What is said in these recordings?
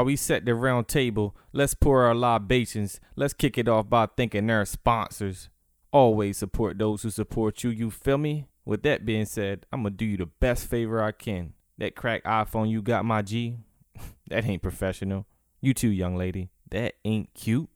while we set the round table, let's pour our libations. Let's kick it off by thanking our sponsors. Always support those who support you, you feel me? With that being said, I'm gonna do you the best favor I can. That crack iPhone you got, my G, that ain't professional. You too, young lady, that ain't cute.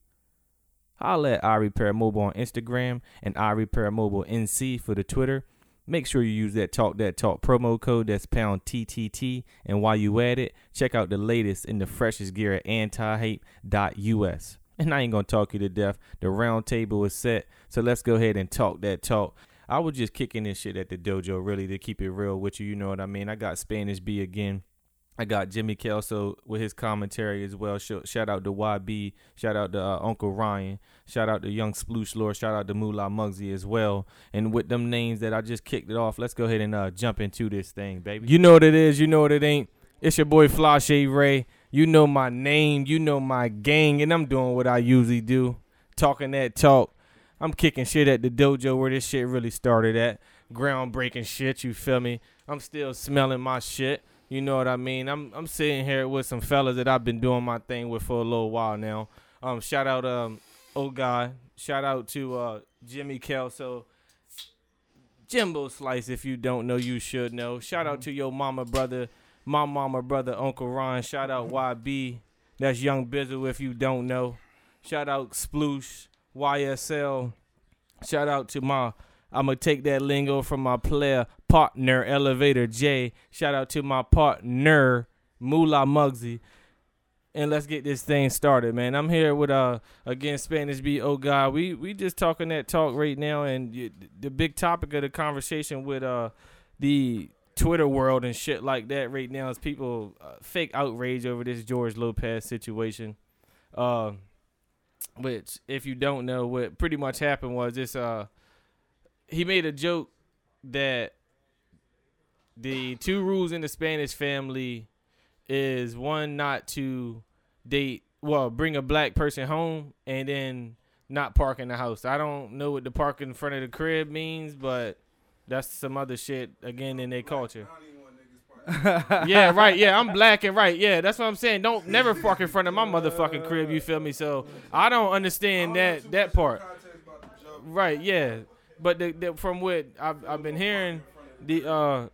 Holla at iRepair Mobile on Instagram and iRepair Mobile NC for the Twitter. Make sure you use that Talk That Talk promo code that's pound TTT. And while you at it, check out the latest and the freshest gear at antihype.us. And I ain't gonna talk you to death. The round table is set, so let's go ahead and talk that talk. I was just kicking this shit at the dojo, really, to keep it real with you. You know what I mean? I got Spanish B again. I got Jimmy Kelso with his commentary as well. Shout out to YB. Shout out to uh, Uncle Ryan. Shout out to Young Sploosh Lord. Shout out to Moolah Muggsy as well. And with them names that I just kicked it off, let's go ahead and uh, jump into this thing, baby. You know what it is. You know what it ain't. It's your boy Flashe Ray. You know my name. You know my gang. And I'm doing what I usually do. Talking that talk. I'm kicking shit at the dojo where this shit really started at. Groundbreaking shit, you feel me? I'm still smelling my shit. You know what I mean? I'm I'm sitting here with some fellas that I've been doing my thing with for a little while now. Um, shout out um, oh God, shout out to uh Jimmy Kelso, Jimbo Slice. If you don't know, you should know. Shout out to your mama, brother, my mama, brother, Uncle Ron. Shout out YB. That's Young Bizzle. If you don't know, shout out Sploosh, YSL. Shout out to my I'm gonna take that lingo from my player partner Elevator J. Shout out to my partner Moolah Muggsy. And let's get this thing started, man. I'm here with uh again Spanish B. Oh God, we we just talking that talk right now, and the big topic of the conversation with uh the Twitter world and shit like that right now is people uh, fake outrage over this George Lopez situation. Uh, which, if you don't know, what pretty much happened was this uh he made a joke that the two rules in the Spanish family is one not to date well bring a black person home and then not park in the house. I don't know what the park in front of the crib means, but that's some other shit again in their culture. yeah, right. Yeah, I'm black and right. Yeah, that's what I'm saying. Don't never park in front of my motherfucking crib. You feel me? So I don't understand that that part. Right. Yeah but the, the, from what I've, I've been hearing, the uh,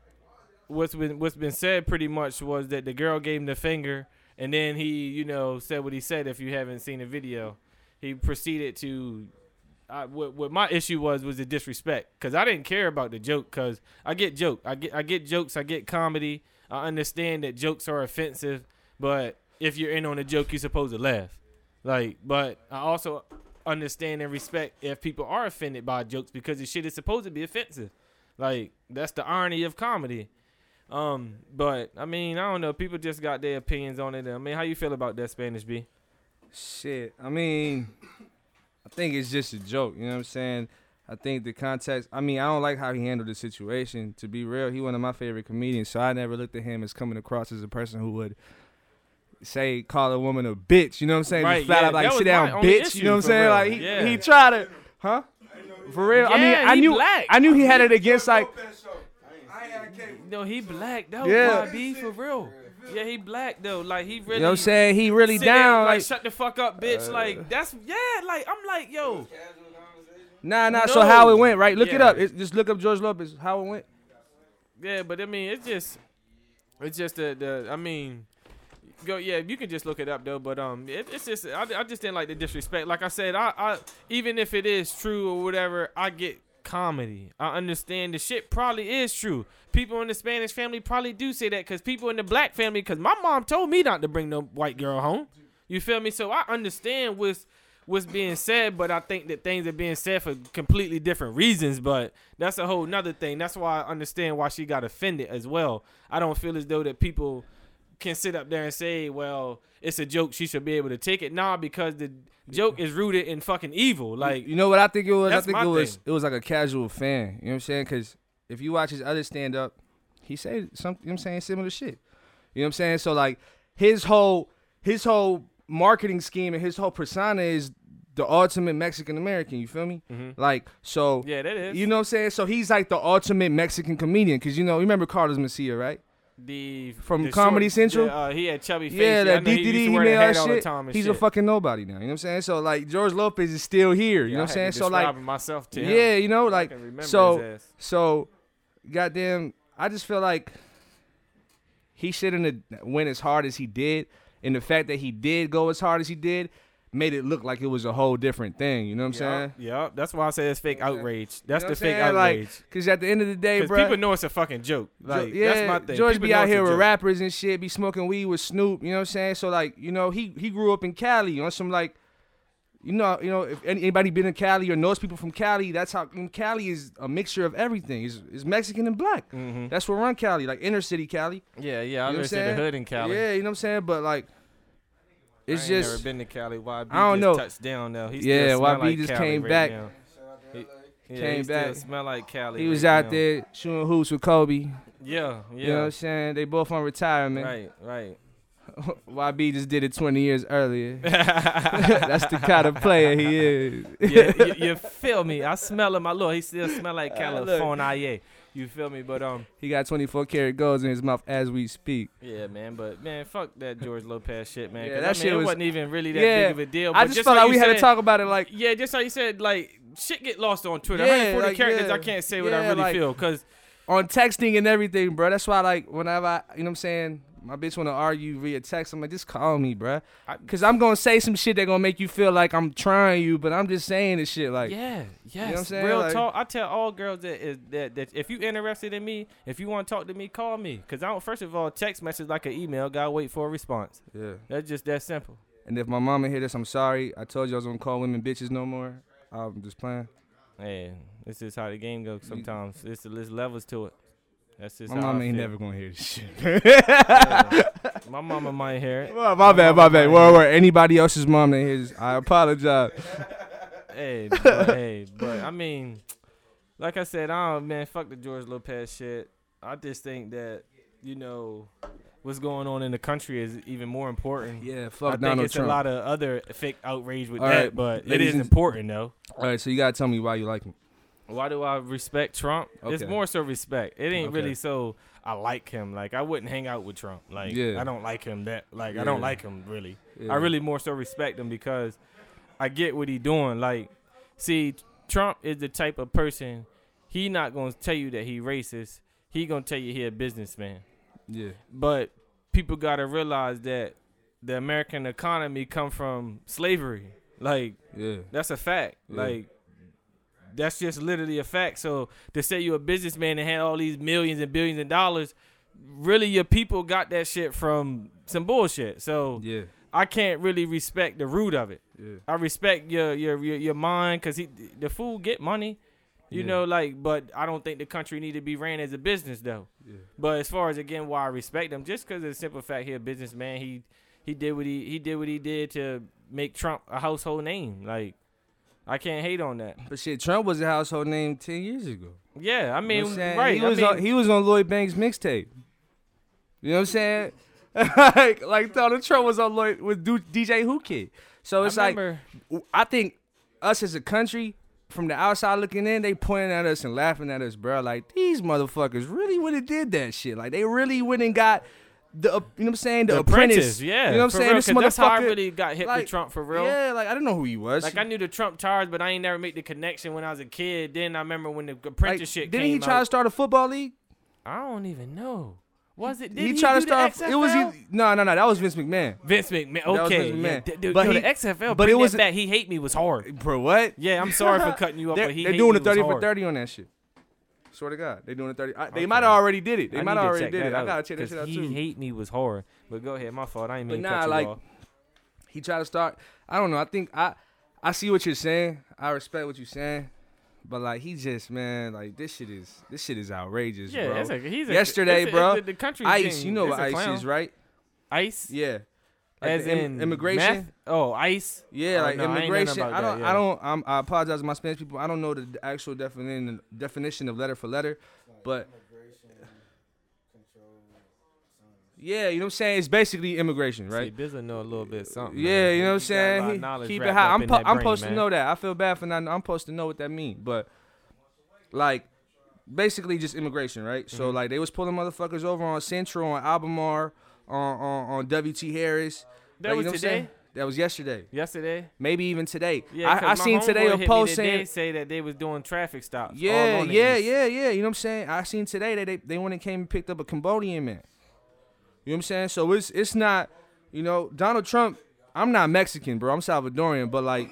what's been what's been said pretty much was that the girl gave him the finger, and then he, you know, said what he said. If you haven't seen the video, he proceeded to. I, what, what my issue was was the disrespect because I didn't care about the joke because I get joke I get I get jokes I get comedy I understand that jokes are offensive but if you're in on a joke you're supposed to laugh like but I also understand and respect if people are offended by jokes because the shit is supposed to be offensive. Like that's the irony of comedy. Um, but I mean, I don't know. People just got their opinions on it. I mean, how you feel about that Spanish B? Shit. I mean, I think it's just a joke. You know what I'm saying? I think the context. I mean, I don't like how he handled the situation. To be real, he one of my favorite comedians, so I never looked at him as coming across as a person who would say call a woman a bitch. You know what I'm saying? Right, Just flat yeah, out like that sit down, my only bitch. You know what I'm saying? for Like real. he Yeah. he tried to, huh? For real? I mean, Yeah, I he knew black. I knew he had it against like No, he black though. Yeah. YB for real. Yeah, he black though. Like he really. you know what I'm saying. He really sit there, down. Like, Like, shut the fuck up, bitch. Uh, like that's yeah. Like I'm like yo. nah, nah. So how it went? Right? Look it up. It's, just look up George Lopez. How it went. Yeah, but I mean, it's just, it's just the the. I mean, go yeah. You can just look it up though. But um, it, it's just I, I just didn't like the disrespect. Like I said, I I even if it is true or whatever, I get comedy. I understand the shit probably is true. People in the Spanish family probably do say that because people in the black family, because my mom told me not to bring no white girl home. You feel me? So I understand what's what's being said, but I think that things are being said for completely different reasons. But that's a whole nother thing. That's why I understand why she got offended as well. I don't feel as though that people can sit up there and say, "Well, it's a joke. She should be able to take it." Nah, because the joke is rooted in fucking evil. Like You know what I think it was? I think it was thing. it was like a casual fan. You know what I'm saying? Because if you watch his other stand up, he said something. You know what I'm saying similar shit. You know what I'm saying? So like his whole his whole marketing scheme and his whole persona is the ultimate Mexican American. You feel me? Like so. Mm-hmm. yeah, that is. You know what I'm saying? So he's like the ultimate Mexican comedian because you know, you remember Carlos Mencia, right? The From the Comedy short- Central? the, uh, he had chubby face. Yeah, that DDD he he, made the all hat shit. He's shit. a fucking nobody now. You know what I'm saying? So like George Lopez is still here. You Yeah, know what I'm saying? So like, myself to him. yeah, you know, like so- so, goddamn. I just feel like he shouldn't have went as hard as he did, and the fact that he did go as hard as he did made it look like it was a whole different thing. You know what I'm saying? Yeah, that's why I say it's fake You know what I'm outrage. That's You know the fake saying? Outrage. Cause at the end of the day, bro, people know it's a fucking joke. Like, yeah, that's my thing. George People be out here with joke. rappers and shit, be smoking weed with Snoop. You know what I'm saying? So like, you know, he he grew up in Cali on some like, you know, you know, if anybody been in Cali or knows people from Cali, that's how Cali is a mixture of everything. It's, it's Mexican and black. Mhm. That's what run Cali, like inner city Cali. Yeah, yeah. I You know understand the hood in Cali. Yeah, you know what I'm saying? But like, it's I ain't just never been to Cali. YB I don't just know. touched down though. He Yeah, still YB like just Cali came right back. now. He, yeah, Came he still back. smell like Cali. he was right out now. there shooting hoops with Kobe. Yeah, yeah. You know what I'm saying? They both on retirement. Right, right. YB just did it 20 years earlier. That's the kind of player he is. yeah, you, you feel me? I smell him. I look. He still smell like Ah, look. California. You feel me? But um, He got 24 karat golds in his mouth as we speak. yeah, man. But man, fuck that George Lopez shit, man. Yeah, 'Cause, that I shit was, wasn't even really that Yeah, big of a deal. I but just felt how like we you had to talk about it like, Yeah, just how you said, like shit get lost on Twitter. Yeah, I heard for the like, characters, I can't say what I really like- feel because on texting and everything, bro. That's why, like, whenever I, you know what I'm saying, my bitch want to argue via text, I'm like, just call me, bro. I- Because I'm going to say some shit that going to make you feel like I'm trying you, but I'm just saying this shit. Like, yeah, yes, what I'm saying? real Like- talk. I tell all girls that is that, that if you interested in me, if you want to talk to me, call me. Cause I don't. First of all, text message like an email. Gotta wait for a response. yeah. That's just that simple. And if my mama hear this, I'm sorry. I told you I was going to call women bitches no more. I'm just playing. Hey, this is how the game goes. Sometimes it's there's levels to it. That's just My mama ain't never to hear this shit. Yeah. My mama might hear it. Well, my bad, my bad. Where, word. Anybody else's mom that hears, I apologize. Hey, but, hey, but I mean, like I said, I don't man, fuck the George Lopez shit. I just think that you know what's going on in the country is even more important. Yeah, fuck I fuck think it's Trump. a lot of other fake outrage with All that, right, but it is important though. All right, so you gotta tell me why you like him. Why do I respect Trump? It's more so respect. It ain't Okay. really so I like him. Like I wouldn't hang out with Trump. Like Yeah. I don't like him that like I don't like him really. Yeah. I really more so respect him because I get what he doing. Like, see, Trump is the type of person he not gonna tell you that he racist. He gonna tell you he a businessman. Yeah, But people gotta realize that the American economy come from slavery. Like yeah, that's a fact. Yeah. Like that's just literally a fact. So to say you're a businessman and had all these millions and billions of dollars, really your people got that shit from some bullshit. So yeah, I can't really respect the root of it. yeah. I respect your your your, your mind because he the fool get money, you Yeah. know. Like, but I don't think the country need to be ran as a business though. Yeah. But as far as again, why I respect him, just because of the simple fact he a businessman, he he did what he he did what he did to make Trump a household name. Like, I can't hate on that. But shit, Trump was a household name ten years ago. Yeah, I You know mean, what I'm right? He was I mean, on he was on Lloyd Banks mixtape. You know what I'm saying? like like Donald Trump was on Lloyd with DJ Whoo Kid. So it's I like I think us as a country, from the outside looking in, they pointing at us and laughing at us, bro. Like these motherfuckers really would have did that shit. Like they really went and got the, uh, you know what I'm saying, the, the apprentice. apprentice, yeah. you know what I'm saying. real, this motherfucker. that's how I really got hit like, with Trump for real. Yeah, like I didn't know who he was. Like I knew the Trump tires, but I ain't never make the connection when I was a kid. Then I remember when the Like, apprentice shit didn't he try out. to start a football league? I don't even know. Was it? Did he he, tried to start. It was he, no, no, no. That was Vince McMahon. Vince McMahon. Okay, Vince yeah, McMahon. dude, But yo, he- the XFL. but it was- that he hate me was hard. Bro, what? Yeah, I'm sorry for cutting you off, They're, but he they're doing a 30 for 30 on that shit. Swear to God, they doing a 30. I, they Okay. might have already did it. They might have already did it. I gotta check that shit out he too. hate me was hard. But go ahead, my fault. I ain't But mean to nah, like- off. he tried to start. I don't know. I think I I see what you're saying. I respect what you're saying. But like he just man, like this shit is this shit is outrageous, Yeah, bro. he's a, Yesterday, it's a- bro, it's a- the country Ice, thing, you know it's what ice clown. is, right? Ice, Yeah. Like as in immigration. meth? Oh, ice. Yeah, Oh, like know immigration. nothing I, don't. that, I don't. I'm, I apologize to my Spanish people. I don't know the actual definition definition of letter for letter, but yeah, you know what I'm saying. It's basically immigration, See, right? Bizza know a little bit something. Yeah, man. you know what I'm He got a lot of saying. Keep it high. I'm po- I'm supposed to know that. I feel bad for not. I'm supposed to know what that means, but like basically just immigration, right? So Mhm. like they was pulling motherfuckers over on Central, on Albemarle, on on, on WT Harris. That Like, you was know what I'm saying? today. That was yesterday. Yesterday. Maybe even today. Yeah, I, I seen today a post saying say that they was doing traffic stops. all Yeah, yeah, yeah, yeah. You know what I'm saying? I seen today that they, they went and came and picked up a Cambodian man. You know what I'm saying? So it's it's not, you know, Donald Trump, I'm not Mexican, bro. I'm Salvadorian, but like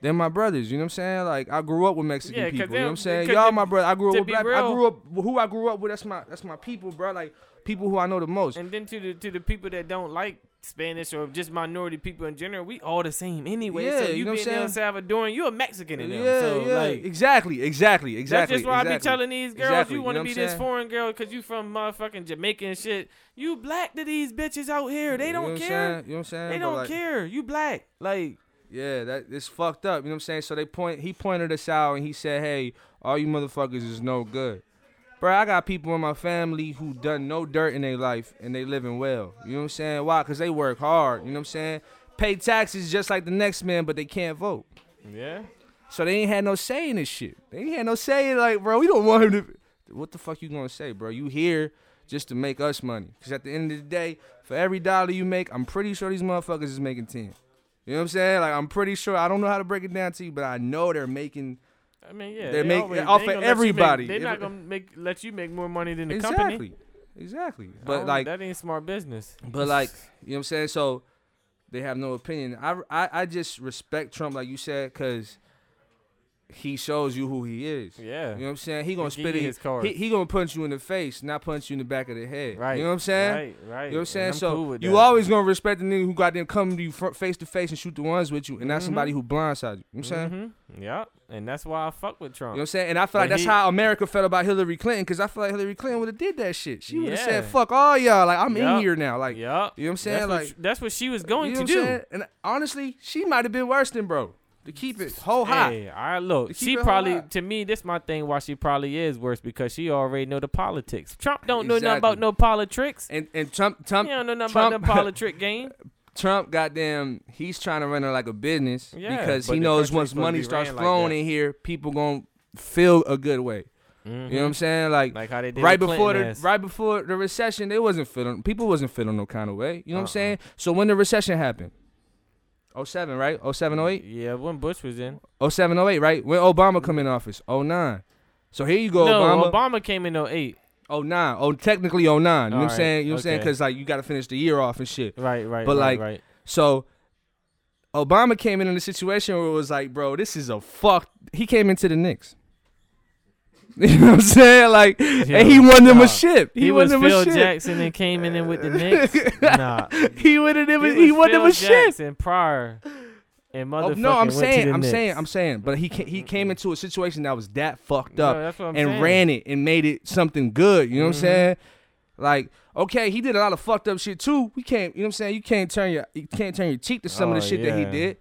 they're my brothers, you know what I'm saying? Like I grew up with Mexican Yeah, people. You know what I'm saying? Y'all my brother. I grew up with black I grew up who I grew up with, that's my that's my people, bro. Like people who I know the most. And then to the to the people that don't like Spanish or just minority people in general, we all the same anyway. Yeah, so you, you know being El Salvadoran, you're a Mexican in them. yeah, so yeah. like exactly, exactly, exactly. That's just why I be telling these girls, Exactly, you you want know to what be this foreign girl because you from motherfucking Jamaica and shit. You black to these bitches out here. They don't what I'm care. You know what I'm saying? They don't like, care. You black. Like Yeah, that it's fucked up. You know what I'm saying? So they point he pointed us out and he said, Hey, all you motherfuckers is no good. Bro, I got people in my family who done no dirt in their life and they living well. You know what I'm saying? Why? Cause they work hard. You know what I'm saying? Pay taxes just like the next man, but they can't vote. yeah. So they ain't had no say in this shit. They ain't had no say like, bro, we don't want him to what the fuck you gonna say, bro? You here just to make us money. Cause at the end of the day, for every dollar you make, I'm pretty sure these motherfuckers is making ten. You know what I'm saying? Like I'm pretty sure. I don't know how to break it down to you, but I know they're making I mean, yeah. They they make- always, off they ain't of gonna let you make- everybody. They're not gonna make let you make more money than the exactly, company. exactly. But like, that ain't smart business. but like, you know what I'm saying? So they have no opinion. I I, I just respect Trump, like you said, cause he shows you who he is. Yeah. You know what I'm saying? He gonna He spit it. his cards. He, he gonna punch you in the face, not punch you in the back of the head. Right. You know what I'm saying? Right. Right. You know what I'm saying? And so cool you always gonna respect the nigga who got them coming to you face to face and shoot the ones with you, and not Mhm. somebody who blindside you. You know what I'm saying? Mhm. Yeah. And that's why I fuck with Trump. You know what I'm saying? And I feel like that's he- how America felt about Hillary Clinton, because I feel like Hillary Clinton would have did that shit. She would have Yeah. said, "Fuck all y'all, like I'm in here now." Like, Yup. you know what I'm saying? That's like, what, that's what she was going you know to what do. saying? And honestly, she might have been worse than bro. To keep it whole hot. Hey, I look. She probably, to me, this my thing. Why she probably is worse because she already know the politics. Trump don't know nothing about no politics. And and Trump Trump He don't know nothing Trump- about the politic game. Trump, goddamn, he's trying to run it like a business Yeah, because he the knows once money starts like flowing that. in here, people gonna feel a good way. You know what I'm saying? Like, Mm-hmm. Like how they did right with before the ass. right before the recession, they wasn't feeling people wasn't feeling no kind of way. You know what I'm Uh-uh. saying? So when the recession happened, 07, right? 07, 08? Yeah, when Bush was in. 07, 08, right? When Obama come in office, 09. So here you go, no, Obama. Obama came in 08. 09. Oh, technically 09. You know what I'm saying? You know what I'm saying? Because like you got to finish the year off and shit. Right, right, But, right, like, right. So Obama came in in a situation where it was like, bro, this is a fuck. He came into the Knicks. You know what I'm saying? Like, and he won them a ship. He, He, won them Phil a ship. Jackson and came in with the Knicks. Nah, he won them. he, He, won Phil them a ship. Jackson prior. And Oh, motherfucking no, I'm saying, I'm Knicks. saying, I'm saying, but he ca- he came into a situation that was that fucked up that's and saying. ran it and made it something good. You know what Mhm. I'm saying? Like, okay, he did a lot of fucked up shit too. We can't, you know what I'm saying? You can't turn your you can't turn your cheek to some of Oh, the shit that he did.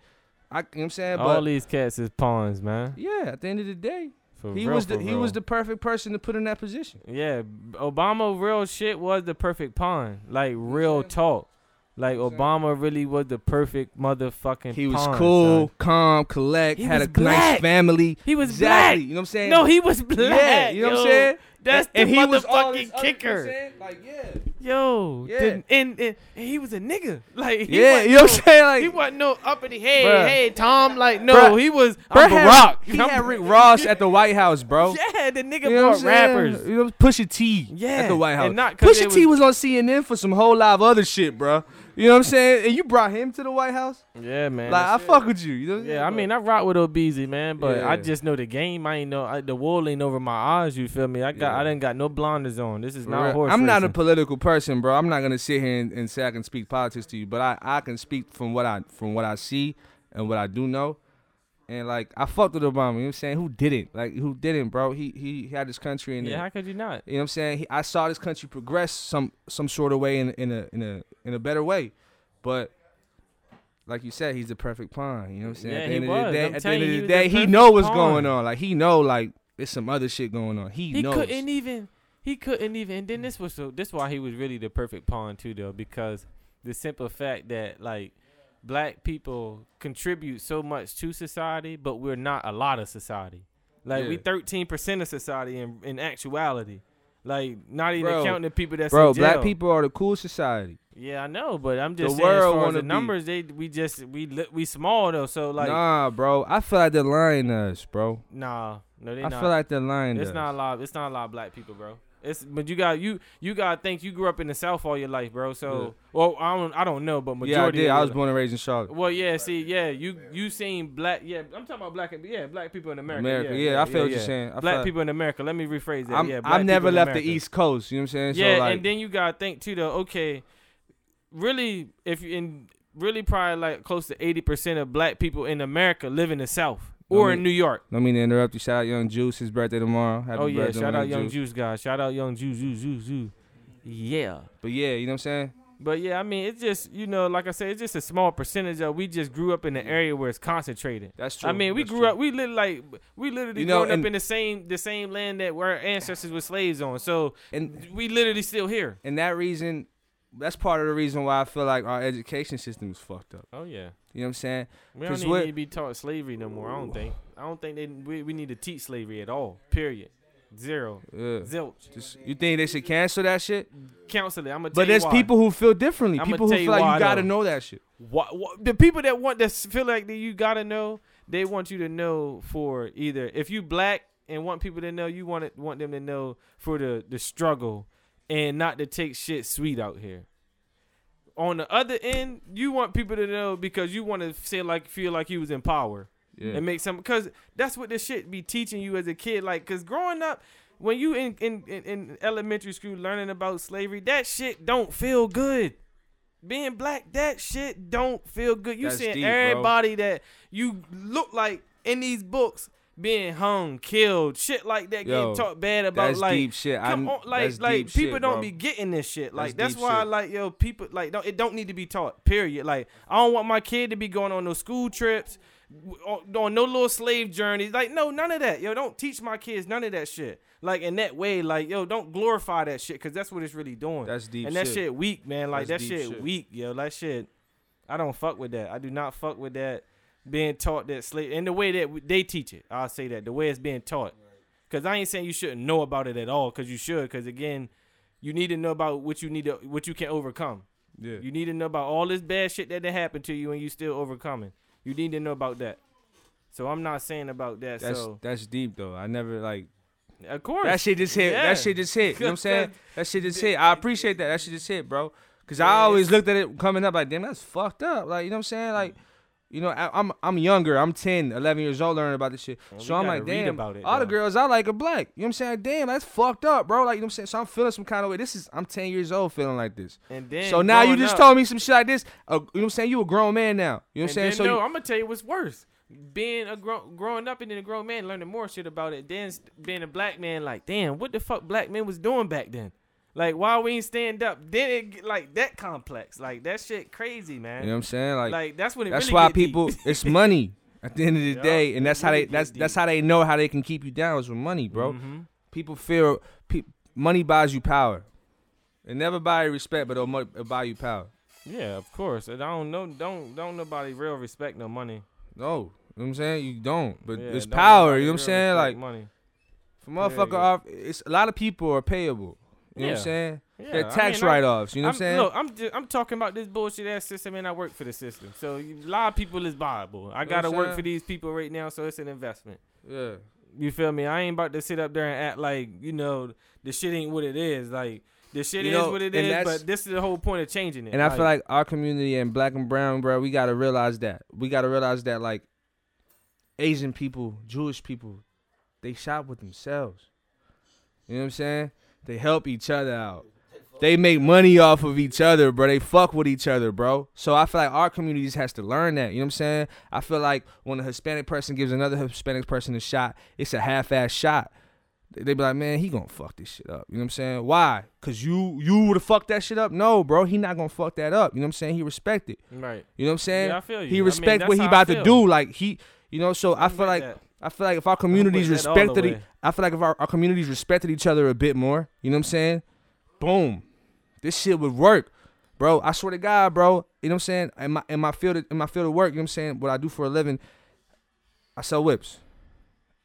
I, you know what I'm saying? All But these cats is pawns, man. yeah, at the end of the day, For he real, was the he real. was the perfect person to put in that position. Yeah, Obama real shit was the perfect pawn. Like real talk. Like know what I'm Obama really was the perfect motherfucking He was pawn, cool, son. calm, collect, He had a nice family. He was exactly. black. You know what I'm saying? No, he was black. yeah, you know what I'm saying? That's and, the and he was all motherfucking this other- you know what I'm kicker. Like, yeah. Yo, Yeah. the- and, and, and he was a nigga. Like he Yeah, you know what I'm saying? Like, He wasn't no uppity. Hey, Bruh. hey, Tom. Like no, Bruh. he was. Bro I'm had- Barack. He I'm- had Rick Ross at the White House, bro. Yeah, the nigga You know brought rappers. You know, Pusha T Yeah, at the White House. and not Pusha T was on CNN for some whole lot of other shit, bro. You know what I'm saying? And you brought him to the White House? Yeah, man. like, I fuck with you. you know what Yeah? I mean, I rock with Obeezy, man, but I just know the game. I ain't know I, the wool ain't over my eyes. You feel me? I got, I didn't got no blinders on. This is not real. horse I'm not a political person, bro. I'm not gonna sit here and, and say I can speak politics to you, but I, I can speak from what I from what I see and what I do know. And like I fucked with Obama, you know what I'm saying? Who didn't? Like who didn't, bro? He he had this country in yeah, how could you not? You know what I'm saying? He, I saw this country progress some some sort of way in in a in a in a better way, but like you said, he's the perfect pawn. You know what I'm saying? Yeah, at the he of was. the day, I'm at the end of the he day, the he know what's pawn. going on. Like he know like there's some other shit going on. He, He knows. couldn't even. He couldn't even. And then this was so. This why he was really the perfect pawn too, though, because the simple fact that like black people contribute so much to society, but we're not a lot of society. Like we thirteen percent of society in in actuality. Like not even Bro, counting the people that's Bro, black people are the cool society. Yeah, I know, but I'm just The saying as world far as the be- numbers, they we just we we small though. So like, nah, bro. I feel like they're lying to us, bro. Nah, no, they I not. feel like they're lying it's not a lot. It's not a lot of black people, bro. It's but you got you you gotta think you grew up in the South all your life, bro. So Yeah. well, I don't I don't know, but yeah, I majority. did. I was born and raised in Charlotte. Well, yeah. See, yeah, you you seen black. Yeah, I'm talking about black. Yeah, black people in America. America, yeah, yeah, I feel what yeah. you're saying. I Black feel- people in America. Let me rephrase that. I'm, yeah, black I've never left the East Coast. You know what I'm saying? Yeah, so like, and then you gotta think too, though. Okay, really, if you in really probably like close to eighty percent of black people in America live in the South or in mean, New York. no mean to interrupt you. Shout out Young Juice. His birthday tomorrow. Happy oh yeah, birthday, shout out Young Juice. Juice guys. Shout out Young Juice, Juice, Juice, Juice. Yeah. But yeah, you know what I'm saying? But yeah, I mean, it's just you know, like I said, it's just a small percentage of. We just grew up in the area where it's concentrated. That's true. I mean, we That's grew true. up. We literally like we literally You know, growing up in the same the same land that our ancestors were slaves on. So and we literally still here. and that reason, that's part of the reason why I feel like our education system is fucked up. Oh yeah. You know what I'm saying? We don't need to be taught slavery no more. I don't think. I don't think they we, we need to teach slavery at all. Period. Zero. Yeah. Zilch. Just, you think they should cancel that shit? Counsel it. I'm gonna. But there's people who feel differently. I'ma people who feel like you gotta though. know that shit. What, what the people that want s- feel like that you gotta know, they want you to know for either if you black and want people to know, you want it want them to know for the the struggle and not to take shit sweet out here. On the other end, you want people to know because you want to feel like feel like you was in power. Yeah. and make some because that's what this shit be teaching you as a kid like because growing up when you in, in in in elementary school learning about slavery that shit don't feel good being black that shit don't feel good you That's seeing deep, bro. everybody that you look like in these books being hung killed shit like that Yo, getting talked bad about that's like deep shit. Come I, on, like like people shit, don't bro. be getting this shit. Like That's that's, why shit. like yo people like don't, it don't need to be taught. Period. Like I don't want my kid to be going on no school trips, on, on no little slave journeys. Like no none of that. Yo don't teach my kids none of that shit. Like in that way, like yo don't glorify that shit because that's what it's really doing. That's deep and that shit. shit weak, man. Like That's that shit, shit. weak, yo. That shit. I don't fuck with that. I do not fuck with that being taught that slave and the way that they teach it. I'll say that the way it's being taught. Cause I ain't saying you shouldn't know about it at all. Cause you should. Cause again, you need to know about what you need to what you can overcome. Yeah. You need to know about all this bad shit that, that happened to you and you still overcoming. You need to know about that. So I'm not saying about that. That's so that's deep though. I never like of course that shit just hit. Yeah. That shit just hit. You know what I'm saying? That shit just hit. I appreciate that. That shit just hit, bro. Cause I always looked at it coming up like, damn, that's fucked up. Like, you know what I'm saying? Like, you know, I, I'm I'm younger. I'm 10, 11 years old learning about this shit. Well, so I'm like, damn, about it, all the girls I like are black. You know what I'm saying? Damn, that's fucked up, bro. Like, you know what I'm saying? So I'm feeling some kind of way. This is I'm 10 years old feeling like this. And then so now you just up- told me some shit like this. Uh, you know what I'm saying? You a grown man now. You know what I'm saying? then, So no, you, I'm gonna tell you what's worse. Being a grown, growing up and then a grown man, learning more shit about it. Then being a black man, like, damn, what the fuck black men was doing back then? Like, why we ain't stand up? Then it get, like that complex, like that shit crazy, man. you know what I'm saying? like, Like, that's what it that's really why get deep. people. it's money at the end of the Yeah, day, and that's how they. That's that's how they know how they can keep you down is with money, bro. Mhm. People feel pe- money buys you power. It never buy you respect, but it'll, it'll buy you power. Yeah, of course. And I don't know, don't don't nobody real respect no money. No, you know what I'm saying? You don't, but Yeah, it's don't power. You know what I'm saying? Like, money. for motherfucker, Yeah, off, it's a lot of people are payable. You know what Yeah. I'm saying? Yeah, They're I tax mean, write-offs. You know what I'm I'm- saying? Look, I'm just, I'm talking about this bullshit ass system, and I work for the system. So a lot of people is viable. I gotta work for these people right now, so it's an investment. yeah. You feel me? I ain't about to sit up there and act like you know the shit ain't what it is. Like the shit You is know, what it is, but this is the whole point of changing it. And I feel like our community and black and brown, bro, we gotta realize that. We gotta realize that like Asian people, Jewish people, they shop with themselves. You know what I'm saying? They help each other out. They make money off of each other, bro. They fuck with each other, bro. So I feel like our communities has to learn that. You know what I'm saying? I feel like when a Hispanic person gives another Hispanic person a shot, it's a half-ass shot. They be like, man, he gonna fuck this shit up. You know what I'm saying? Why? Cause you you would have fucked that shit up? No, bro. He not gonna fuck that up. You know what I'm saying? He respect it. right. You know what I'm saying? Yeah, I feel you. He mean, respect that's what he about to do. Like he, you know. So I feel like that. I feel like if our communities with that all the respected way. I feel like if our, our communities respected each other a bit more, you know what I'm saying? Boom, this shit would work, bro. I swear to God, bro. You know what I'm saying? In my in my field of, in my field of work, you know what I'm saying? What I do for a living, I sell whips,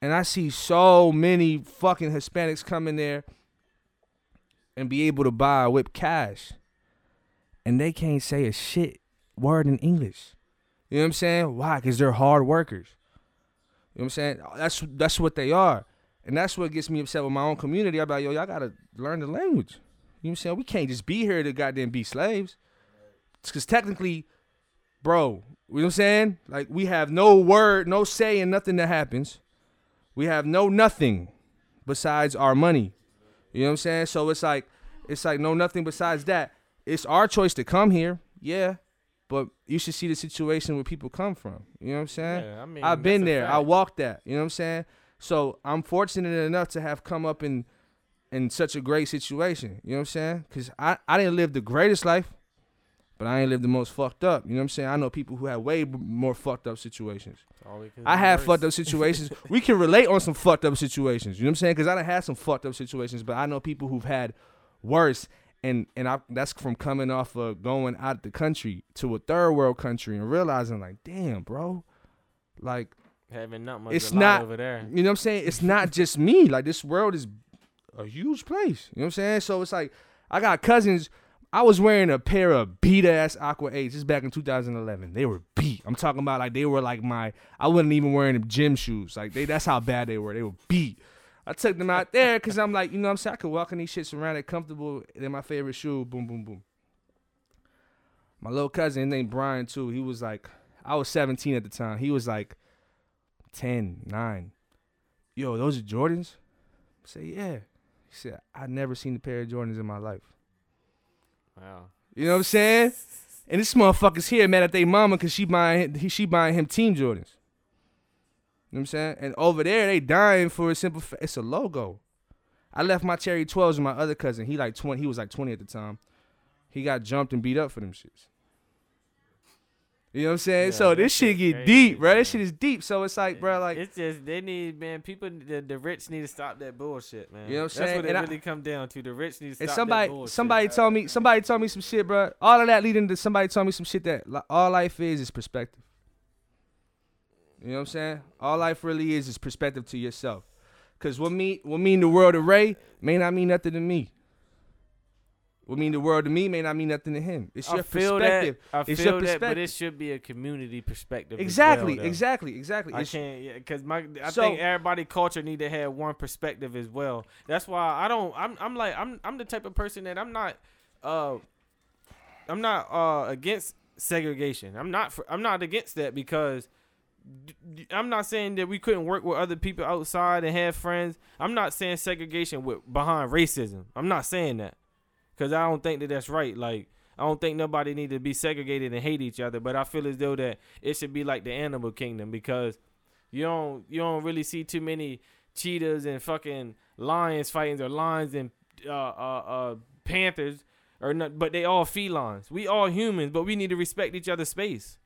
And I see so many fucking Hispanics come in there and be able to buy a whip cash. And they can't say a shit word in English. You know what I'm saying? Why? Because they're hard workers. You know what I'm saying? Uh, that's that's what they are. And that's what gets me upset with my own community. I'm like, yo, y'all gotta learn the language. You know what I'm saying? We can't just be here to goddamn be slaves. Because technically, bro, you know what I'm saying? Like, we have no word, no say in nothing that happens. We have no nothing besides our money. You know what I'm saying? So it's like, it's like no nothing besides that. It's our choice to come here, yeah. But you should see the situation where people come from. You know what I'm saying? Yeah, I mean, I've been there. I walked that. You know what I'm saying? So I'm fortunate enough to have come up in in such a great situation. You know what I'm saying? Cause I, I didn't live the greatest life, but I ain't lived the most fucked up. You know what I'm saying? I know people who had way more fucked up situations. All we can I had worse. fucked up situations. we can relate on some fucked up situations. You know what I'm saying? Cause I done had some fucked up situations, but I know people who've had worse. And and I that's from coming off of going out the country to a third world country and realizing like, damn, bro, like having not much. it's not- over there. you know what I'm saying? It's not just me. Like this world is a huge place. You know what I'm saying? So it's like I got cousins. I was wearing a pair of beat ass Aqua 8s just back in 2011. They were beat. I'm talking about like they were like my I wasn't even wearing them gym shoes. Like they that's how bad they were. They were beat. I took them out there because I'm like, you know what I'm saying? I could walk in these shits around it comfortable in my favorite shoe. Boom, boom, boom. My little cousin named Brian too. He was like, I was 17 at the time. He was like 10, 9. Yo, those are Jordans? I say, yeah. He said, I never seen a pair of Jordans in my life. Wow. You know what I'm saying? And this motherfucker's here mad at their mama because she buying he, she buying him Team Jordans. You know what I'm saying? And over there they dying for a simple. Fa- it's a logo. I left my Cherry 12s with my other cousin. He like 20. He was like 20 at the time. He got jumped and beat up for them shits. You know what I'm saying? Yeah, so this shit get crazy, deep, bro. man. This shit is deep. So it's like, bro, like it's just they need man. People, the, the rich need to stop that bullshit, man. You know what I'm saying? That's what it And I- really come down to. The rich need to stop And that somebody, bullshit. somebody told me, somebody told me some shit, bro. All of that leading to somebody told me some shit that li- all life is is perspective. You know what I'm saying? All life really is is perspective to yourself. Cause what mean what mean the world to Ray may not mean nothing to me. What mean the world to me may not mean nothing to him. It's your I feel perspective. that. I It's feel your that, but it should be a community perspective. Exactly, well, exactly, exactly. I It's- can't, yeah, cause my I So- think everybody culture need to have one perspective as well. That's why I don't. I'm I'm like I'm I'm the type of person that I'm not. Uh, I'm not uh against segregation. I'm not for, I'm not against that because. I'm not saying that we couldn't work with other people outside and have friends. I'm not saying segregation with behind racism. I'm not saying that because I don't think that that's right. Like I don't think nobody need to be segregated and hate each other. But I feel as though that it should be like the animal kingdom because you don't you don't really see too many cheetahs and fucking lions fighting or lions and uh uh, uh panthers or not. But they all felines. We all humans, but we need to respect each other's space.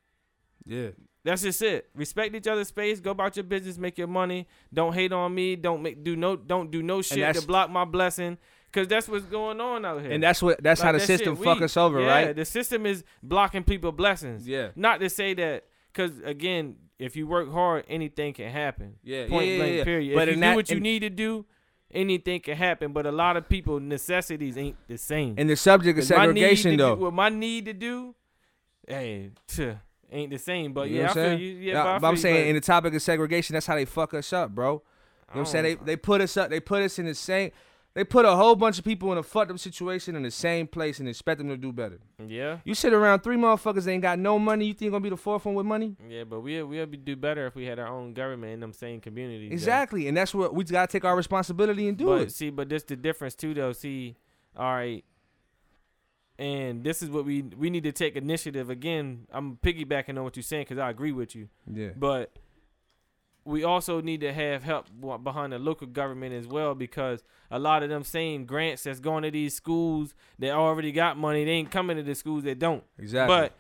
yeah. That's just it. Respect each other's space. Go about your business. Make your money. Don't hate on me. Don't make do no don't do no shit to block my blessing. Cause that's what's going on out here. And that's what that's how the that system shit fuck weak. us over, yeah, right? The system is blocking people blessings. Yeah. Not to say that, because again, if you work hard, anything can happen. Yeah, Point yeah, blank. yeah. Period. But if you in do that- what you in- need to do, anything can happen. But a lot of people necessities ain't the same. And the subject of 'Cause segregation though. do, what my need to do, hey, tuh, ain't the same. But You know yeah, I what I'm feel saying? you. Yeah, but, I but I'm saying in the topic of segregation, that's how they fuck us up, bro. You know what I'm oh, saying? They they put us up, they put us in the same they put a whole bunch of people in a fucked up situation in the same place and expect them to do better. yeah, You sit around three motherfuckers that ain't got no money, you think you're gonna be the fourth one with money? yeah. But we we'll be do better if we had our own government in them same communities. though. Exactly. And that's what we gotta take our responsibility and do but it. see, but this the difference too, though. See, all right, and this is what we we need to take initiative again. I'm piggybacking on what you're saying because I agree with you, Yeah. but we also need to have help behind the local government as well because a lot of them same grants that's going to these schools that already got money, they ain't coming to the schools that don't. Exactly. But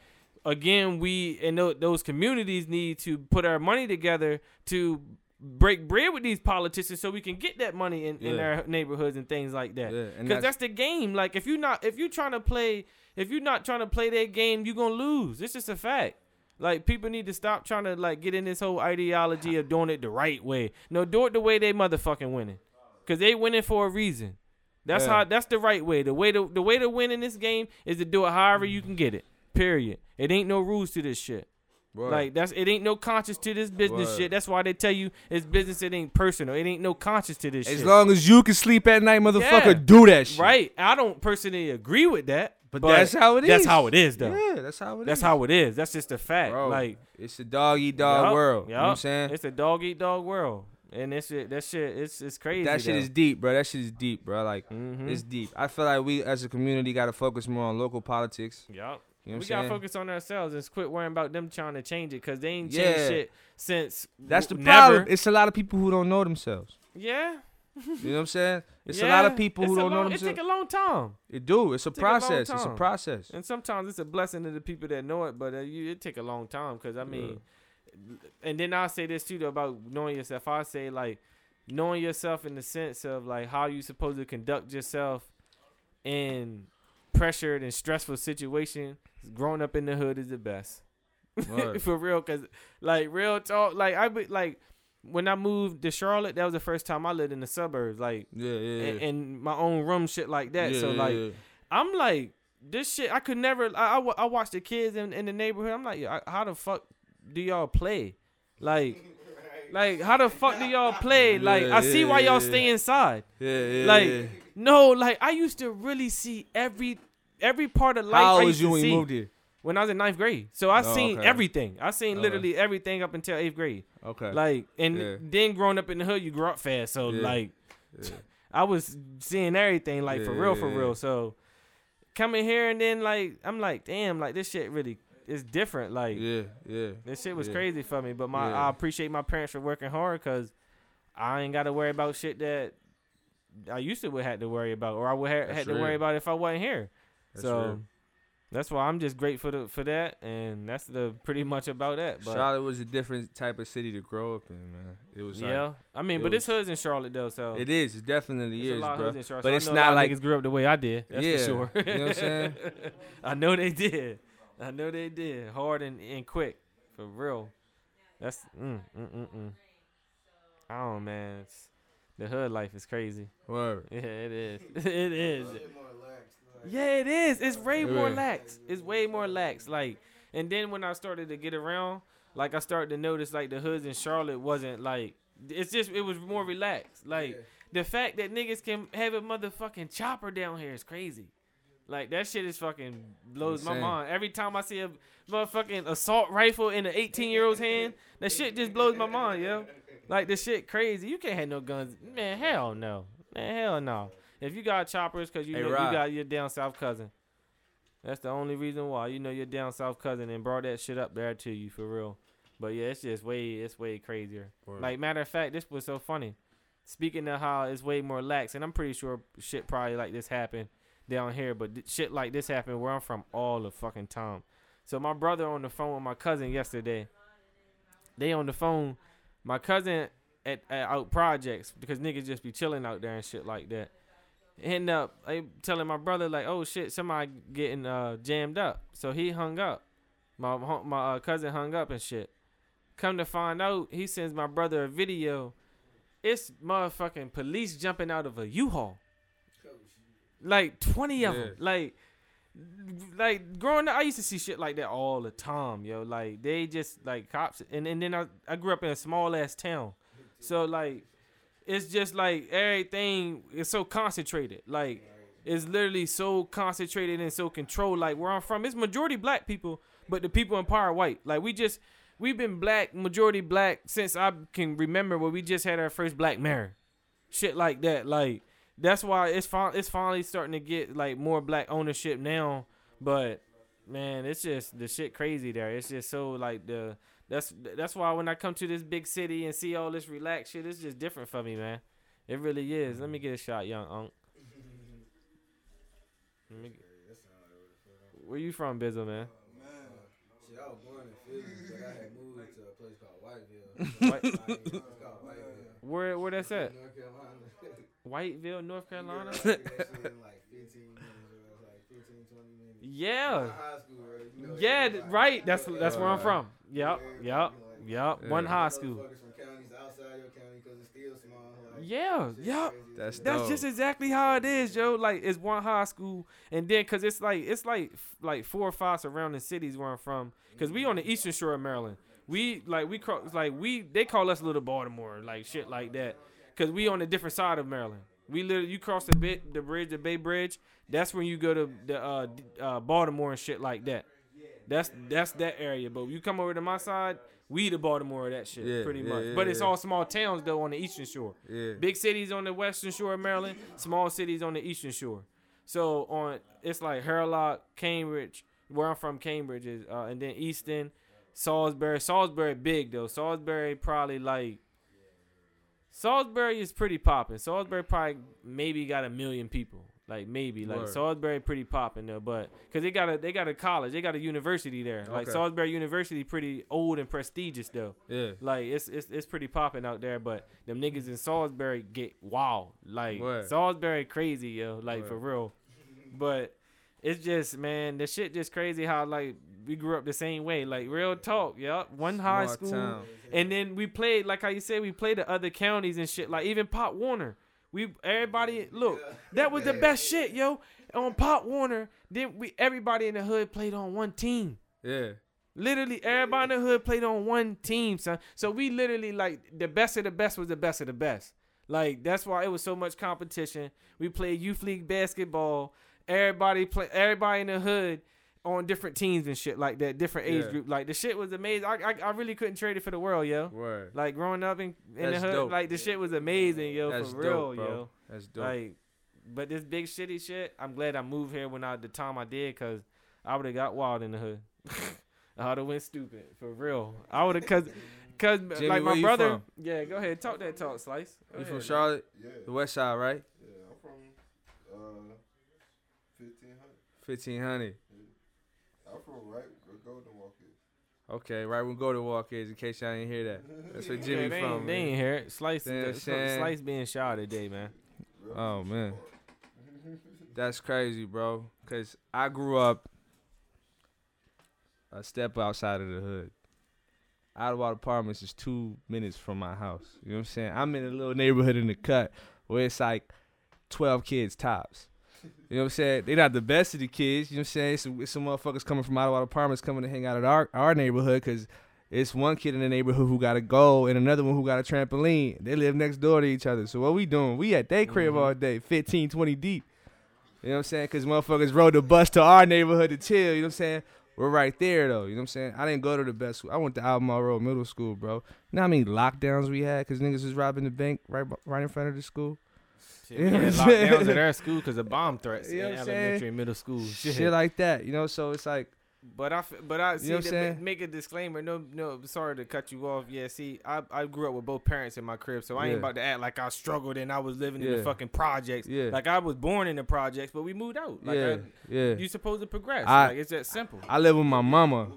again, we and those communities need to put our money together to break bread with these politicians so we can get that money in, in Yeah. our neighborhoods and things like that. Yeah, Because that's- that's, the game. Like if you're not if you're trying to play if you're not trying to play that game, you're gonna lose. It's just a fact. Like people need to stop trying to like get in this whole ideology of doing it the right way. No, do it the way they motherfucking winning, cause they winning for a reason. That's Yeah. how. That's the right way. The way to the way to win in this game is to do it however you can get it. Period. It ain't no rules to this shit. Word. Like that's it ain't no conscience to this business Word. shit. That's why they tell you it's business. It ain't personal. It ain't no conscience to this as shit. long as you can sleep at night, motherfucker, Yeah. do that shit. right? I don't personally agree with that, But, that's how it is. That's how it is, though. Yeah, that's how it is. That's how it is. That's just a fact. Bro, Like it's a dog eat dog yup, world. You know what I'm saying? It's a dog eat dog world, and this shit, that shit, it's it's crazy. that shit though. is deep, bro. That shit is deep, bro. Like Mhm. it's deep. I feel like we as a community got to focus more on local politics. Yup. You know we gotta focus on ourselves and quit worrying about them trying to change it because they ain't changed Yeah. shit since. That's the w- problem. never. It's a lot of people who don't know themselves. Yeah. You know what I'm saying? It's a lot of people who It's don't know long- It themselves. take a long time. It do. It's a a process. It's a process. And sometimes it's a blessing to the people that know it, but uh, you, it take a long time because I mean, and then I say this too though, about knowing yourself. I say like knowing yourself in the sense of like how you supposed to conduct yourself in pressured and stressful situation. Growing up in the hood is the best for real. Cause like real talk, like I be like when I moved to Charlotte, that was the first time I lived in the suburbs, like Yeah, yeah, and, yeah. and my own room, shit like that. Yeah, so like. yeah. I'm like, this shit, I could never. I, I, I watch the kids in, in the neighborhood. I'm like, I- how the fuck do y'all play? Like, like how the fuck do y'all play? Like, Yeah, I see yeah, why y'all yeah, stay inside. yeah, yeah, Like, no, like I used to really see every every part of life. how I old was you when you moved here? when I was in ninth grade. So I Oh, seen okay. everything. I seen Okay. literally everything up until eighth grade. Okay. Like, and then growing up in the hood, you grow up fast. So like. I was seeing everything like for real, for real. So coming here and then like I'm like, damn, like this shit really is different. Like yeah, yeah. this shit was yeah. crazy for me. But my Yeah. I appreciate my parents for working hard because I ain't got to worry about shit that I used to would have to worry about, or I would have had to real. worry about if I wasn't here. That's so real. that's why I'm just grateful to, for that, and that's the pretty much about that. But Charlotte was a different type of city to grow up in, man. It was like, yeah, I mean, it but was- this hood's in Charlotte though, so it is. It definitely is, bro. hoods in Charlotte, But so it's not like niggas grew up the way I did. That's Yeah, for sure. you know what I'm saying? I know they did. I know they did. Hard and, and quick, for real. That's mm mm mm mm. I don't man. It's, the hood life is crazy. word. Yeah, it is. it is. Yeah, it is. It's way more Yeah. lax. It's way more lax. Like, and then when I started to get around, like I started to notice like the hoods in Charlotte wasn't like. It's just it was more relaxed. Like the fact that niggas can have a motherfucking chopper down here is crazy. Like that shit is fucking blows my mind. Every time I see a motherfucking assault rifle in an 18 year old's hand, that shit just blows my mind, yo. Like this shit crazy. You can't have no guns, man. Hell no, man. Hell no. If you got choppers, cause you Hey, know Rob. you got your down south cousin. That's the only reason why you know your down south cousin and brought that shit up there to you for real. But yeah, it's just way it's way crazier. Word. Like matter of fact, this was so funny. Speaking of how it's way more lax, and I'm pretty sure shit probably like this happened down here, but th- shit like this happened where I'm from all the fucking time. So my brother on the phone with my cousin yesterday. They on the phone. My cousin at, at out projects because niggas just be chilling out there and shit like that. End up I telling my brother like, oh shit, somebody getting uh jammed up. So he hung up. My my uh, cousin hung up and shit. Come to find out, he sends my brother a video. It's motherfucking police jumping out of a U-Haul. Like twenty of Yeah. them. Like, like growing up, I used to see shit like that all the time, yo. Like they just like cops, and and then I I grew up in a small ass town, so like it's just like everything is so concentrated. Like it's literally so concentrated and so controlled. Like where I'm from, it's majority black people, but the people in power are white. Like we just we've been black, majority black since I can remember where we just had our first black mayor. Shit like that. Like that's why it's fin- it's finally starting to get like more black ownership now. But man, it's just the shit crazy there. It's just so like the that's that's why when I come to this big city and see all this relaxed shit, it's just different for me, man. It really is. Let me get a shot, young Unc. Let me get- Where you from, Bizzle, man? Shit, I was born in Philly, but I had moved to a place called Whiteville. White- Whiteville. Where where that's at? North Carolina. Whiteville, North Carolina. that shit like 15 minutes, like 15, 20 minutes. Yeah. High school, right? You know, Yeah, everybody- th- right. That's that's where I'm from. Yep, Yeah, yep, like, yep. Yeah. One high school. from counties outside your county 'cause it's still small. Like, Yeah, yep. That's hell. That's just exactly how it is, yo. Like it's one high school, and then cause it's like it's like like four or five surrounding cities where I'm from. Cause we on the eastern shore of Maryland. We like we cross like we they call us Little Baltimore, like shit like that. Cause we on a different side of Maryland. We literally you cross the bit the bridge, the Bay Bridge. That's when you go to the uh, uh Baltimore and shit like that. That's that's that area. But you come over to my side, we the Baltimore of that shit, Yeah, pretty yeah, much. yeah, but it's all small towns though on the eastern shore. Yeah. Big cities on the western shore of Maryland, small cities on the eastern shore. So on it's like Hurlock, Cambridge, where I'm from, Cambridge is, uh, and then Easton, Salisbury. Salisbury big though. Salisbury probably like. Salisbury is pretty popping. Salisbury probably maybe got a million people. Like maybe like Word. Salisbury pretty popping though, but because they got a they got a college, they got a university there. Like Okay. Salisbury University, pretty old and prestigious though. Yeah. Like it's it's it's pretty popping out there, but them niggas in Salisbury get wow. Like Word. Salisbury crazy, yo. Like for real. But it's just man, the shit just crazy how like we grew up the same way. Like real talk, yup. One high school. town. And then we played like how you said we played the other counties and shit. Like even Pop Warner. We everybody look, that was the best shit, yo. On Pop Warner, then we everybody in the hood played on one team. Yeah. Literally, everybody in the hood played on one team, son. So we literally like the best of the best was the best of the best. Like that's why it was so much competition. We played youth league basketball. Everybody play. Everybody in the hood on different teams and shit like that, different age Yeah. group. Like the shit was amazing. I, I I really couldn't trade it for the world, yo. Word. Like growing up in, in That's the hood, dope. like the shit was amazing, yo, That's for real, dope, bro. yo. That's dope. Like, but this big shitty shit, I'm glad I moved here when I the time I did, cause I would have got wild in the hood. I would have went stupid for real. I would have, cause, cause Jimmy, like my brother. from? Yeah, go ahead, talk that talk, slice. Go you from. Charlotte, Yeah, the West Side, right? yeah. I'm from uh, 1500. Fifteen hundred. I'm from right where Golden Walk is. Okay, right. We'll go to Walk is in case y'all didn't hear that. That's where Yeah, Jimmy they, from. ain't, they ain't hear it. Slice, You know the- slice being shot today, man. Oh man, that's crazy, bro. Cause I grew up a step outside of the hood. Ottawa Apartments is two minutes from my house. You know what I'm saying? I'm in a little neighborhood in the cut where it's like 12 kids tops. You know what I'm saying? They're not the best of the kids. You know what I'm saying? It's some, it's some motherfuckers coming from Ottawa Apartments coming to hang out at our, our neighborhood because it's one kid in the neighborhood who got a goal and another one who got a trampoline. They live next door to each other. So what we doing? We at their crib Mhm. all day, 15, 20 deep. You know what I'm saying? Because motherfuckers rode the bus to our neighborhood to chill. You know what I'm saying? We're right there, though. You know what I'm saying? I didn't go to the best school. I went to Albemarle Road Middle School, bro. You know how many lockdowns we had because niggas was robbing the bank right right in front of the school? Shit, You we know had what lockdowns at our school because of bomb threats You know in what I'm saying? elementary and middle school. Shit. Shit like that. You know, so it's like, But I, f- but I see. know what to I'm saying? make a disclaimer. No, no. Sorry to cut you off. Yeah. See, I, I grew up with both parents in my crib, so I ain't about to act like I struggled and I was living in the fucking projects. Yeah. Like I was born in the projects, but we moved out. Like yeah, I, yeah. you supposed to progress. I- like it's that simple. I live with my mama.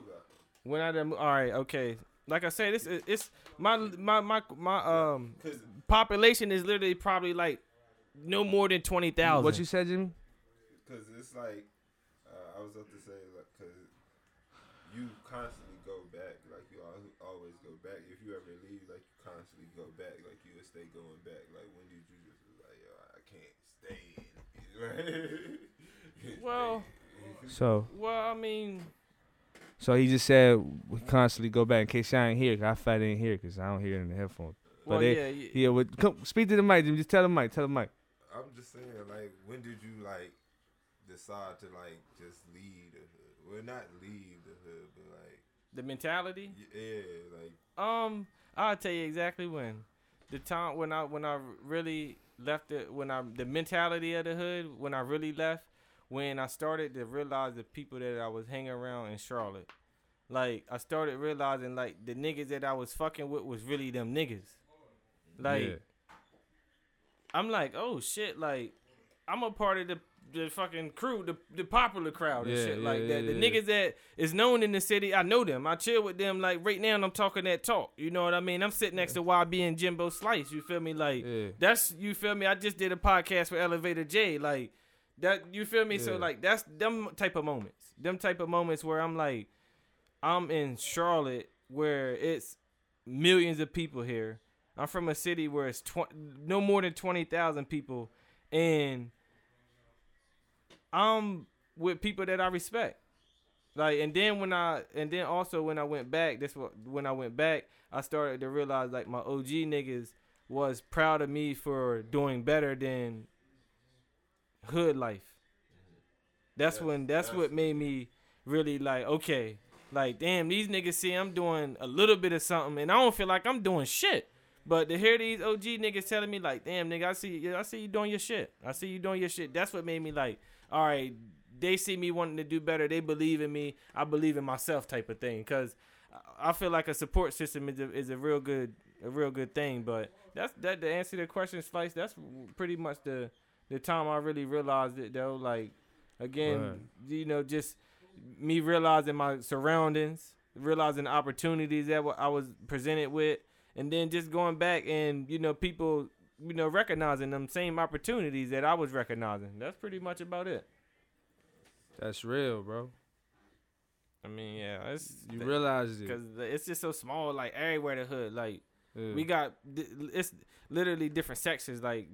When I done, all right, okay. Like I said, this is it's my my my my um population is literally probably like no more than twenty thousand. What you said, Jimmy? Cause it's like uh, I was up to say like, cause you constantly go back, like you always go back. If you ever leave, like you constantly go back, like you would stay going back. Like when did you just like, yo, I can't stay. in. Well, So, well, I mean, so he just said we constantly go back in case y'all ain't here. 'cause I fat ain't here because I don't hear it in the headphones. well, they- yeah, yeah. Yeah, with, come speak to the mic, Jimmy. Just tell the mic. Tell the mic. I'm just saying, like, when did you like decide to like just leave the hood? Well, not leave the hood, but like, The mentality. yeah, like. Um, I'll tell you exactly when. The time when I when I really left it when I the mentality of the hood when I really left when I started to realize the people that I was hanging around in Charlotte. Like I started realizing like the niggas that I was fucking with was really them niggas. Like Yeah. I'm like, oh shit, like I'm a part of the the fucking crew, the the popular crowd and Yeah, shit yeah, like that. yeah, the niggas that is known in the city, I know them. I chill with them. Like right now, I'm talking that talk. You know what I mean? I'm sitting next to YB and Jimbo Slice. You feel me? Like that's you feel me. I just did a podcast with Elevator J. Like That you feel me? So like that's them type of moments. Them type of moments where I'm like, I'm in Charlotte where it's millions of people here. I'm from a city where it's tw- no more than twenty thousand people, and I'm with people that I respect. Like, and then when I, and then also when I went back, this what when I went back, I started to realize like my OG niggas was proud of me for doing better than hood life. That's when that's yes. what made me really like okay, like damn these niggas see I'm doing a little bit of something and I don't feel like I'm doing shit. But to hear these OG niggas telling me like, damn nigga, I see I see you doing your shit. I see you doing your shit. That's what made me like, all right, they see me wanting to do better. They believe in me. I believe in myself type of thing. Cause I feel like a support system is a, is a real good a real good thing. But that's that to answer the question, Slice. That's pretty much the the time I really realized it though. Like again, Right. you know, just me realizing my surroundings, realizing the opportunities that I was presented with, and then just going back and you know people you know recognizing them same opportunities that I was recognizing. That's pretty much about it. That's real, bro. I mean, yeah, it's You realize it. because it's just so small, like everywhere the hood, like. Yeah. We got it's literally different sections. Like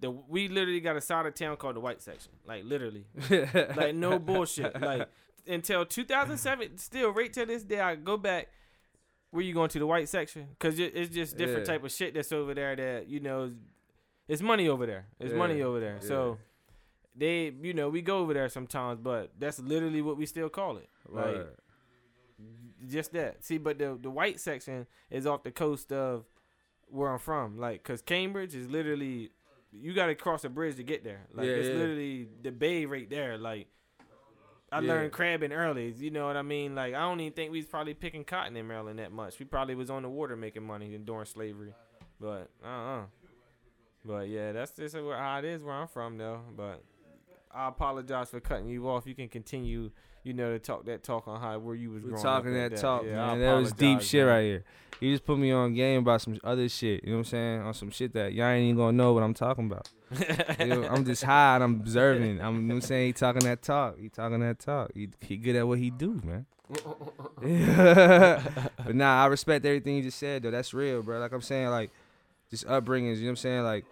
the we literally got a side of town called the white section. Like literally, like no bullshit. Like until 2007, still right to this day, I go back. Where you going to the white section? Cause it, it's just different Yeah. type of shit that's over there. That you know, it's money over there. It's money over there. So they, you know, we go over there sometimes, but that's literally what we still call it. Like Right. just that. See, but the the white section is off the coast of where I'm from. Like, cause Cambridge is literally you got to cross a bridge to get there. Like, Yeah, it's yeah. literally the bay right there. Like, I Yeah. learned crabbing early. You know what I mean? Like, I don't even think we was probably picking cotton in Maryland that much. We probably was on the water making money during slavery. But uh uh But yeah, that's just where- how it is where I'm from though. But I apologize for cutting you off. You can continue, you know, to talk that talk on how where you was We growing talking up at that talk, Yeah, man. That was deep shit man. right here. You just put me on game about some other shit. You know what I'm saying? On some shit that y'all ain't even gonna know what I'm talking about. You know, I'm just high and I'm observing. I'm, you know what I'm saying? He talking that talk. He talking that talk. He, he good at what he do, man. but nah, I respect everything you just said though. That's real, bro. Like I'm saying, like just upbringings. You know what I'm saying? Like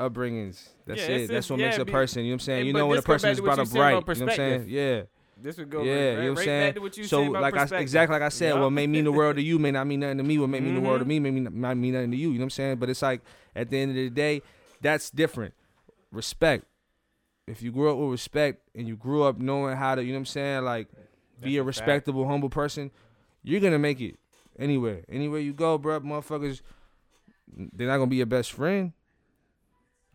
upbringings. That's Yeah, it. That's what makes a person. You know what I'm saying? you know when a person is brought up right. You know what I'm saying? Yeah. This would go Yeah, right, you know what I'm right saying? back to what you so like I exactly like I said, Yup. what may mean the world to you may not mean nothing to me. What may mean the world to Mhm. me may mean, might mean nothing to you. You know what I'm saying? But it's like at the end of the day, that's different. Respect. If you grew up with respect and you grew up knowing how to, you know what I'm saying, like be That's a a fact. respectable, humble person, you're gonna make it anywhere. Anywhere you go, bro, motherfuckers, they're not gonna be your best friend.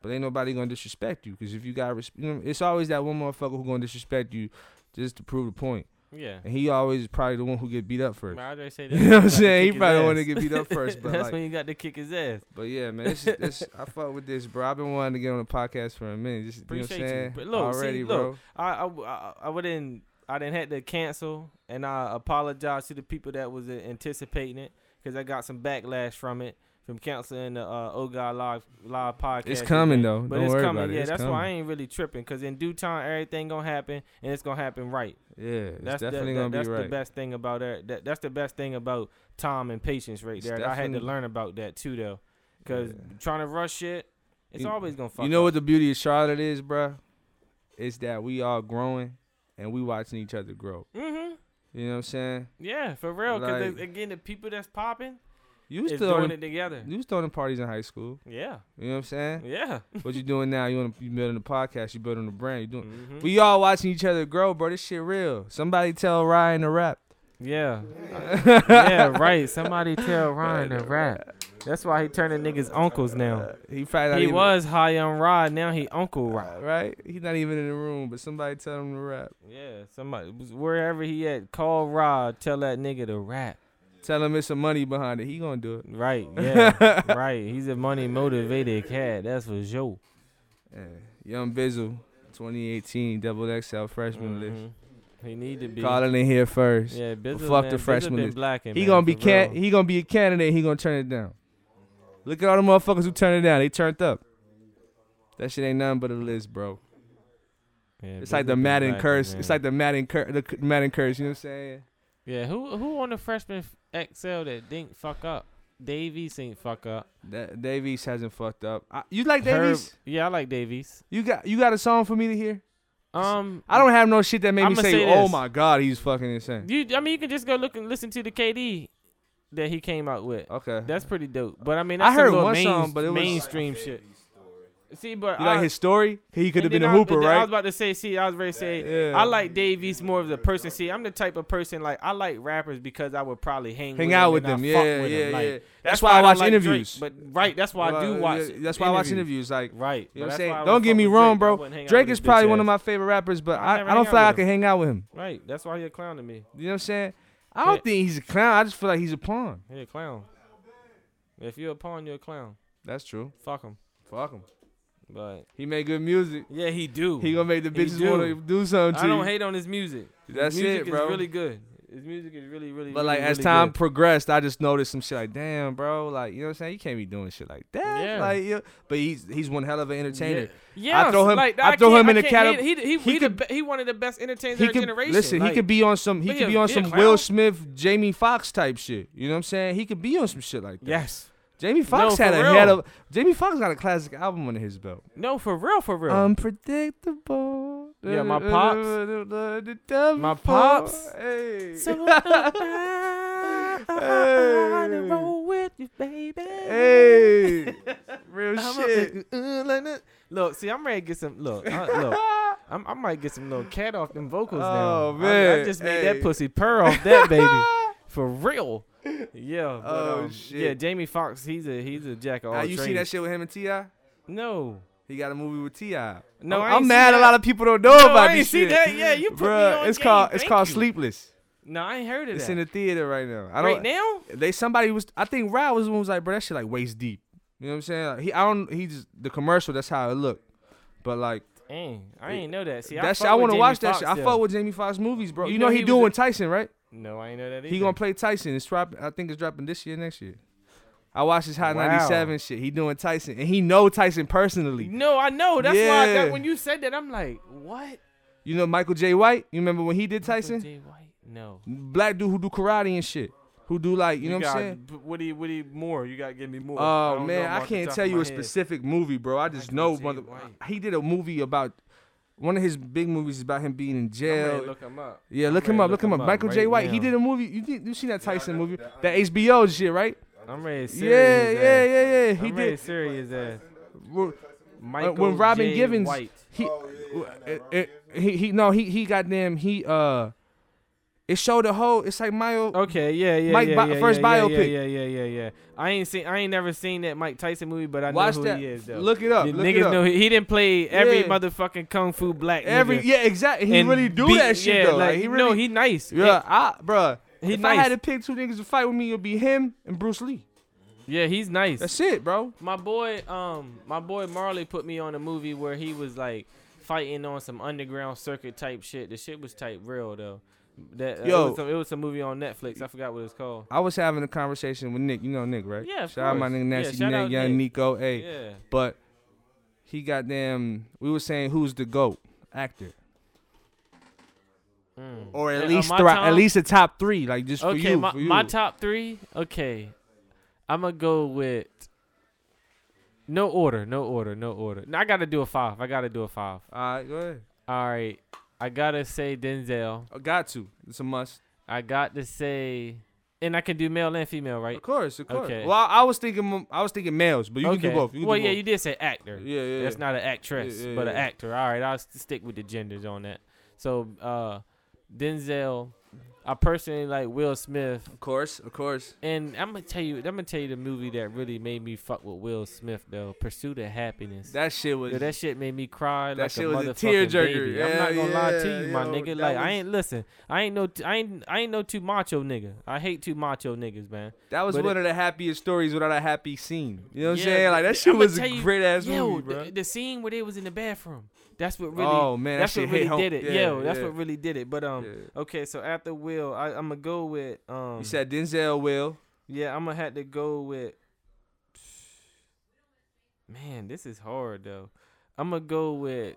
But ain't nobody gonna disrespect you because if you got, res- you know, it's always that one motherfucker who gonna disrespect you just to prove the point. Yeah. And he always is probably the one who get beat up first. I say that. You know what I'm saying? He probably the one to get beat up first. But That's like, when you got to kick his ass. but yeah, man, this, this I fuck with this, bro. I've been wanting to get on the podcast for a minute. Just, Appreciate you know what I'm saying? But look, see, Already, look, bro. I I I, I wouldn't I didn't had to cancel, and I apologize to the people that was anticipating it because I got some backlash from it from canceling the uh, Oh God live live podcast. It's coming though. But Don't it's worry coming, about it. yeah. It's that's coming. why I ain't really tripping, cause in due time everything gonna happen, and it's gonna happen right. Yeah, it's That's the- definitely gonna that's be the best thing about it. That, that's the best thing about time and patience right there. I had to learn about that too though, cause Yeah. trying to rush shit, it's You- always gonna fuck. You know up. what the beauty of Charlotte is, bro? It's that we all growing and we watching each other grow. Mm-hmm. You know what I'm saying? Yeah, for real. Cause Like- again, the people that's popping You was is still doing it together. you was throwing parties in high school. Yeah, You know what I'm saying? yeah. what you doing now? You want to you building a podcast? You building a brand? You doing? Mhm. We all watching each other grow, bro. This shit real. Somebody tell Ryan to rap. Yeah, yeah, right. Somebody tell Ryan to rap. That's why he turning niggas uncles now. He probably He even, was high on Rod, now he Uncle Rod. right. He's not even in the room, but somebody tell him to rap. Yeah, somebody wherever he at, call Rod, tell that nigga to rap. Tell him it's some money behind it. He gonna do it. Right, yeah, right. He's a money motivated cat. That's for sure. Yeah. Young Bizzle, 2018 Double XL freshman list. Mhm. He need to be. Calling in here first. Yeah, Bizzle, fuck man, the freshman list. blacking, He man, gonna be can real. he gonna be a candidate. He gonna turn it down. Look at all the motherfuckers who turned it down. They turned up. That shit ain't nothing but a list, bro. Yeah, It's like the Madden curse. man. It's like the Madden curse. The Madden curse. You know what I'm saying? yeah. Who who on the freshman XL that didn't fuck up? Dave East ain't fuck up. That Dave East hasn't fucked up. I, you like Herb- Dave East? yeah, I like Dave East. You got you got a song for me to hear? Um, I don't have no shit that made me I'ma say, say "Oh my god, he's fucking insane." You, I mean, you can just go look and listen to the KD that he came out with. Okay. That's pretty dope. But I mean, I heard one main, song, but it was- mainstream shit. See, but You like his story? He could have been a hooper, right? I was about to say, see, I was ready to say, Yeah. I like Dave East more of the person. See, I'm the type of person like I like rappers because I would probably hang Hang with out them with them. Yeah, with yeah, them. Like, yeah. That's why I watch like Drake, interviews. but right, that's why I do watch. yeah, That's why I watch interviews. Like, Right, you know what I'm saying? Don't get me wrong, Drake. Bro. wouldn't hang out Drake is probably one of my favorite rappers, but I I, don't feel like I can hang out with him. Right, that's why he a clown to me. You know what I'm saying? I don't think he's a clown. I just feel like he's a pawn. He a clown. If you're a pawn, you're a clown. That's true. Fuck him. Fuck him. But He made good music. yeah, he do. He gonna make the bitches do. want to do something to I don't you. hate on his music. That's his music it, bro. is really good. His music is really, really. But really, like as really time good. progressed, I just noticed some shit like, damn, bro, like you know what I'm saying? You can't be doing shit like that. Yeah. Like, you but he's he's one hell of an entertainer. Yeah, I throw him- Like, I throw him in the can't He, he, he he, could- the, he one of the best entertainers He could generation. listen. like, he could be on some. He could be on some. Will Smith, Jamie Foxx type shit. You know what I'm saying? He could be on some shit like that. Yes. Jamie Foxx for had a real. had a Jamie Foxx got a classic album under his belt. No, for real, for real. Unpredictable. Yeah, my pops. My pops. Hey. so Hey. to roll with you, baby. hey. Real I'm shit. A, uh, like that. Look, see, I'm ready to get some. Look, I, look. I'm, I might get some little cat off them vocals Oh, now. I- I, man. just made Hey. that pussy purr off that baby. For real. Yeah. But, Oh, um, shit. Yeah, Jamie Foxx, he's a he's a jack of all you trades. see that shit with him and T.I.? No. He got a movie with Ti. No, I'm, I I'm mad. A lot of people don't know No, about I this shit. that. Yeah, you put me Bruh, on it's game. called it's called you. Sleepless. No, I ain't heard of It's that. in the theater right now. I right don't. now? They somebody was. I think Rao was the one was like, bro, that shit like waist deep. You know what I'm saying? Like, he, I don't. He just the commercial. That's how it looked. But like Dang, I ain't know that. See, I that shit, I want to Jamie watch that shit. I fuck with Jamie Foxx movies, bro. You, You know, know he, he doing a- Tyson, right? No, I ain't know that either. He gonna play Tyson. It's dropping. I think it's dropping this year, next year. I watched his Hot Wow. 97 shit. He doing Tyson, and he know Tyson personally. No, I know. That's why I got, when you said that, I'm like, what? You know Michael Jai White. You remember when he did Tyson? Jai White? No. Black dude who do karate and shit. Who do like you, know what I'm saying? b- What do you, what do you more? You got to give me more. Oh don't man, I can't tell you a head. specific movie, bro. I just Michael know J. mother- White. he did a movie about one of his big movies is about him being in jail. look him up. yeah, look him up, look him up. Michael Jai White. He did a movie. You did, you seen that Tyson movie? that- HBO shit, right? I'm ready Yeah, yeah, yeah, yeah. He I'm did. serious ass. Michael when Robin J. Givens- White. He, Oh, yeah, yeah, I uh, uh, he, he, no, he, he got them. He, uh, it showed the whole. It's like Mayo. Okay, yeah, yeah, Mike yeah, Bi- yeah, first yeah, biopic. Yeah, yeah, yeah, yeah. I ain't seen, I ain't never seen that Mike Tyson movie, but I Watch know who that. he is though. Look it up. The Look niggas it up. know he, he didn't play every motherfucking kung fu black Every nigga yeah, exactly. He and really do beat- that shit though. Like, he really. no, he nice. yeah, I, bruh. he if nice. I had to pick two niggas to fight with me, it'd be him and Bruce Lee. yeah, he's nice. That's it, bro. My boy, um, my boy Marley put me on a movie where he was like fighting on some underground circuit type shit. The shit was type real though. That uh, Yo. it was, some, it was a movie on Netflix. I forgot what it's called. I was having a conversation with Nick. You know Nick, right? Yeah, of Shout out my nigga Nasty shout Nick, young Nick. Nico. Hey, Yeah. but he got them. We were saying who's the goat actor, Mm. or at Uh, least thri- at least a top three, like just for okay, you. my, for you. my top three. Okay, I'm gonna go with no order, no order, no order. I gotta do a five. I gotta do a five. All right, go ahead. All right, I gotta say Denzel. I got to. It's a must. I got to say, and I can do male and female, right? Of course, of course. Okay. Well, I, I was thinking, I was thinking males, but you okay. can do both. You can well, do yeah, both. you did say actor. Yeah, yeah. That's not an actress, Yeah, yeah, but an actor. All right, I'll stick with the genders on that. So, uh, Denzel, I personally like Will Smith, Of course, of course. and I'm gonna tell you, I'm gonna tell you the movie that really made me fuck with Will Smith though, Pursuit of Happiness. That shit was. Yo, that shit made me cry That like shit a was a tearjerker. baby. I'm not gonna lie to yeah, you, my yo, nigga. that Like I ain't listen. I ain't no. T- I ain't. I ain't no too macho nigga. I hate too macho niggas, man. that was but one of the happiest stories without a happy scene. You know what Yeah, I'm saying? Like that shit was a you- great ass Yo, movie, bro. the, the scene where they was in the bathroom. That's what really. oh man, that's that what really did it. Yeah, Yo, that's yeah, what really did it. But um, yeah. okay. So after Will, I, I'm gonna go with um. You said Denzel will. Yeah, I'm gonna have to go with. Man, this is hard though. I'm gonna go with.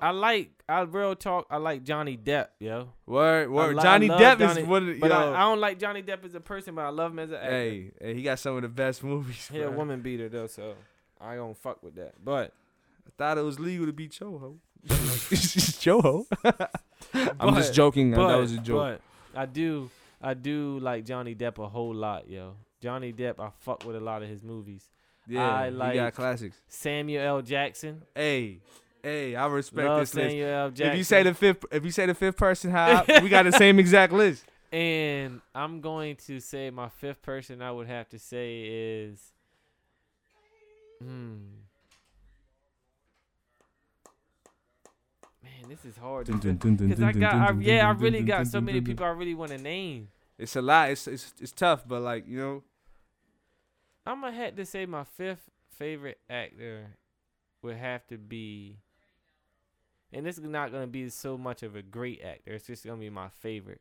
I like I real talk. I like Johnny Depp, yo. Word, word. li- I Johnny Depp Johnny- is one of the. But I. I don't like Johnny Depp as a person, but I love him as an actor. hey, hey, he got some of the best movies. he a woman beater though, so I don't fuck with that. But I thought it was legal to be choho. choho. I'm just joking. but, that was a joke. But I do I do like Johnny Depp a whole lot, yo. Johnny Depp, I fuck with a lot of his movies. yeah, I like- got classics. Samuel L. Jackson. Hey, hey, I respect Love this list. Samuel L. Jackson. If you say the fifth, if you say the fifth person, how we got the same exact list. And I'm going to say my fifth person I would have to say is hmm. Man, this is hard. Because I got I, yeah, I really got so many people I really want to name. It's a lot. It's it's it's tough, but like you know, I'm gonna have to say my fifth favorite actor would have to be, and this is not gonna be so much of a great actor. It's just gonna be my favorite.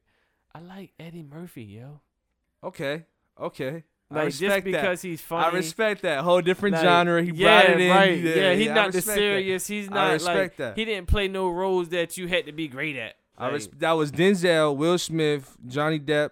I like Eddie Murphy, yo. okay, okay. I Like just respect that. because he's funny. I respect that whole different Like, genre. He yeah, brought it in. right. Yeah, Yeah, he's I not the respect that. serious. He's I not respect like that. he didn't play no roles that you had to be great at. I Like, res- that was Denzel, Will Smith, Johnny Depp,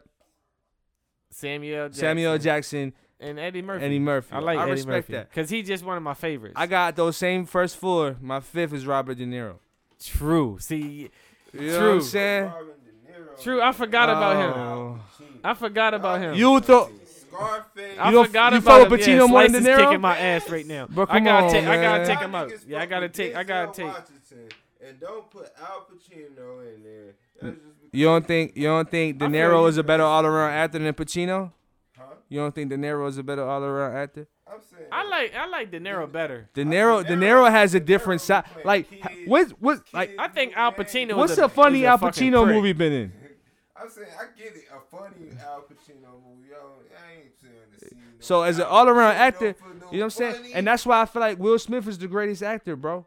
Samuel Jackson, Samuel Jackson, and Eddie Murphy. Eddie Murphy. I like I Eddie respect Murphy that. because he's just one of my favorites. I got those same first four. My fifth is Robert De Niro. True. See, You know what True. I'm saying? Robin De Niro, true. I forgot about him. Oh. I forgot about him. You thought Scarface. I You don't- forgot you about fuck him. with yeah, Pacino more than Slice De Niro? kicking my ass right now. Bro, I gotta on, take. I gotta take him out. Yeah, I gotta with take. I gotta Denzel take. Washington And don't put Al Pacino in there. That's just because, you don't think you don't think De Niro is a better all around actor than Pacino? huh? You don't think De Niro is a better all around actor? I'm saying. I like. I like De Niro better. De Niro, De Niro has a different side. Like, what, what, like, I think Al Pacino. what's a, a funny is a Al Pacino movie been in? I'm saying I get it. A funny Al Pacino movie. Yo, I ain't saying to see. no So as an all around actor, you know what I'm saying? And that's why I feel like Will Smith is the greatest actor, bro.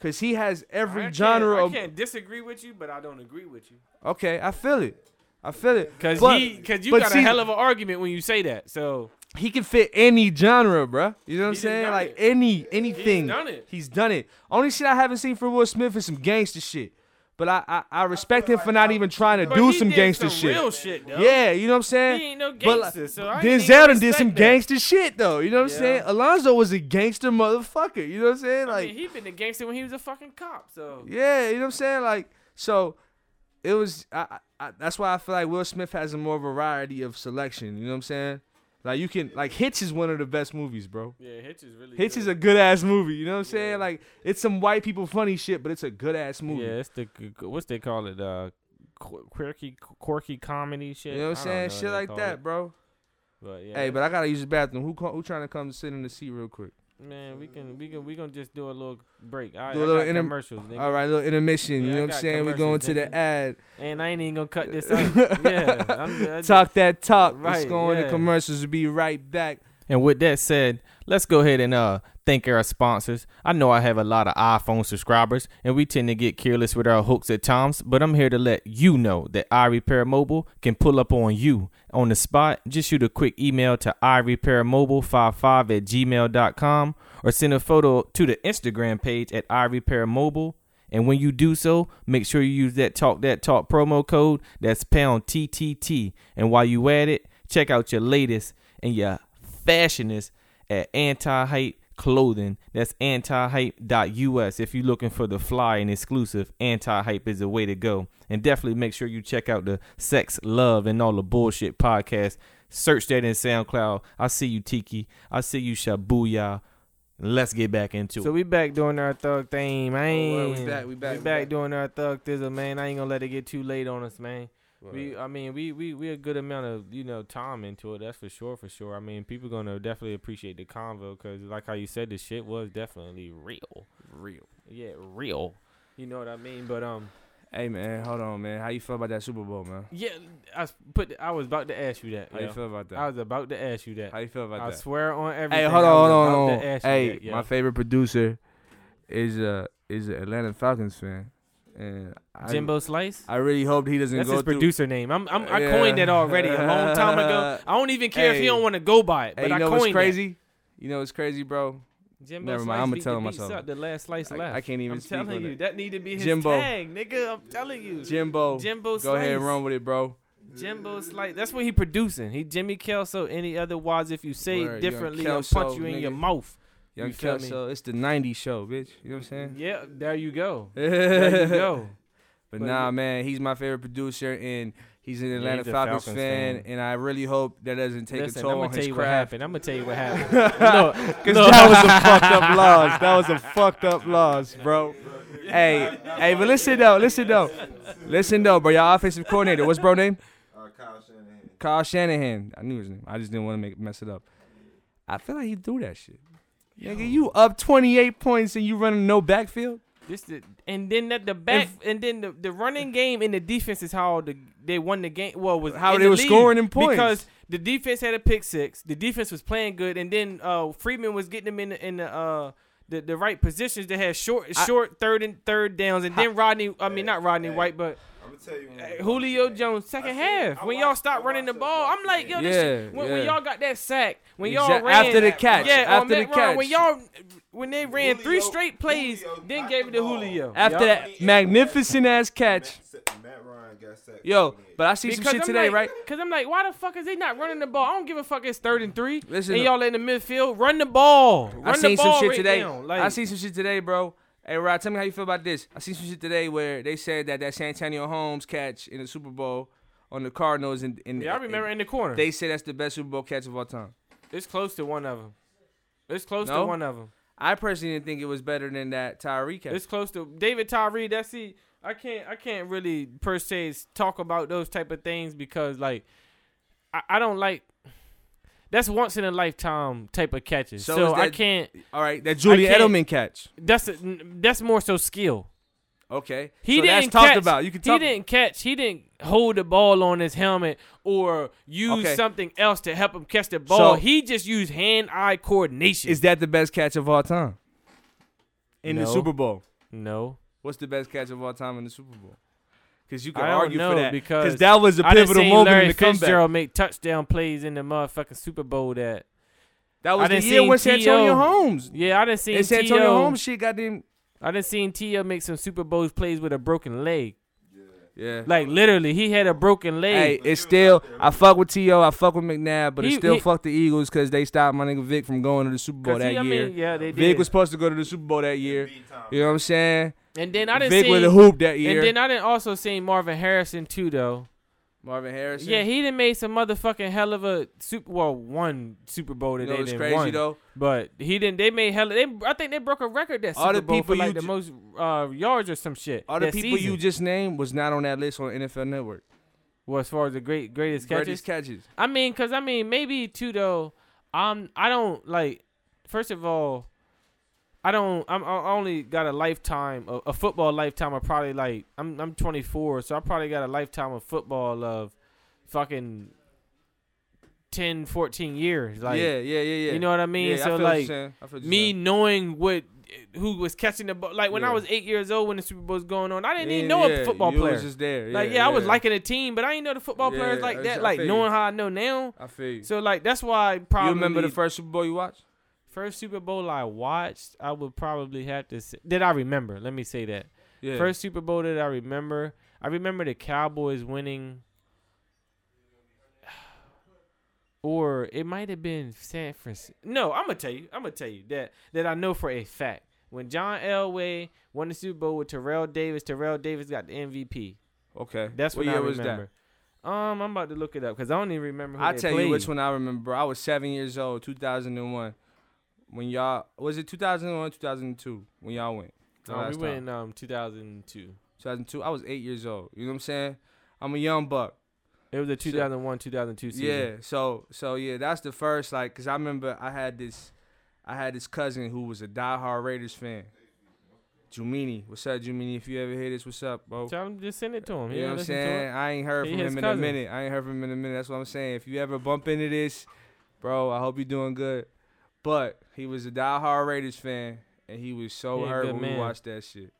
Cause he has every genre I of. can't disagree with you, but I don't agree with you. Okay, I feel it. I feel it. Cause But- he, cause you got see- a hell of an argument when you say that. So he can fit any genre, bruh. You know what I'm saying? Like it. any anything. done it. He's done it. Only shit I haven't seen for Will Smith is some gangster shit. But I I, I respect him for not even trying to do he some did gangster some shit. Real shit, though. Yeah, you know what I'm saying? He ain't no But like, so I Denzel done did some that. gangster shit though. You know what I'm Yeah. saying? Alonzo was a gangster motherfucker. You know what I'm saying? I Like mean, he been a gangster when he was a fucking cop. So yeah, you know what I'm saying? Like so, it was. I, I, I, that's why I feel like Will Smith has a more variety of selection. You know what I'm saying? Like you can like Hitch is one of the best movies, bro. yeah, Hitch is really. Hitch good. is a good ass movie. You know what I'm saying? Yeah. Like it's some white people funny shit, but it's a good ass movie. Yeah, it's the what's they call it? Uh, quirky, quirky comedy shit. You know what I'm saying? know Shit like that, it. bro. But yeah, Hey, but I gotta use the bathroom. Who who trying to come sit in the seat real quick? Man, we can we can we gonna just do a little break. I, Do a little inter- commercials, nigga. All right, little intermission. Yeah, you know what I'm saying? We going to the ad. and I ain't even gonna cut this out. yeah, I'm, I, Talk that talk. Let's Right, go into commercials. We'll be right back. And with that said, let's go ahead and uh thank our sponsors. I know I have a lot of iPhone subscribers, and we tend to get careless with our hooks at times, but I'm here to let you know that iRepair Mobile can pull up on you on the spot. Just shoot a quick email to iRepairMobile55 at gmail.com or send a photo to the Instagram page at iRepairMobile. And when you do so, make sure you use that Talk That Talk promo code. That's pound TTT. And while you at it, check out your latest and your fashionist at Anti Hype Clothing. That's antihype.us. If you're looking for the fly and exclusive, Anti Hype is the way to go. And definitely make sure you check out the Sex, Love, and all the bullshit podcast. Search that in SoundCloud. I see you, Tiki. I see you, Shabuya. Let's get back into it. So we back doing our thug thing, man. Oh, well, we back, we back, We we back back. doing our thug thizzle, man. I ain't gonna let it get too late on us, man. We, I mean, we, we, we a good amount of you know time into it. That's for sure, for sure. I mean, people gonna definitely appreciate the convo because, like how you said, the shit was definitely real, real, yeah, real. You know what I mean? But um, Hey man, hold on, man. How you feel about that Super Bowl, man? yeah, I s- put. I was about to ask you that. How yo. you feel about that? I was about to ask you that. How you feel about I that? I swear on everything. Hey, hold on, hold on, hold on. Hey, that, my favorite producer is a is an Atlanta Falcons fan, and I, Jimbo Slice. I really hope he doesn't That's go his through. producer name. I'm, I'm I Yeah. coined that already a long time ago. I don't even care if he don't want to go by it, But Hey, you I know coined what's crazy? You know what's crazy, bro? Jimbo Never mind, I'ma tell him myself. up, the last slice I- left. I can't even I'm telling you, it. that need to be his Jimbo. tag, nigga. I'm telling you. Jimbo, Jimbo go ahead and run with it, bro. Jimbo Slice. that's what he producing. He Jimmy Kelso. Any otherwise, if you say Word, it differently, I'll punch you in your mouth. Young You feel me? It's the '90s show, bitch. You know what I'm saying? Yeah, there you go. There you go. But But nah, yeah. man, he's my favorite producer, and he's an Atlanta he's Falcons, Falcons fan, fan. and I really hope that doesn't take Listen, a toll I'm on gonna tell his you what craft. happened. I'm gonna tell you what happened. no, Cause no. that was a fucked up loss. That was a fucked up loss, bro. Hey, hey, but listen though, listen though, listen though, bro. Y'all offensive coordinator, what's bro name? Uh, Kyle Shanahan. Kyle Shanahan. I knew his name. I just didn't want to make mess it up. I feel like he threw that shit. Nigga, you up 28 points and you running no backfield? This the, and then at the back and then the, the running game and the defense is how the they won the game. Well, was How they the were scoring in points. because the defense had a pick six. The defense was playing good, and then uh, Freeman was getting them in the in the uh the, the right positions. They had short I- short third and third downs, and then Rodney. I mean not Rodney. White, but I'm gonna tell you. when uh, Julio watched. Jones second I half I when y'all watched- start running the ball. I'm like, yo, this Yeah, shit, when, when y'all got that sack, when Exact- y'all ran after the catch, yeah, after the that run, when catch. y'all when they ran three straight plays, Julio then gave it to. Julio. After Yup. that magnificent ass catch. Matt, Matt Ryan got sacked. Yo, but I see some shit I'm today, like, right? Because I'm like, why the fuck is they not running the ball? I don't give a fuck. It's third and three, Listen and y'all in the midfield. Run the ball. Run I the seen some ball shit right today. now. Like, I seen some shit today, bro. Hey, Rod, tell me how you feel about this. I seen some shit today where they said that that Santonio Holmes catch in the Super Bowl on the Cardinals, and, yeah, I remember in the corner. they say that's the best Super Bowl catch of all time. it's close to one of them. It's close No? to one of them. I personally didn't think it was better than that Tyree catch. It's close to David Tyree. That's the I can't I can't really per se talk about those type of things because like I, I don't like that's once in a lifetime type of catches. So So, is I can't. all right, that Julian Edelman catch. That's a, that's more so skill. Okay, He so didn't that's talked catch, about. You can talk He didn't catch. He didn't hold the ball on his helmet or use Okay. something else to help him catch the ball. So- he just used hand-eye coordination. Is that the best catch of all time in the Super Bowl? no. What's the best catch of all time in the Super Bowl? Because you can I argue for that because that was a pivotal moment Larry in the comeback. Fitzgerald make touchdown plays in the motherfucking Super Bowl. That That I was the year when Santonio Holmes. yeah, I done seen And Santonio Holmes shit got them. I done seen T.O. make some Super Bowl plays with a broken leg. Yeah. Like literally, he had a broken leg. Hey, leg. it's still I fuck with T.O. I fuck with McNabb, but He- it's still he- fuck the Eagles because they stopped my nigga Vic from going to the Super Bowl that he- I year. mean, yeah, they did. Vic was supposed to go to the Super Bowl that year. Time. You know what I'm saying? and then I didn't see Vic see. with a hoop that year. And then I didn't also see Marvin Harrison too, though. Marvin Harrison. Yeah, he done made some motherfucking hell of a super. Well, one Super Bowl that you know they didn't crazy won. though. But he didn't. They made hell. They, I think they broke a record that All Super the Bowl people for like the ju- most uh, yards or some shit. All the people season. you just named was not on that list on NFL Network. Well, as far as the great greatest catches, Greatest catches. I mean, cause I mean, maybe too though. Um, I don't like. First of all, I don't. I'm I only got a lifetime, a, a football lifetime of probably like I'm I'm 24, so I probably got a lifetime of football of fucking 10, 14 years. Like, yeah, yeah, yeah, yeah. you know what I mean? Yeah, I so feel what you're like. I you're me saying. knowing what who was catching the ball. Like when I was eight years old when the Super Bowl was going on, I didn't even know yeah, a football you player. Was just there. like yeah, I was liking a team, but I didn't know the football players like that. I Like feel you. knowing how I know now. I feel you. So like that's why I probably you remember the first Super Bowl you watched? First Super Bowl I watched. I would probably have to say, that I remember. Let me say that Yeah. first Super Bowl that I remember. I remember the Cowboys winning. Or it might have been San Francisco. No, I'm gonna tell you. I'm gonna tell you that that I know for a fact. When John Elway won the Super Bowl with Terrell Davis, Terrell Davis got the MVP. Okay. That's what what year I was remember. Um, I'm about to look it up because I don't even remember. Who I'll tell played. you which one I remember. I was seven years old, 2001. When y'all was it 2001, 2002 when y'all went? Um, we went in um 2002. 2002. I was eight years old. You know what I'm saying? I'm a young buck. It was the Shit. 2001 2002 season. Yeah. So so yeah, that's the first like, cause I remember I had this, I had this cousin who was a diehard Raiders fan. Jumini, what's up, Jumini? If you ever hear this, what's up, bro? Tell him just send it to him. He You know what I'm saying? I ain't heard He from him in cousin. a minute. I ain't heard from him in a minute. That's what I'm saying. If you ever bump into this, bro, I hope you're doing good. But he was a diehard Raiders fan, and he was so He a hurt good when we watched that shit.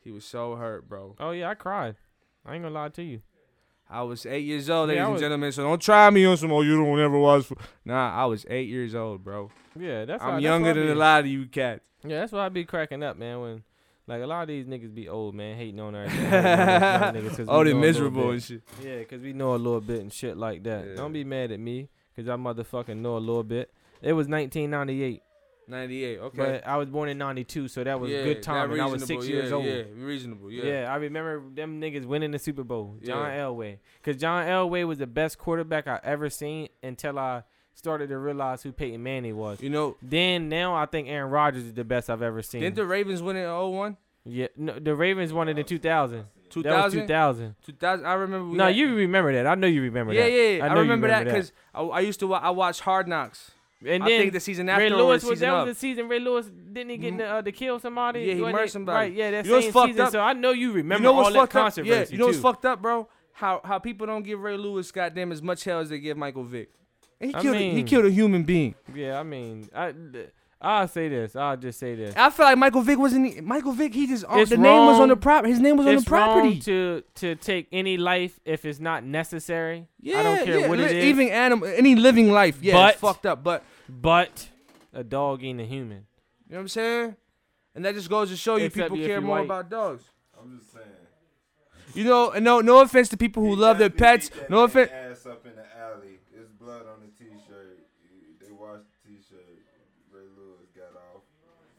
He was so hurt, bro. Oh yeah, I cried. I ain't gonna lie to you. I was eight years old, Yeah, ladies I and was- gentlemen. So don't try me on some. Oh, you don't ever watch. fo-" Nah, I was eight years old, bro. Yeah, that's I'm that's younger why I than be- a lot of you cats. Yeah, that's why I be cracking up, man. When like a lot of these niggas be old, man, hating on our hating on us young niggas 'cause we Oh, they miserable and shit. Yeah, cause we know a little bit and shit like that. Yeah. Don't be mad at me, cause I motherfucking know a little bit. It was 1998, 98. Okay. but I was born in 92, so that was yeah, good time, and I was six reasonable, years old. Yeah, reasonable. Yeah. Yeah. I remember them niggas winning the Super Bowl. John Yeah. Elway, cause John Elway was the best quarterback I ever seen until I started to realize who Peyton Manning was. You know, Then now I think Aaron Rodgers is the best I've ever seen. didn't the Ravens win in 01? yeah, no, the Ravens won it in 2000. That was 2000? 2000. 2000. I remember. we No, had- you remember that. I know you remember Yeah, that. yeah, yeah. I, know you remember, that because I, I used to. Wa- I watched Hard Knocks. And I then think the season after or Lewis was that was the season. Ray Lewis didn't he get Mhm. the, uh, to kill somebody? Yeah, he Wasn't murdered it? somebody. Right, yeah, that You know same fucked season. up? So I know you remember you know what's all that up? controversy Yeah, you know what's too. fucked up, bro? How how people don't give Ray Lewis goddamn as much hell as they give Michael Vick. And he I killed a, he killed a human being. Yeah, I mean, I I'll say this. I'll just say this. I feel like Michael Vick wasn't Michael Vick. He just uh, It's the name was on the prop. His name was on It's the property. wrong to to take any life if it's not necessary. yeah, I don't care yeah. what it li- is. Even animal, any living life, yeah, But- it's fucked up. But but a dog ain't a human. you know what I'm saying? And that just goes to show you Except people care more white. about dogs. I'm just saying. You know, and no, no offense to people who He love their pets. No offense. Ass up in the alley. There's blood on the t-shirt. They washed the t-shirt. Ray Lewis got off.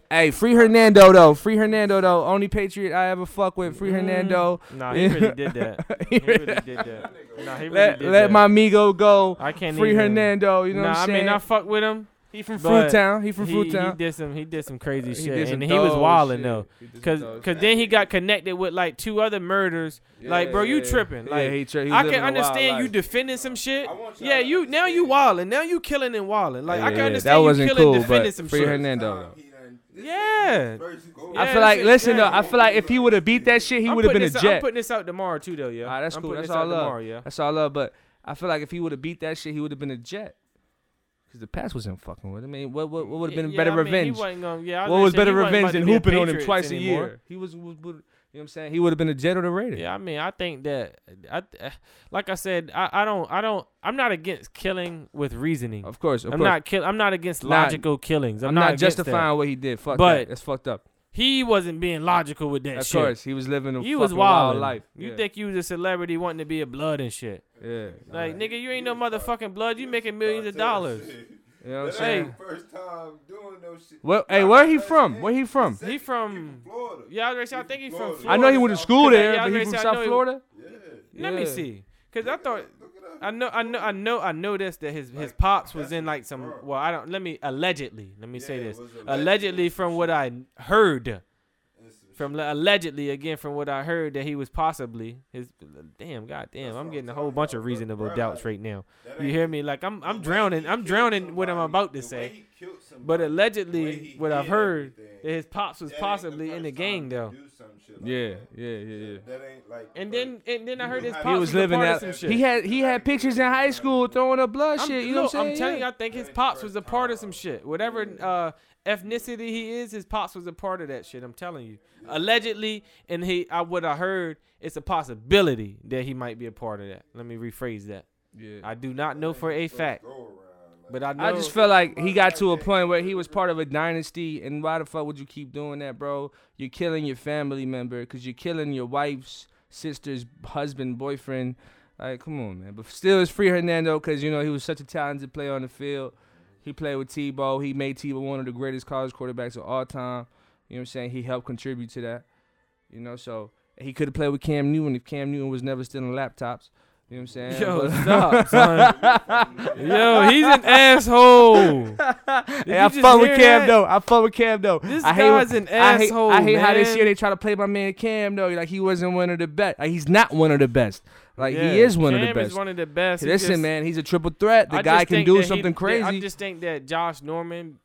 Hey, free Hernando though. Free Hernando though. Only Patriot I ever fuck with. Free mm. Hernando. Nah, he really did that. He really did that. Nah, he really Let did let that. my amigo go. I can't Free even. Hernando. You know nah, what I'm I saying? I mean, I fuck with him. he from but Fruitown. He from he, he did some. He did some crazy uh, He shit, did some and he was dog wilding shit. though. He did some Cause, cause then he got connected with like two other murders. like, bro, you yeah. tripping. Yeah, Like, he tri- he I can understand you defending some shit. I want y'all Yeah, you now you understand. wilding. Now you killing and wilding. Like, I can Yeah, understand that you wasn't killing, cool, defending but some free shit. Hernando. Yeah. his first go Yeah, I feel like, listen though. I feel like if he would have beat that shit, he would have putting been a this out- I'm putting this out tomorrow too, though. Yeah, Ah, that's I'm cool. putting That's this all out love. tomorrow. Yeah. That's all love. But I feel like if he would have beat that shit, he would have been a jet. Cause the past wasn't fucking with. him. I mean, what what, what would have been Yeah, better I mean, revenge? He wasn't gonna, yeah, what was better revenge than to hooping on him Patriots twice a year? He was, was, was- you know what I'm saying? He would have been a jet or the Raider. Yeah, I mean, I think that I, uh, like I said, I, I don't, I don't, I'm not against killing with reasoning. Of course, of I'm course. not kill. I'm not against Not- logical killings. I'm, I'm, not, not, justifying That. what he did. Fuck But- that. That's fucked up. He wasn't being logical with that Of shit. course, he was living a You fucking was wild wild life. You yeah. think you was a celebrity wanting to be a blood and shit? Yeah. Like, nigga, you ain't no motherfucking blood. You making millions of dollars. You know what I'm saying? first time doing no shit. Well, hey, where he from? Where he from? He from. Florida. Yeah, I was gonna say, I think he's from. Florida. Florida. I know he went to school there, yeah, but he from say, South know he- Florida. Yeah. Let me see, cause I thought Look it. I know, I know, I know, I noticed that his his pops was in like some. Well, I don't. Let me allegedly. Let me say this. Allegedly, from what I heard, And some from allegedly again from what I heard that he was possibly his. Damn, goddamn, I'm getting a whole bunch of reasonable doubts right now. You hear me? Like I'm, I'm drowning. I'm drowning what I'm about to say. he killed somebody, But allegedly, what I've heard, that his pops was possibly in the gang though. do some shit like Yeah, that. yeah, yeah, yeah. That ain't like. And then, and then I heard his pops He was living part of out. some shit. He had he had pictures in high school throwing up blood I'm, shit. You know what I'm saying? I'm telling you. I think his That pops was a part of some shit. Whatever uh, ethnicity he is, his pops was a part of that shit. I'm telling you. Allegedly, and he, I what I heard, it's a possibility that he might be a part of that. Let me rephrase that. Yeah. I do not know for a fact, go around, like- but I know. I just felt like he got to a point where he was part of a dynasty, and why the fuck would you keep doing that, bro? You're killing your family member because you're killing your wife's sister's husband, boyfriend. Like, come on, man. But still, it's free Hernando because you know he was such a talented player on the field. He played with Tebow. He made Tebow one of the greatest college quarterbacks of all time. You know what I'm saying? He helped contribute to that. You know, so he could have played with Cam Newton if Cam Newton was never stealing laptops. You know what I'm saying? Yo, stop, son. Yo, he's an asshole. Did Hey, I fuck with Cam that? though. I fuck with Cam though. This I hate guy's an I hate, asshole, I hate how this year they try to play my man Cam though. Like he wasn't one of the best. Like he's not one of the best. Like Yeah, he is one of the Cam best. Is one of the best. Listen, just- man, he's a triple threat. The I guy can do that he- something crazy. I just think that Josh Norman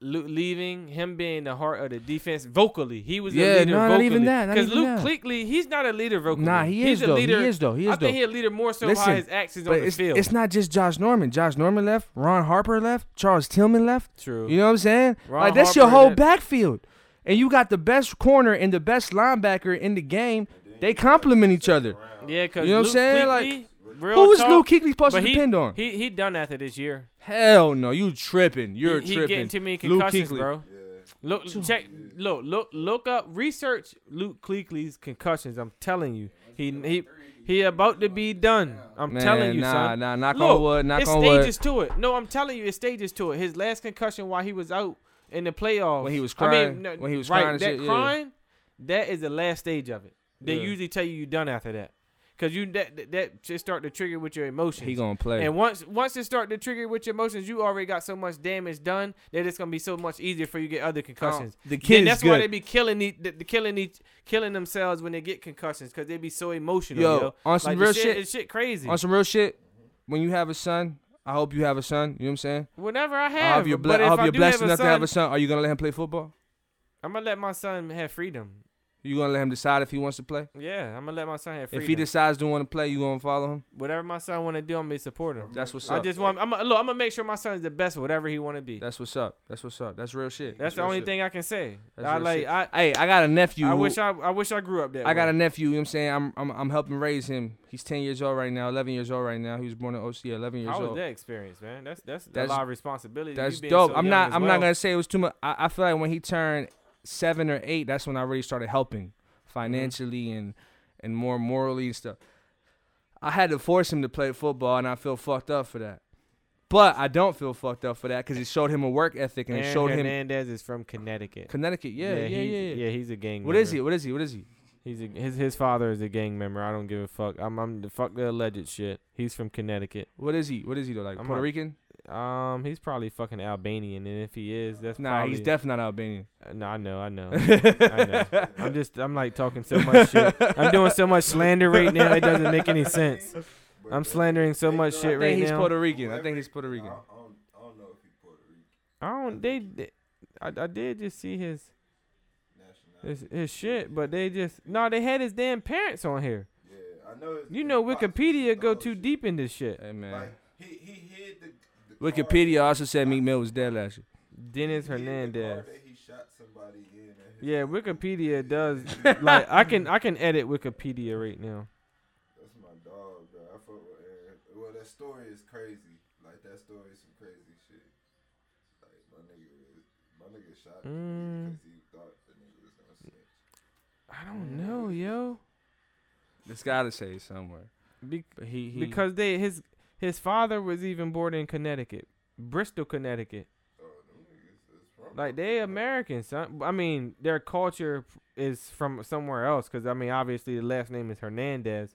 lo- leaving, him being the heart of the defense vocally, he was Yeah, the leader no, not even that, not Because even Luke that. Kuechly, he's not a leader vocally. nah, he he's is a though. leader. He is though. He is I though. think he's a leader more so Listen, by his actions But on the it's, field. it's not just Josh Norman. Josh Norman left. Ron Harper left. Charles Tillman left. True. You know what I'm saying? Ron like that's your whole that- backfield, and you got the best corner and the best linebacker in the game. They complement each other. Around. Yeah, cause You know what I'm Luke saying? Like, Kuechly, real Who is talk, Luke Kuechly supposed to he, depend on? He he done after this year. Hell no, you tripping. You're he, he tripping. getting too many Luke concussions, Kuechly. bro. Yeah. Look, check, look, look, look up, research Luke Kuechly's concussions. I'm telling you, he he he about to be done. I'm Man, telling you, nah, son. nah, knock Look, on wood, knock it's on wood. stages to it. No, I'm telling you, it's stages to it. His last concussion while he was out in the playoffs, When he was I mean, crying- no, when he was right, crying and that shit, yeah. crying, that is the last stage of it. They Yeah. usually tell you you're done after that, cause you that that- just start to trigger with your emotions. He gonna play. And once once it start to trigger with your emotions, you already got so much damage done that it's gonna be so much easier for you to get other concussions. the Then kid that's why they be killing each, the, the killing each, killing themselves when they get concussions because they be so emotional. Yo, Yo, on some like, real shit, shit- it's shit crazy. on some real shit, when you have a son, I hope you have a son. You know what I'm saying? Whenever I I have, hope you're, ble- I hope I you're blessed enough to have a son, son. Are you gonna let him play football? I'm gonna let my son have freedom. You gonna let him decide if he wants to play? Yeah, I'm gonna let my son have freedom. If he decides to want to play, you gonna follow him? whatever my son want to do, I'm gonna support him. That's what's up. I just want. I'm gonna, look. I'm gonna make sure my son's the best, whatever he want to be. That's what's up. That's what's up. That's real shit. That's the real only shit. thing I can say. That's I like. shit. I. Hey, I got a nephew. I who- wish I. I wish I grew up that. I got a nephew. You know what I'm saying? I'm, I'm I'm helping raise him. He's 10 years old right now. 11 years old right now. He was born in OC. 11 years How was old. that experience, man? That's that's, That's- a lot of responsibility. That's dope. so I'm not. I'm well. not gonna say it was too much. I, I feel like when he turned seven or eight, that's when I really started helping mm-hmm. financially and and more morally and stuff. I had to force him to play football, and I feel fucked up for that. But I don't feel fucked up for that because it showed him a work ethic and it Aaron showed him Hernandez is from Connecticut. Connecticut. Yeah, yeah, yeah, he's, yeah. yeah. He's a gang. What member. is he? What is he? What is he? He's a, his his father is a gang member. I don't give a fuck. I'm I'm the fuck the alleged shit. He's from Connecticut. What is he? What is he though? Like I'm Puerto not- Rican? Um, he's probably fucking Albanian, and if he is, that's Nah, probably, he's definitely not Albanian. Uh, No, I know, I know. I know. I'm just, I'm like talking so much shit. I'm doing so much slander right now. It doesn't make any sense. I'm slandering so they much go- shit I right think he's now. Puerto Rican. I think he's Puerto Rican. I don't, I don't know if he's Puerto Rican I don't. They, they I, I did just see his, his his shit, but they just no. They had his damn parents on here. Yeah, I know. It's, You know, Wikipedia go too shit. deep in this shit. Hey man. Wikipedia also said Meek Mill was dead last year. Dennis he hid the Hernandez. card that he shot somebody in at his Yeah. Wikipedia does like I can I can edit Wikipedia right now. That's my dog, bro. I fuck with Aaron. Well, that story is crazy. Like that story is some crazy shit. Like my nigga, my nigga shot Mm. because he thought the nigga was gonna snitch. I don't know, yo. It's gotta say somewhere. Be- But he, he because they his his father was even born in Connecticut, Bristol, Connecticut. Them niggas is from. Like they Americans, son. I mean, their culture is from somewhere else. Cause I mean, obviously the last name is Hernandez.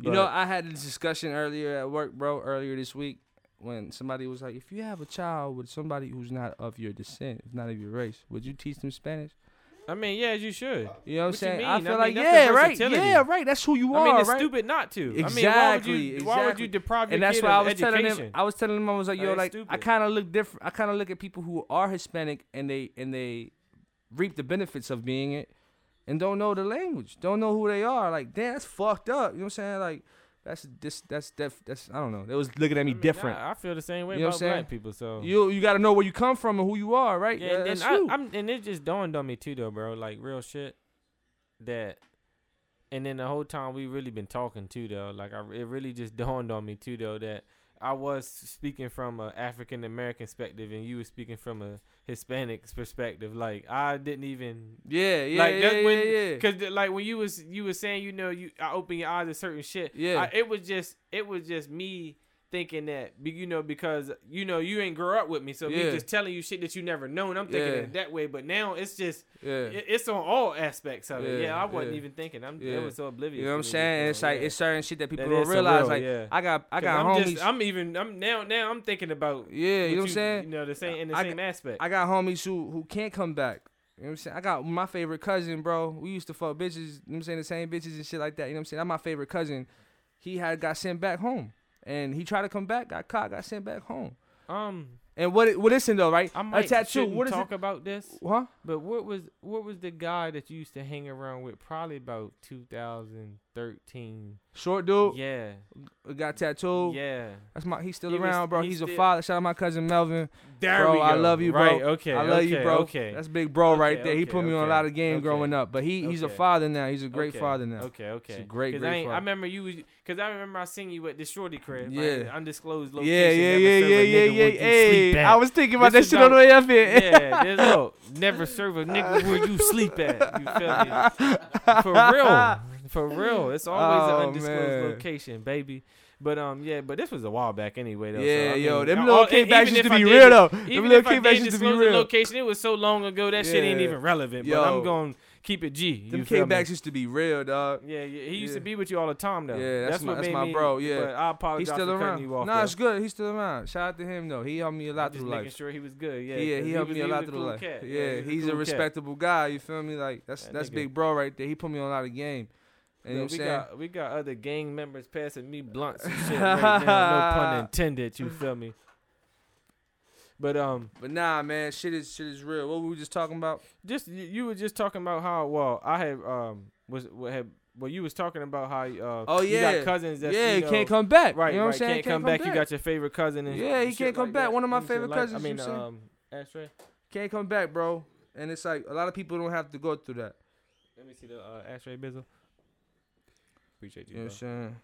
You know, I had this discussion earlier at work, bro, earlier this week when somebody was like, if you have a child with somebody who's not of your descent, if not of your race, would you teach them Spanish? I mean, yeah, as you should. Uh, you know what I'm saying? mean? I I feel mean, like, the yeah, right. Yeah, right. That's who you I mean, are, it's right? stupid not to. I mean, why would Exactly, you? Why would you deprive your and that's why I of was telling education? him. I was telling him I was like, yo, Like, it's I kind of look different. I kind of look at people who are Hispanic and they and they reap the benefits of being it, and don't know the language, don't know who they are. Like, damn, that's fucked up. You know what I'm saying? Like, that's this, that's def, that's I don't know. They was looking at me I mean, different. I, I feel the same way You know what about I'm black saying? people. So You you got to know where you come from and who you are, right? Yeah, and I. I'm and it just dawned on me too though, bro. Like real shit. That and then the whole time we really been talking too though. Like I, it really just dawned on me too though that I was speaking from an African American perspective and you were speaking from a Hispanic perspective. Like I didn't even yeah, yeah, like yeah, that's yeah, yeah. Cause like when you was you was saying you know you I open your eyes to certain shit. Yeah. I, it was just it was just me thinking that you know because you know you ain't grow up with me, so me Yeah. just telling you shit that you never known. I'm thinking Yeah. it that way, but now it's just yeah. it, it's on all aspects of it. Yeah, I wasn't even thinking. I'm Yeah. it was so oblivious. You know what I'm saying? It's like it's certain shit that people That don't realize. surreal, like yeah. I got I got I'm homies. Just, I'm even. I'm now. Now I'm thinking about. yeah, you know what I'm saying? You know the same in the I same aspect. I got homies who who can't come back. You know what I'm saying? I got my favorite cousin, bro. We used to fuck bitches, you know what I'm saying, the same bitches and shit like that. You know what I'm saying? That's my favorite cousin. He had got sent back home. And he tried to come back, got caught, got sent back home. um. And what? It, well, listen though, right? I might a tattoo. What is talk it? about this, Huh? but what was what was the guy that you used to hang around with? Probably about 2013. Short dude. Yeah, Got tattooed. yeah. That's my. He's still He was- around, bro. he's He's, a still- father. Shout out my cousin Melvin. There bro, we go. I love you, bro. Right, okay. I love you, bro. Okay. That's big bro right there. He okay, put me on a lot of game okay. growing up, but he he's a father now. He's a great Okay, father now. Okay, okay. a great, great I, ain't- I remember you was because I remember I seen you at the shorty crib. Yeah. like, undisclosed location. Yeah, yeah, yeah, yeah, yeah, yeah. where I was thinking about This that shit on the way up here. yeah, there's no never serve a nigga where you sleep at. You feel me? For real, for real. It's always Oh, an undisclosed man. location, baby. But um, yeah, but this was a while back anyway, though. Yeah, so, I yo, mean, them all- little kickbacks used to be real though. Them Even little if I kickbacks used to be the real. location, it was so long ago that shit ain't even relevant. But Yo. I'm gonna keep it G. Them you feel me? kickbacks used to be real, dog. Yeah, yeah, he used to be with you all the time though. Yeah, that's my- what that's made my me- bro, yeah. but I apologize He's still for around. you off. Nah, though. it's good. He's still around. Shout out to him though. He helped me a I'm lot just through making life. sure he was good. Yeah, Yeah, he helped was- me a lot through cool life. cat. Yeah, was he's cool a cat. respectable guy. You feel me? Like that's That that's nigga- big bro right there. He put me on a lot of game. And you know what we got we got other gang members passing me blunts and shit right now. No pun intended. You feel me? But um, But nah, man, shit is shit is real. What were we just talking about? just you, you were just talking about how well I had um was what had well you was talking about how uh Oh, you yeah. got cousins that yeah, you he know, can't come back. right You know what right I'm saying? can't, come back. You got your favorite cousin and Yeah, he can't come like back. that. One of my You know what I'm favorite cousins, I you mean um Ashtray. can't come back, bro. And it's like a lot of people don't have to go through that. Let me see the uh, Ashtray Bizzle. Appreciate you. You know what. I'm saying?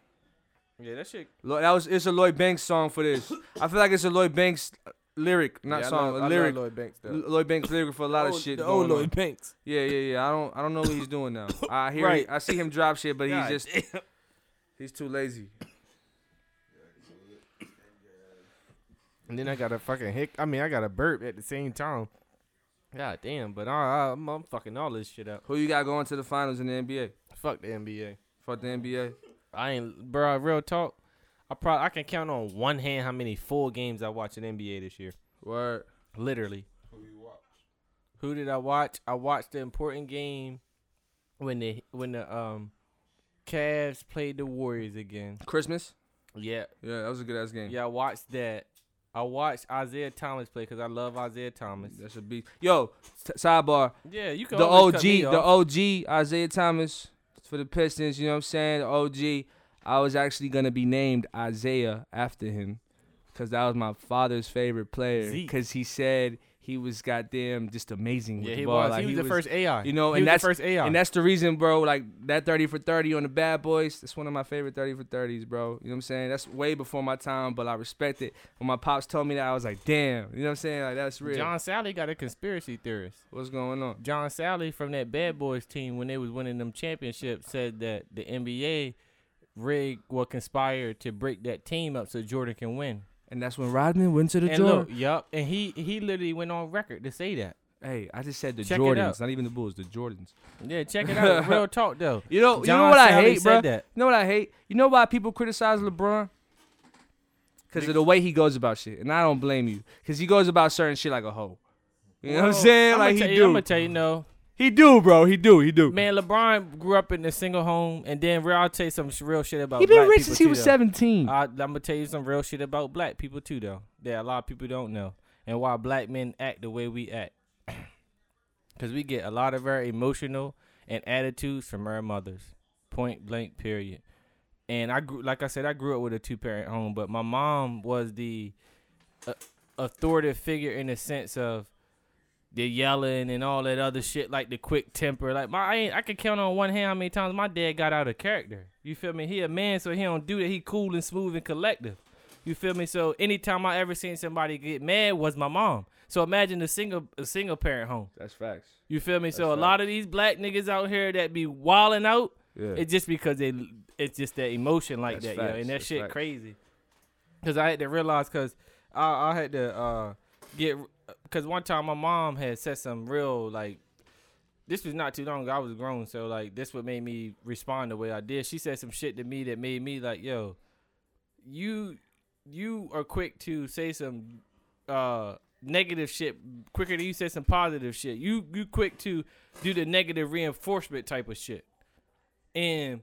Yeah, that shit. That was it's a Lloyd Banks song for this. I feel like it's a Lloyd Banks lyric, not yeah, I song, love- a I love lyric. Lloyd Banks though. Lloyd Banks lyric for a lot of Old- shit. The going old on. Lloyd Banks. Yeah, yeah, yeah. I don't I don't know what he's doing now. I hear Right. I see him drop shit, but God he's just he's too lazy. And then I got a fucking hick. I mean, I got a burp at the same time. God damn, but I, I, I'm, I'm fucking all this shit up. Who you got going to the finals in the NBA? Fuck the NBA. Fuck the NBA. I ain't, bro. Real talk. I probably I can count on one hand how many full games I watched in NBA this year. Word. Literally. Who you watch? Who did I watch? I watched the important game when the when the um Cavs played the Warriors again. Christmas. Yeah, Yeah, that was a good ass game. yeah. I watched that. I watched Isaiah Thomas play because I love Isaiah Thomas. That should be. Yo, t- sidebar. Yeah, you can The OG, cut me the. OG, Isaiah Thomas for the Pistons. You know what I'm saying? The OG. I was actually gonna be named Isaiah after him, cause that was my father's favorite player. Zeke. Cause he said he was goddamn just amazing with Yeah, the he ball. was. Like, he was the first AI. you know, he and was that's- the first AI. And that's the reason, bro. Like that 30 for 30 on the Bad Boys. That's one of my favorite 30 for 30s, bro. You know what I'm saying? That's way before my time, but I respect it. When my pops told me that, I was like, damn. You know what I'm saying? Like that's real. John Salley got a conspiracy theorist. What's going on? John Salley from that Bad Boys team when they was winning them championships said that the NBA rigged or conspired to break that team up so Jordan can win. And that's when Rodman went to the and Jordan. look, yup, and he he literally went on record to say that. Hey, I just said the Check. Jordans, not even the Bulls, the Jordans. Yeah, check it out. Real talk though. You know, you know what I Salley hate, said bro? that. You know what I hate? You know why people criticize LeBron? Because of the way he goes about shit, and I don't blame you. Because he goes about certain shit like a hoe. You know what I'm saying? I'ma like he you, I'm do. gonna tell you no. He do, bro. He do. He do. Man, LeBron grew up in a single home, and then real, I'll tell you some real shit about. he been rich since he was though. 17. I, I'm gonna tell you some real shit about black people too, though. That a lot of people don't know, and why black men act the way we act. Cause we get a lot of our emotional and attitudes from our mothers, point blank, period. And I grew, like I said, I grew up with a two parent home, but my mom was the uh, authoritative figure in the sense of the yelling and all that other shit, like the quick temper. Like my, I, ain't, I can count on one hand how many times my dad got out of character. You feel me? He a man, so he don't do that. He cool and smooth and collective. You feel me? So anytime I ever seen somebody get mad was my mom. So imagine a single a single parent home. That's facts. You feel me? So That's a lot of these black niggas out here that be walling out, Yeah. it's just because they it's just that emotion like That's that, yo, facts. and that That's shit facts. crazy. Cause I had to realize, cause I I had to uh get, cause one time my mom had said some real like, this was not too long ago. I was grown, so like this what made me respond the way I did. She said some shit to me that made me like, yo, you you are quick to say some uh negative shit quicker than you say some positive shit. You you quick to do the negative reinforcement type of shit. And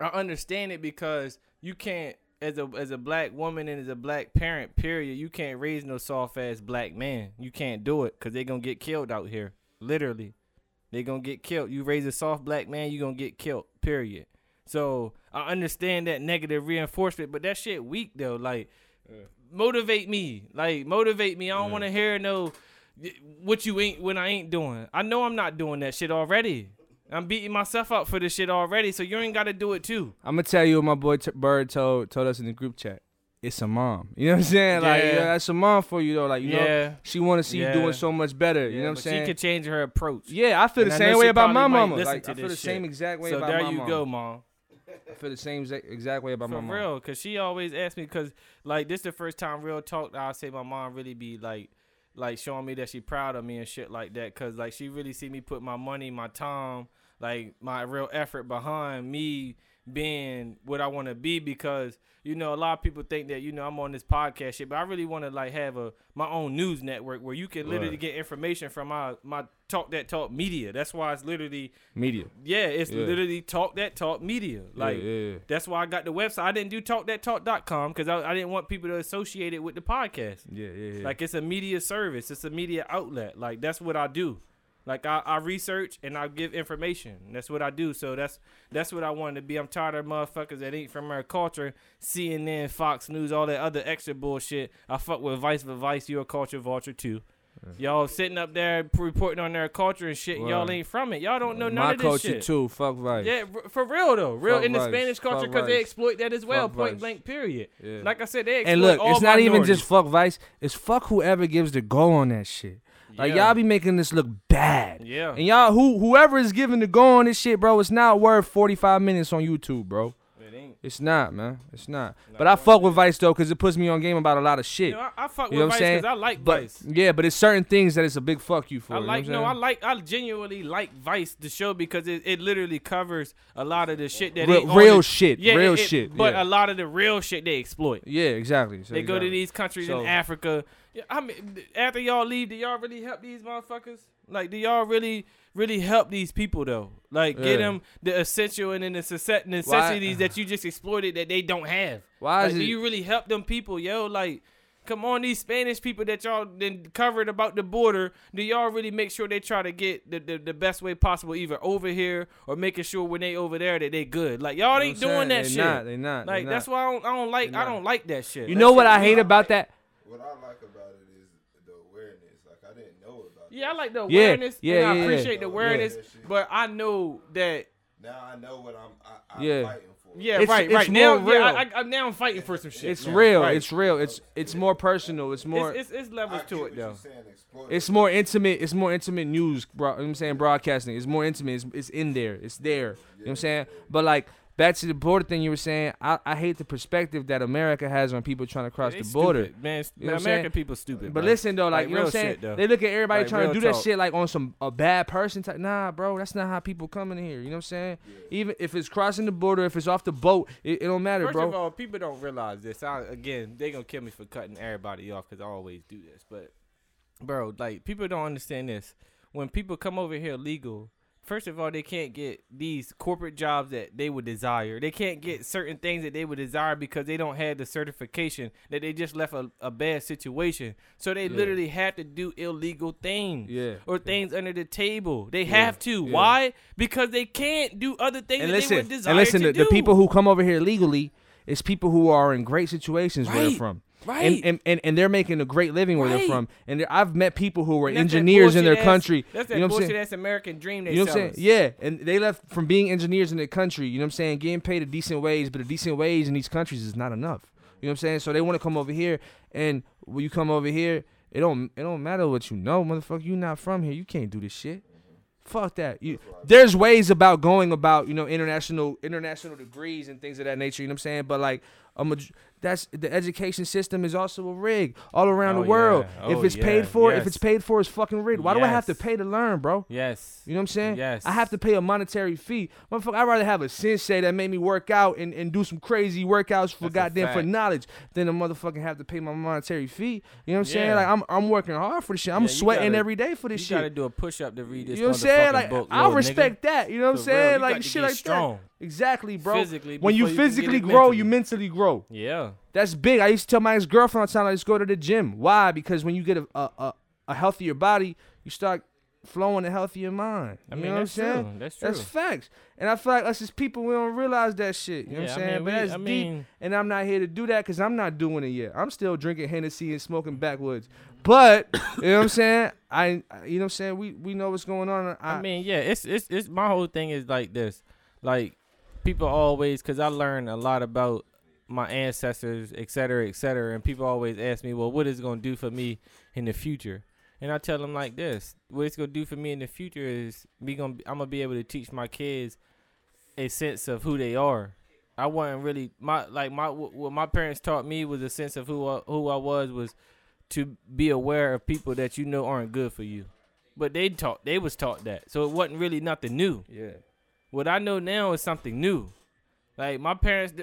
I understand it because you can't as a as a black woman and as a black parent, period, you can't raise no soft ass black man. You can't do it because they're gonna get killed out here. Literally, They're gonna get killed. You raise a soft black man, you gonna get killed. Period. So I understand that negative reinforcement, but that shit weak though. Like, motivate me. Like, motivate me. I don't want to hear no what you ain't when I ain't doing. I know I'm not doing that shit already. I'm beating myself up for this shit already, so you ain't got to do it too. I'm gonna tell you what my boy T- Bird told told us in the group chat. It's a mom. You know what I'm saying? Like Yeah. yeah, that's a mom for you though. Like you know, yeah. she want to see you doing so much better. You know what I'm saying? She could change her approach. yeah, I feel And the I same way about my mama. Like I feel the same exact way So about there you mom. go, mom. I feel the same exact, way about For my mom. real, cause she always asked me, cause like this the first time real talk. I say my mom really be like, like showing me that she proud of me and shit like that. Cause like she really see me put my money, my time, like my real effort behind me being what I want to be. Because you know a lot of people think that you know I'm on this podcast shit, but I really want to like have a my own news network where you can literally Right. get information from my my talk that talk media. That's why it's literally Media. yeah, it's Yeah. literally talk that talk media. Like yeah, yeah, that's why I got the website. I didn't do talkthattalk.com because I, I didn't want people to associate it with the podcast. Yeah, yeah, yeah. Like it's a media service, it's a media outlet. Like that's what I do. Like I, I research and I give information. That's what I do. So that's that's what I wanted to be. I'm tired of motherfuckers that ain't from our culture, CNN, Fox News, all that other extra bullshit. I fuck with Vice for Vice, You a culture vulture too. Y'all sitting up there reporting on their culture and shit. Y'all ain't from it. Y'all don't know none my of this culture shit. too. Fuck Vice. Yeah, for real though, real Fuck in the. Spanish culture because they exploit that as well. Fuck point blank, period. Yeah. Like I said, they exploit And look, it's not even just fuck Vice. It's fuck whoever gives the go on that shit. Like Yeah. y'all be making this look bad. yeah. And y'all who whoever is giving the go on this shit, bro, it's not worth 45 minutes on YouTube, bro. It ain't. It's not, man. It's not. But I fuck with Vice though, cause it puts me on game about a lot of shit. You know, I, I fuck You know with what I'm Vice saying? because I like But Vice. yeah, but it's certain things that it's a big fuck you for. I you know like what no, I'm like I genuinely like Vice the show because it, it literally covers a lot of the shit that Real- ain't on real the- shit, Yeah, real it- it- shit, But yeah. a lot of the real shit they exploit. Yeah, exactly. So They go to exactly. these countries So- in Africa. Yeah, I mean, after y'all leave, do y'all really help these motherfuckers? Like, do y'all really, really help these people though? Like, get them the essential and then the necess- necessities that you just exploited that they don't have. Why Like, do it? you really help them people, yo? Like, come on, these Spanish people that y'all then covered about the border, do y'all really make sure they try to get the, the, the best way possible, either over here or making sure when they over there that they good? Like, y'all You know ain't doing that They shit. Not, they not. like, they that's why I don't, I don't like, I don't like that shit. You That know what I hate about that? What I like about it is the awareness. Like I didn't know about. Yeah, I like the Yeah, awareness. yeah, and I yeah, yeah. appreciate the awareness, Yeah. but I know that. Now I know what I'm. I, I'm Yeah. fighting for. Yeah, It's- right, it's right. Now, more yeah. I, I, I- now I'm fighting for some shit. It's now. real. Right. It's real. It's it's more personal. It's more. it's, it's, it's levels get to it though. saying, It's more intimate. It's more intimate news, bro. You know what I'm saying broadcasting. It's more intimate. It's, it's in there. It's there. You know what I'm saying? But like back to the border thing you were saying, I, I hate the perspective that America has on people trying to cross They the border. stupid, man. You know American people stupid. But bro. listen though, like, Like, you know what I'm saying? though. they look at everybody Like, trying to do that shit like on some a bad person type. Nah, bro, that's not how people come in here. You know what I'm saying? Even if it's crossing the border, if it's off the boat, it, it don't matter, First bro. of all, people don't realize this. I, again, they gonna kill me for cutting everybody off because I always do this. But, bro, like people don't understand this. When people come over here legal, first of all, they can't get these corporate jobs that they would desire. They can't get certain things that they would desire because they don't have the certification that they just left a, a bad situation. So they Yeah. literally have to do illegal things. Yeah. Or things under the table. They Yeah. have to. Yeah. Why? Because they can't do other things and that listen, they would desire and listen, to the, the people who come over here legally, it's people who are in great situations where they're from. Right. And, and, and, and they're making a great living where they're from. And I've met people who were And that's that engineers in their ass- country. That's that you know bullshit saying? ass American dream they You know what I'm saying? Yeah, and they left from being engineers in their country. You know what I'm saying? Getting paid a decent wage, but a decent wage in these countries is not enough. You know what I'm saying? So they want to come over here, and when you come over here, it don't it don't matter what you know, motherfucker. You not from here. You can't do this shit. Fuck that. You, there's ways about going about you know international international degrees and things of that nature. You know what I'm saying? But like a that's the education system is also a rig all around Oh, the world. yeah. if Oh, it's yeah. paid for, if it's paid for, it's fucking rigged. Why do I have to pay to learn, bro? Yes. You know what I'm saying? Yes. I have to pay a monetary fee. Motherfucker, I'd rather have a sensei that made me work out and, and do some crazy workouts for That's goddamn for knowledge than a motherfucking have to pay my monetary fee. You know what I'm saying? Like I'm I'm working hard for this shit. I'm Yeah, sweating gotta- every day for this you shit. You gotta do a push up to read this. You know what I'm saying? Like book, I respect nigga. that. You know what I'm For real, saying? Like shit like strong. that. Exactly, bro. Physically, when you before can get physically it grow, you mentally. grow. Yeah. That's big. I used to tell my ex girlfriend all the time, "I let's go to the gym. Why? Because when you get a a, a, a healthier body, you start flowing a healthier mind. I You mean, know what I'm that's saying? true. That's true. That's facts. And I feel like us as people, we don't realize that shit. You know what I'm I saying? mean, but we- that's I deep. mean- And I'm not here to do that because I'm not doing it yet. I'm still drinking Hennessy and smoking backwoods. But you know what I'm saying? I, I- you know what I'm saying? We we know what's going on. I, I mean, yeah, it's it's it's my whole thing is like this. Like people always cuz I learned a lot about my ancestors, et cetera, et cetera, and people always ask me, "Well, what is going to do for me in the future?" And I tell them like this: What it's going to do for me in the future is me to I'm to be able to teach my kids a sense of who they are. I wasn't really my like my what my parents taught me was a sense of who I, who I was was to be aware of people that you know aren't good for you. But they taught they was taught that. So it wasn't really nothing new. yeah. What I know now is something new. Like my parents,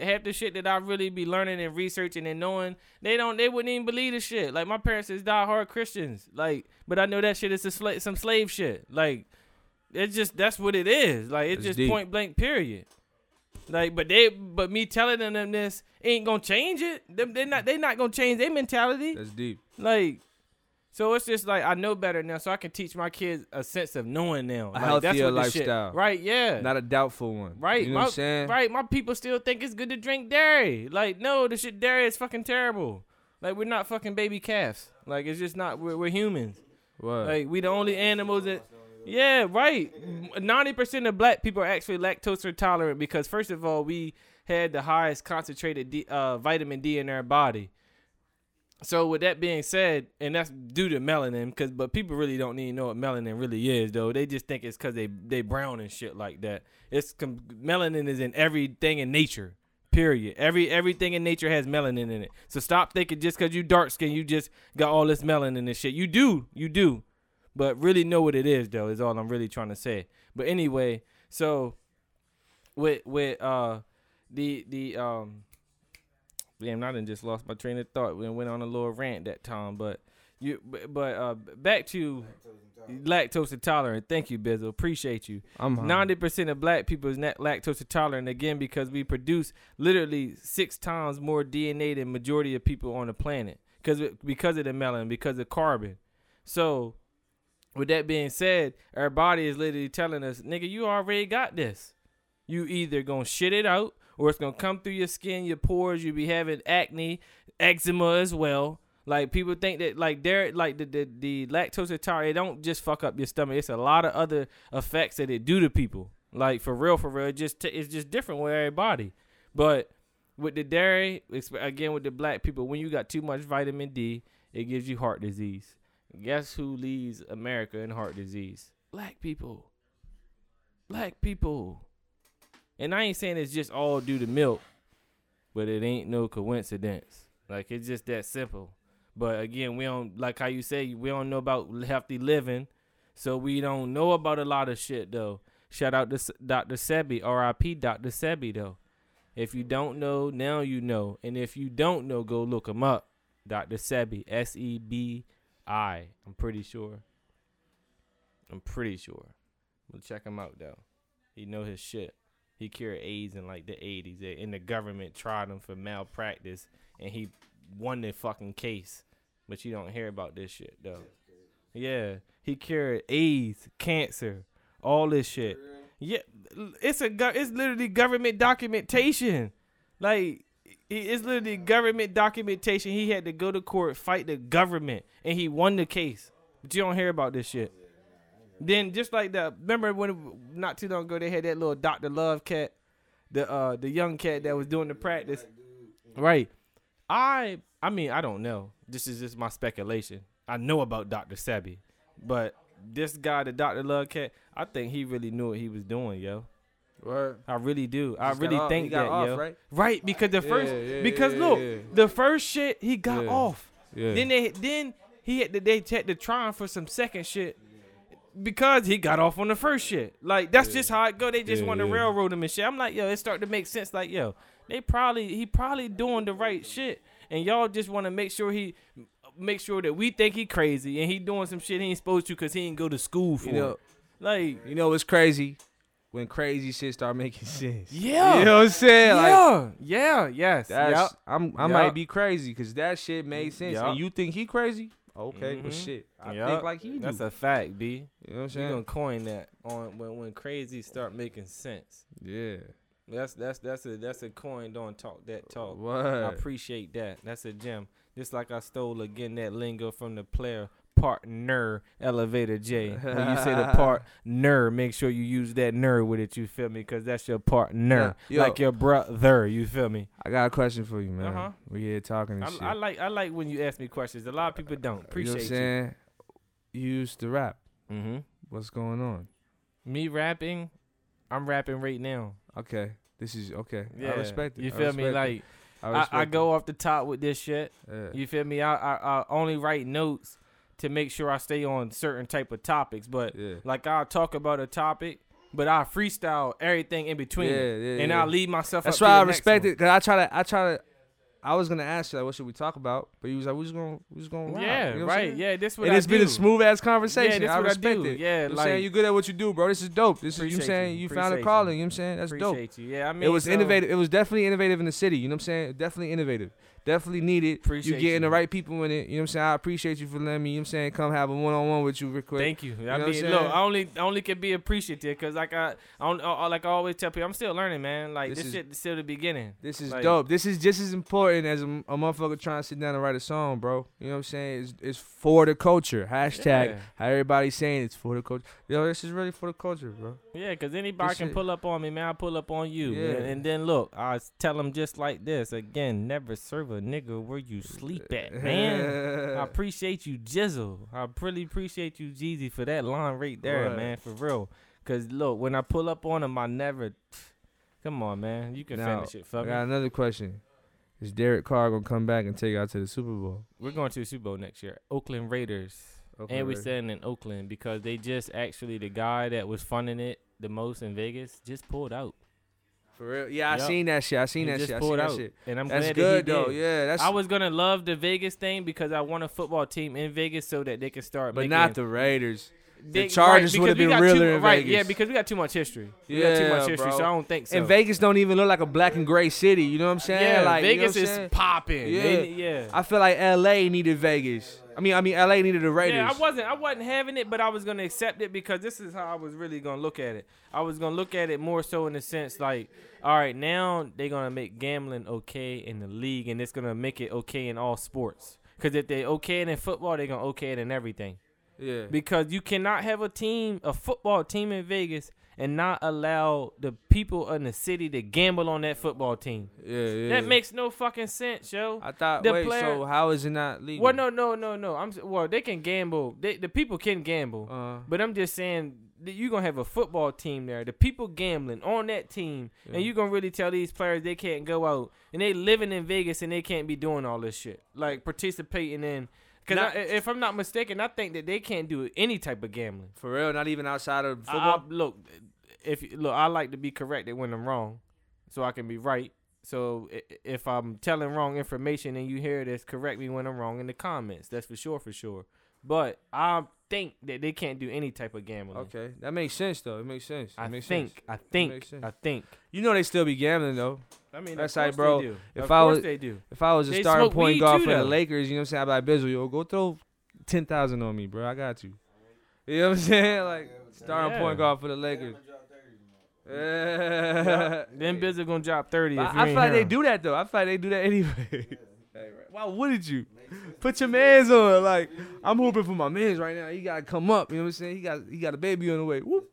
half the shit that I really be learning and researching and knowing, they don't, they wouldn't even believe the shit. Like my parents is diehard Christians. Like, but I know that shit is sla- some slave shit. Like, it's just that's what it is. Like it's That's just deep. point blank. Period. Like, but they, but me telling them this ain't gonna change it. Them, they not, they not gonna change their mentality. That's deep. Like, so it's just like I know better now, so I can teach my kids a sense of knowing now. A like, that's healthier the shit- lifestyle. right? Yeah. Not a doubtful one. right. You know my, what I'm saying? Right. My people still think it's good to drink dairy. Like, no, the shit dairy is fucking terrible. Like, we're not fucking baby calves. Like, it's just not. We're, we're humans. What? Like, we the only animals that. Yeah, right. Ninety percent of black people are actually lactose intolerant because first of all, we had the highest concentrated D, uh, vitamin D in our body. So with that being said, and that's due to melanin, because but people really don't even know what melanin really is, though. They just think it's because they they brown and shit like that. It's com- melanin is in everything in nature. Period. Every everything in nature has melanin in it. So stop thinking just because you dark skin, you just got all this melanin and shit. You do, you do, but really know what it is, though. Is all I'm really trying to say. But anyway, so with with uh the the um damn I done just lost my train of thought we went on a little rant that time but you but, uh back to lactose intolerant thank you Bizzle appreciate you. Ninety percent of black people is not lactose intolerant again because we produce literally six times more DNA than majority of people on the planet because because of the melanin because of carbon. So, with that being said, our body is literally telling us, "Nigga, you already got this. You either gonna shit it out or it's gonna come through your skin, your pores. You'll be having acne, eczema as well." Like people think that like they're like the the, the lactose intolerant, it don't just fuck up your stomach. It's a lot of other effects that it do to people. Like for real, for real, it just t- it's just different with everybody. But with the dairy, again with the black people, when you got too much vitamin D, it gives you heart disease. Guess who leads America in heart disease? Black people. Black people. And I ain't saying it's just all due to milk, but it ain't no coincidence. Like it's just that simple. But again, we don't like how you say we don't know about healthy living, so we don't know about a lot of shit though. Shout out to Dr. Sebi, R.I.P. Dr. Sebi though. If you don't know, now you know, and if you don't know, go look him up. Dr. Sebi, S E B I. I'm pretty sure. I'm pretty sure. We'll check him out though. He know his shit. He cured AIDS in like the 80s, and the government tried him for malpractice, and he won the fucking case. But you don't hear about this shit though. Yeah, he cured AIDS, cancer, all this shit. Yeah, it's a it's literally government documentation. Like it's literally government documentation. He had to go to court, fight the government, and he won the case. But you don't hear about this shit. Then just like that, remember when not too long ago they had that little Doctor Love cat, the uh the young cat that was doing the practice, right? I I mean I don't know. This is just my speculation. I know about Doctor Sebi, but this guy, the Doctor Love cat, I think he really knew what he was doing, yo. Word. I really do. I really off- think that, off, yo. right? Right, because the first, Yeah, yeah, because yeah, look, the first shit he got off. Yeah. Then they, then he had to, they had to try him for some second shit because he got off on the first shit. Like that's just how it go. They just Yeah, want to yeah. railroad him and shit. I'm like, yo, it started to make sense. Like, yo, they probably he probably doing the right shit, and y'all just want to make sure he make sure that we think he crazy and he doing some shit he ain't supposed to because he ain't go to school for you know, it. Like, you know it's crazy? When crazy shit start making sense. yeah, You know what I'm saying? Like, yeah, yeah, yes, That's yep. I'm I Yup. might be crazy because that shit made sense. Yup. And you think he crazy? Okay, but Mhm. shit, I Yup. think like he do. That's a fact, B. you know what I'm saying? You gonna coin that on when when crazy start making sense. yeah. That's that's that's a that's a coin. Don't talk that talk. I appreciate that. That's a gem. Just like I stole again that lingo from the player partner elevator J. When you say the partner, make sure you use that ner with it. You feel me? Cause that's your partner, Yeah, yo. like your brother. You feel me? I got a question for you, man. Uh-huh. We here talking and I, shit. I like I like when you ask me questions. A lot of people don't you know appreciate you. saying? You used to rap. Mm-hmm. What's going on? Me rapping, I'm rapping right now. Okay. This is okay. Yeah, I respect it. You feel me? it. Like I, I, I go off the top with this shit. Yeah. You feel me? I, I I only write notes to make sure I stay on certain type of topics. But yeah. like I'll talk about a topic, but I freestyle everything in between, Yeah, yeah, and yeah. I'll leave myself. That's up why I respect one. it. Cause I try to, I try to, I was gonna ask you like, what should we talk about? But he was like, we just gonna, we just gonna. Yeah, You know right. Yeah, this what And I it's been a smooth ass conversation. this I I respect do. it. Yeah, you know like- saying you good at what you do, bro. This is dope. This is you saying you. you found a Appreciate calling. you. You know what I'm saying that's dope. You. Yeah, I mean it was so- innovative. It was definitely innovative in the city. You know what I'm saying? Definitely innovative. Definitely needed. Appreciate you getting the right people in it. You know what I'm saying? I appreciate you for letting me. You know what I'm saying? Come have a one on one with you real quick. Thank you. know I mean, look, I only I only can be appreciative because like I, I, don't, I like I always tell people, I'm still learning, man. Like This this, is- shit is still the beginning. This is Like- dope. This is just as important as a, a motherfucker trying to sit down and write a song, bro. You know what I'm saying? It's, it's for the culture. Hashtag Yeah. how everybody's saying it's for the culture. Yo, this is really for the culture, bro. Yeah, because anybody This can shit- pull up on me, man. I pull up on you. Yeah. And, and then look, I tell them just like this. Again, never serve a nigga where you sleep at, man. I appreciate you, Jizzle. I really appreciate you, Jeezy, for that line right there, Right. man, for real. Because look, when I pull up on him, I never. Come on, man. You can Now, finish it I for me. got another question. Is Derek Carr gonna come back and take out to the Super Bowl? We're going to the Super Bowl next year. Oakland Raiders. Okay, and we're staying in Oakland because they just actually, the guy that was funding it the most in Vegas just pulled out. For real. Yeah, I Yup. seen that shit. I seen He that just shit. I pulled seen that out. shit. And I'm That's glad good that he though. did. Yeah, that's. I was gonna love the Vegas thing because I want a football team in Vegas so that they can start. but making not the Raiders. they- the Chargers right, would've been got too- in right, Vegas. Yeah, because we got too much history. We got too much history, bro. so I don't think so. And Vegas don't even look like a black and gray city. You know what I'm saying? yeah, like, you know Vegas is popping. Yeah. They- yeah. I feel like LA needed Vegas. I mean, I mean, LA needed the Raiders. Yeah, I wasn't. I wasn't having it, but I was gonna accept it because this is how I was really gonna look at it. I was gonna look at it more so in the sense like, all right, now they're gonna make gambling okay in the league, and it's gonna make it okay in all sports. Because if they okay it in football, they're gonna okay it in everything. Yeah. Because you cannot have a team, a football team in Vegas, and not allow the people in the city to gamble on that football team. Yeah, yeah. That makes no fucking sense, yo. I thought. the wait, player- so how is it not legal? Well, no, no, no, no. I'm well. They can gamble. They, the people can gamble. Uh, But I'm just saying you're gonna have a football team there. The people gambling on that team, Yeah. and you're gonna really tell these players they can't go out and they living in Vegas and they can't be doing all this shit, like participating in. Because if I'm not mistaken, I think that they can't do any type of gambling. for real, not even outside of football. I- look, if look, I like to be corrected when I'm wrong, so I can be right. So if I'm telling wrong information and you hear this, correct me when I'm wrong in the comments. That's for sure, for sure. But I think that they can't do any type of gambling. okay, that makes sense though. It makes sense. It I makes think, sense. I makes think. I think. You know they still be gambling though. I mean, That's of like, course bro, They do. if of I was- they do. If I was a They starting point guard too, for the. Lakers, you know what I'm saying? I'd be like, Bizzle, yo, go throw ten thousand on me, bro. I got you. You know what I'm saying? Like starting Yeah. point guard for the Lakers. Yeah. Then Biz are gonna drop thirty. But if you I ain't feel like hear they 'em. do that though. I feel like they do that anyway. Why wouldn't you? Put your mans on. Like I'm hooping for my mans right now. He gotta come up. You know what I'm saying? He got he got a baby on the way. Whoop.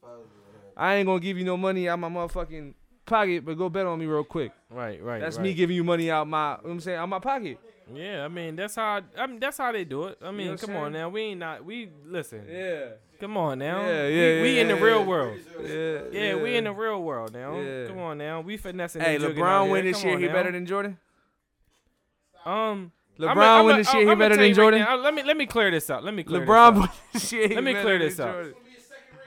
I ain't gonna give you no money out my motherfucking pocket, but go bet on me real quick. Right, right. That's right. me giving you money out my. You know what I'm saying out my pocket. Yeah, I mean that's how I mean that's how they do it. I mean, what I'm come on now, we ain't not we listen. Yeah. Come on now. Yeah, we, yeah, we yeah, in the yeah, real yeah. world. Yeah. Yeah, we in the real world now. Yeah. Come on now, we finessing. Hey, LeBron win this year. He now. better than Jordan. um. LeBron I'ma- I'ma- win this year. He I'ma better than right Jordan. now, let me let me clear this up. Let me clear LeBron this win up. this year. he Let me clear this up.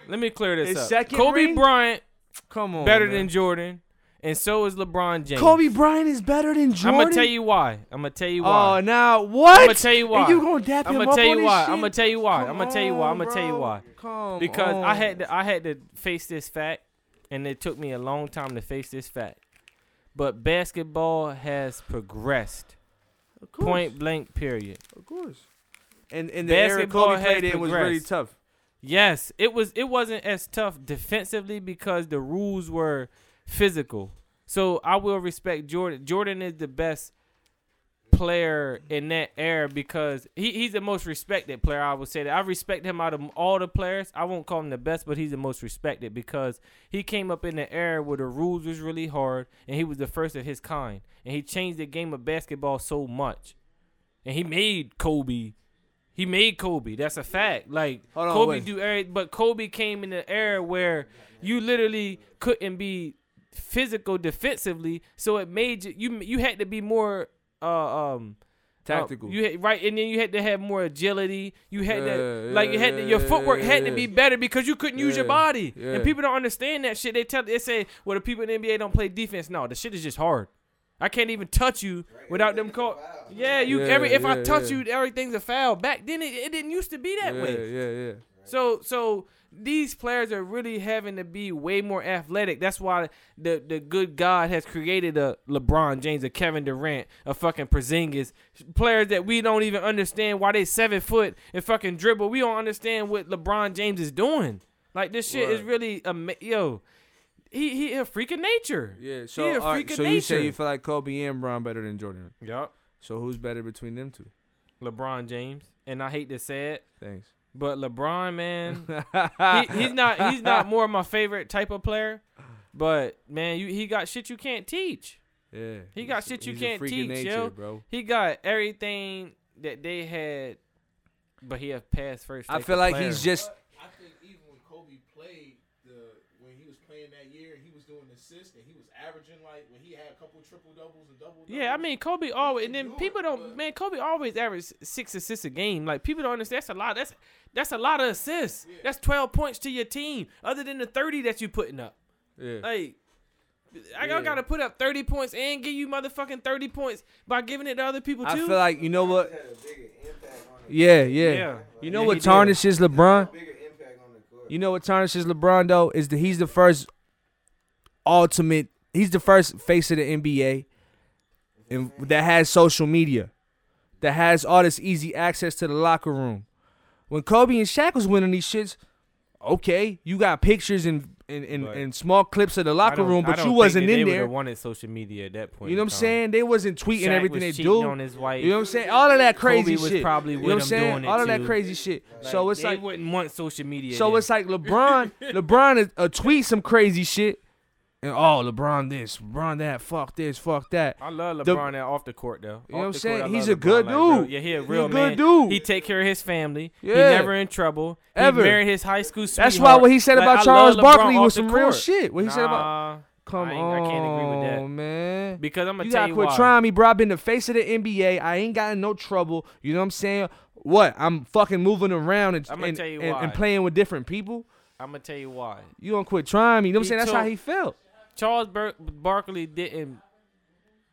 Let me clear this His up. second Kobe ring? Bryant Come on. better man. than Jordan, and so is LeBron James. Kobe Bryant is better than Jordan. I'm gonna tell you why. I'm gonna tell you why. Oh, why. now what? I'ma tell you why. And you gonna dap him I'm gonna up tell you why. I'm gonna tell you why. Come I'm gonna tell you why. I'm gonna tell you why. Come Because I had to, I had to face this fact, and it took me a long time to face this fact. But basketball has progressed. Of course, Point blank. Period. Of course. And and the era Basketball Kobe has played in was really tough. Yes, it was. It wasn't as tough defensively because the rules were physical. So I will respect Jordan. Jordan is the best player in that era because he, he's the most respected player. I would say that I respect him out of all the players. I won't call him the best, but he's the most respected because he came up in the era where the rules was really hard and he was the first of his kind. And he changed the game of basketball so much. And he made Kobe. He made Kobe. That's a fact. Like on, Kobe wait. do every, but Kobe came in the era where you literally couldn't be physical defensively, so it made you you you had to be more uh um uh, Tactical. you had, right, and then you had to have more agility. You had to Yeah, like you had to, your footwork had to be better because you couldn't use your body. And people don't understand that shit. They tell they say, well, the people in the NBA don't play defense. No, the shit is just hard. I can't even touch you without them call. Yeah, you every if I touch you, everything's a foul. Back then, it, it didn't used to be that yeah, way. yeah, yeah. So so these players are really having to be way more athletic. That's why the the good God has created a LeBron James, a Kevin Durant, a fucking Porzingis, players that we don't even understand why they seven foot and fucking dribble. We don't understand what LeBron James is doing. Like this shit is Right. really ama- yo. He he a freak of nature. Yeah, He so a all right, freak of so you say you feel like Kobe and Bron better than Jordan. Yup. So who's better between them two? LeBron James, and I hate to say it, Thanks. But LeBron man. he, he's not he's not more of my favorite type of player, but man, you he got shit you can't teach. yeah. He got shit you can't teach, nature, yo. bro. He got everything that they had, but he has passed first. I feel like player. he's just I think even when Kobe played the when he was playing that year and he was doing assists and he was averaging like when he had a couple triple doubles and double Yeah, I mean Kobe always, and then do it, people don't. but- Man, Kobe always averaged six assists a game. Like people don't understand. That's a lot. That's that's a lot of assists. That's twelve points to your team, other than the thirty that you putting up. yeah. Like, I Yeah. gotta put up thirty points and give you motherfucking thirty points by giving it to other people too. I feel like you know what? Had a bigger impact Yeah, yeah. Yeah. You know Yeah, what he did. tarnishes LeBron? on the court. You know what tarnishes LeBron though is that he's the first ultimate. He's the first face of the NBA, and that has social media, that has all this easy access to the locker room. When Kobe and Shaq was winning these shits, okay, you got pictures and and, and, and small clips of the locker room, but you wasn't in there. Wanted social media at that point. You know what I'm saying? They wasn't tweeting Shaq everything was they do. on his wife. You know what I'm saying? All of that crazy Kobe was shit. probably you know what I'm saying? All of that too. crazy shit. so it's they like wouldn't want social media. So then. it's like LeBron, LeBron is uh, tweet some crazy shit, and oh LeBron this, LeBron that, fuck this, fuck that. I love the- LeBron out off the court though. You know what I'm saying? court, He's a good LeBron, like, real- dude. yeah, he a He real good man. dude. He take care of his family. He never in trouble. Ever. He married his high school sweetheart. That's why what he said Like, about Charles Barkley off was the some real shit. What he said about Nah, come I on, I can't agree with that. man. because I'm gonna You tell gotta you quit why. trying me, bro. I've been the face of the NBA. I ain't got in no trouble. You know what I'm saying? What? I'm fucking moving around and and, tell you and, why. and playing with different people. I'm gonna tell you why. You don't quit trying me? You know what I'm saying? That's how he felt. Charles Bar- Barkley didn't.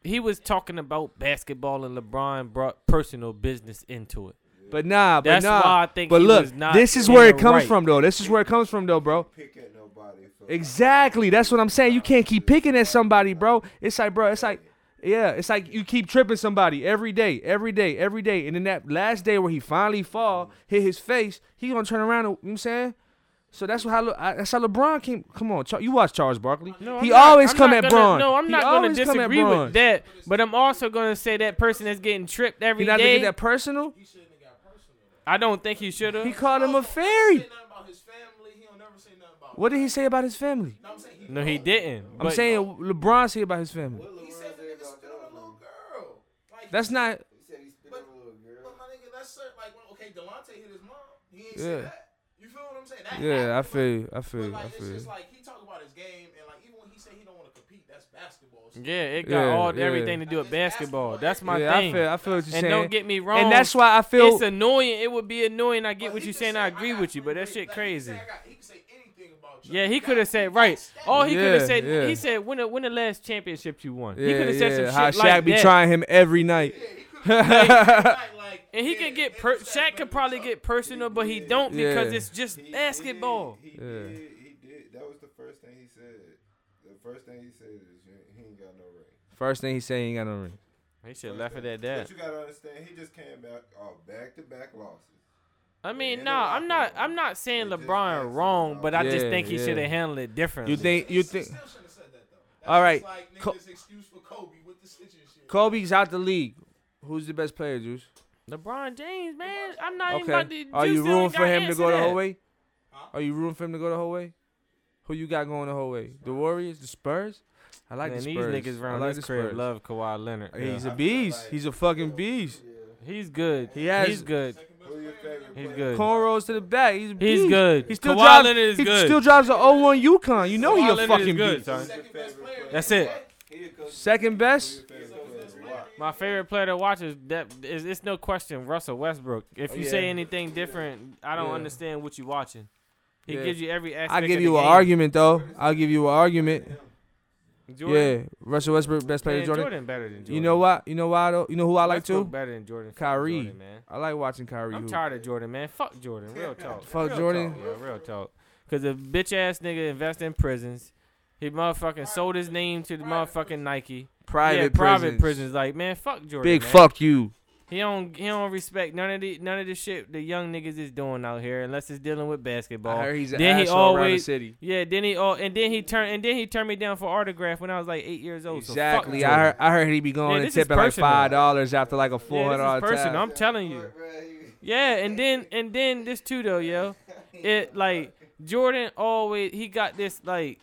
He was talking about basketball, and LeBron brought personal business into it. But nah, but That's nah. why I think but he look, was not this is in where the it comes right. from, though. This is where it comes from, though, bro. Pick at nobody. For Exactly. That's what I'm saying. You can't keep picking at somebody, bro. It's like, bro, it's like, yeah, it's like you keep tripping somebody every day, every day, every day. And then that last day where he finally fall, hit his face, he gonna turn around. And, you know what I'm saying? So that's how that's how LeBron came. Come on, you watch Charles Barkley. No, he I'm not- always I'm come at gonna- Bron. No, I'm He not going to disagree with that. But I'm also going to say that person that's getting tripped every He not to day. get that personal. I don't think he should have. He called him a fairy. nothing about his family. He don't never say nothing about. What did he say about his family? No, he No, he didn't. I'm but- saying LeBron said about his family. He said the nigga spit on a little girl. Like, That's not. He said he spit But- on a little girl. But my nigga, that's certain. Like, okay, Delonte hit his mom. He ain't Yeah. say that. You feel what I'm saying? That Yeah, I feel you. I feel you. like, I feel you. just like he talk about his game and like even when he say he don't want to compete, that's basketball. So Yeah, it got Yeah, all yeah. everything to do with It's basketball. basketball. That's my yeah, thing. I feel. I feel what you're and saying. don't get me wrong. and that's why I feel. it's annoying. It would be annoying. I get what you're saying. say, I agree got with you, but three that shit. Like, crazy. could say, I got- He could say anything about you. Yeah, he could have said right. rings. All he could have said. yeah. He said when the when the last championship you won. he yeah, could have said yeah. some How shit Shaq like be that. trying him every night. Yeah, he. And he can get per- Shaq could probably get personal, but he don't because Yeah. it's just He- basketball. He, he, Yeah. did. He did. That was the first thing he said. The first thing he said is he ain't got no ring. First thing he say, he ain't got no ring. He should have left it at that. But you gotta understand, he just came back uh, off back to back losses. I mean, no, the I'm not. I'm not saying LeBron wrong, but I just think he yeah. should have handled it differently. You think? You think? Still shouldn't have said that though. All right, just Like Co- excuse for Kobe with the stitching shit. Kobe's out the league. Who's the best player, Juice? LeBron James, man, I'm not even about to. Okay. Are you still rooting for him to answer go the whole way? Huh? Are you rooting for him to go the whole way? Who you got going the whole way? The Warriors, the Spurs. I like Man, the these Spurs. niggas I around like this the crib Spurs. love Kawhi Leonard. He's a beast. He's a fucking beast. He's good. He has- He's good. Who your favorite He's player? good. Cornrows to the back. He's a He's good. He still Kawhi drives. Leonard is he good. still drives an 01 Yukon. You know he a Leonard fucking good, beast. son. Second best player. That's it. He a. Second best. Who your favorite player? Why? My favorite player to watch is that is it's no question Russell Westbrook. If Oh, you yeah. say anything different, I don't Yeah. understand what you're watching. He Yeah. gives you every aspect. I'll give of you the an game. argument though. I'll give you an argument. Jordan, Yeah, Russell Westbrook best player. man, Jordan. Jordan better than Jordan. You know what? You know why though? You know who I like Westbrook too? Better than Jordan. Fuck Kyrie. Jordan, man. I like watching Kyrie. I'm hoop. tired of Jordan, man. Fuck Jordan. Real talk. Fuck Real Jordan. Talk, yo, real talk. Cause a bitch ass nigga invest in prisons. He motherfucking sold his name to the motherfucking Nike. Private yeah, private prisons. prisons. Like man, fuck Jordan. Big man. fuck you. He don't he don't respect none of the none of the shit the young niggas is doing out here unless it's dealing with basketball. I heard he's an Then he asshole around the always- city. Yeah, then he oh and then he turned and then he turned me down for autograph when I was like eight years old. Exactly. So I heard. I heard he be going Yeah, and tipping like five dollars after like a four hundred dollar tab. I'm telling you. Yeah, and then and then this too though, yo. It like Jordan always he got this like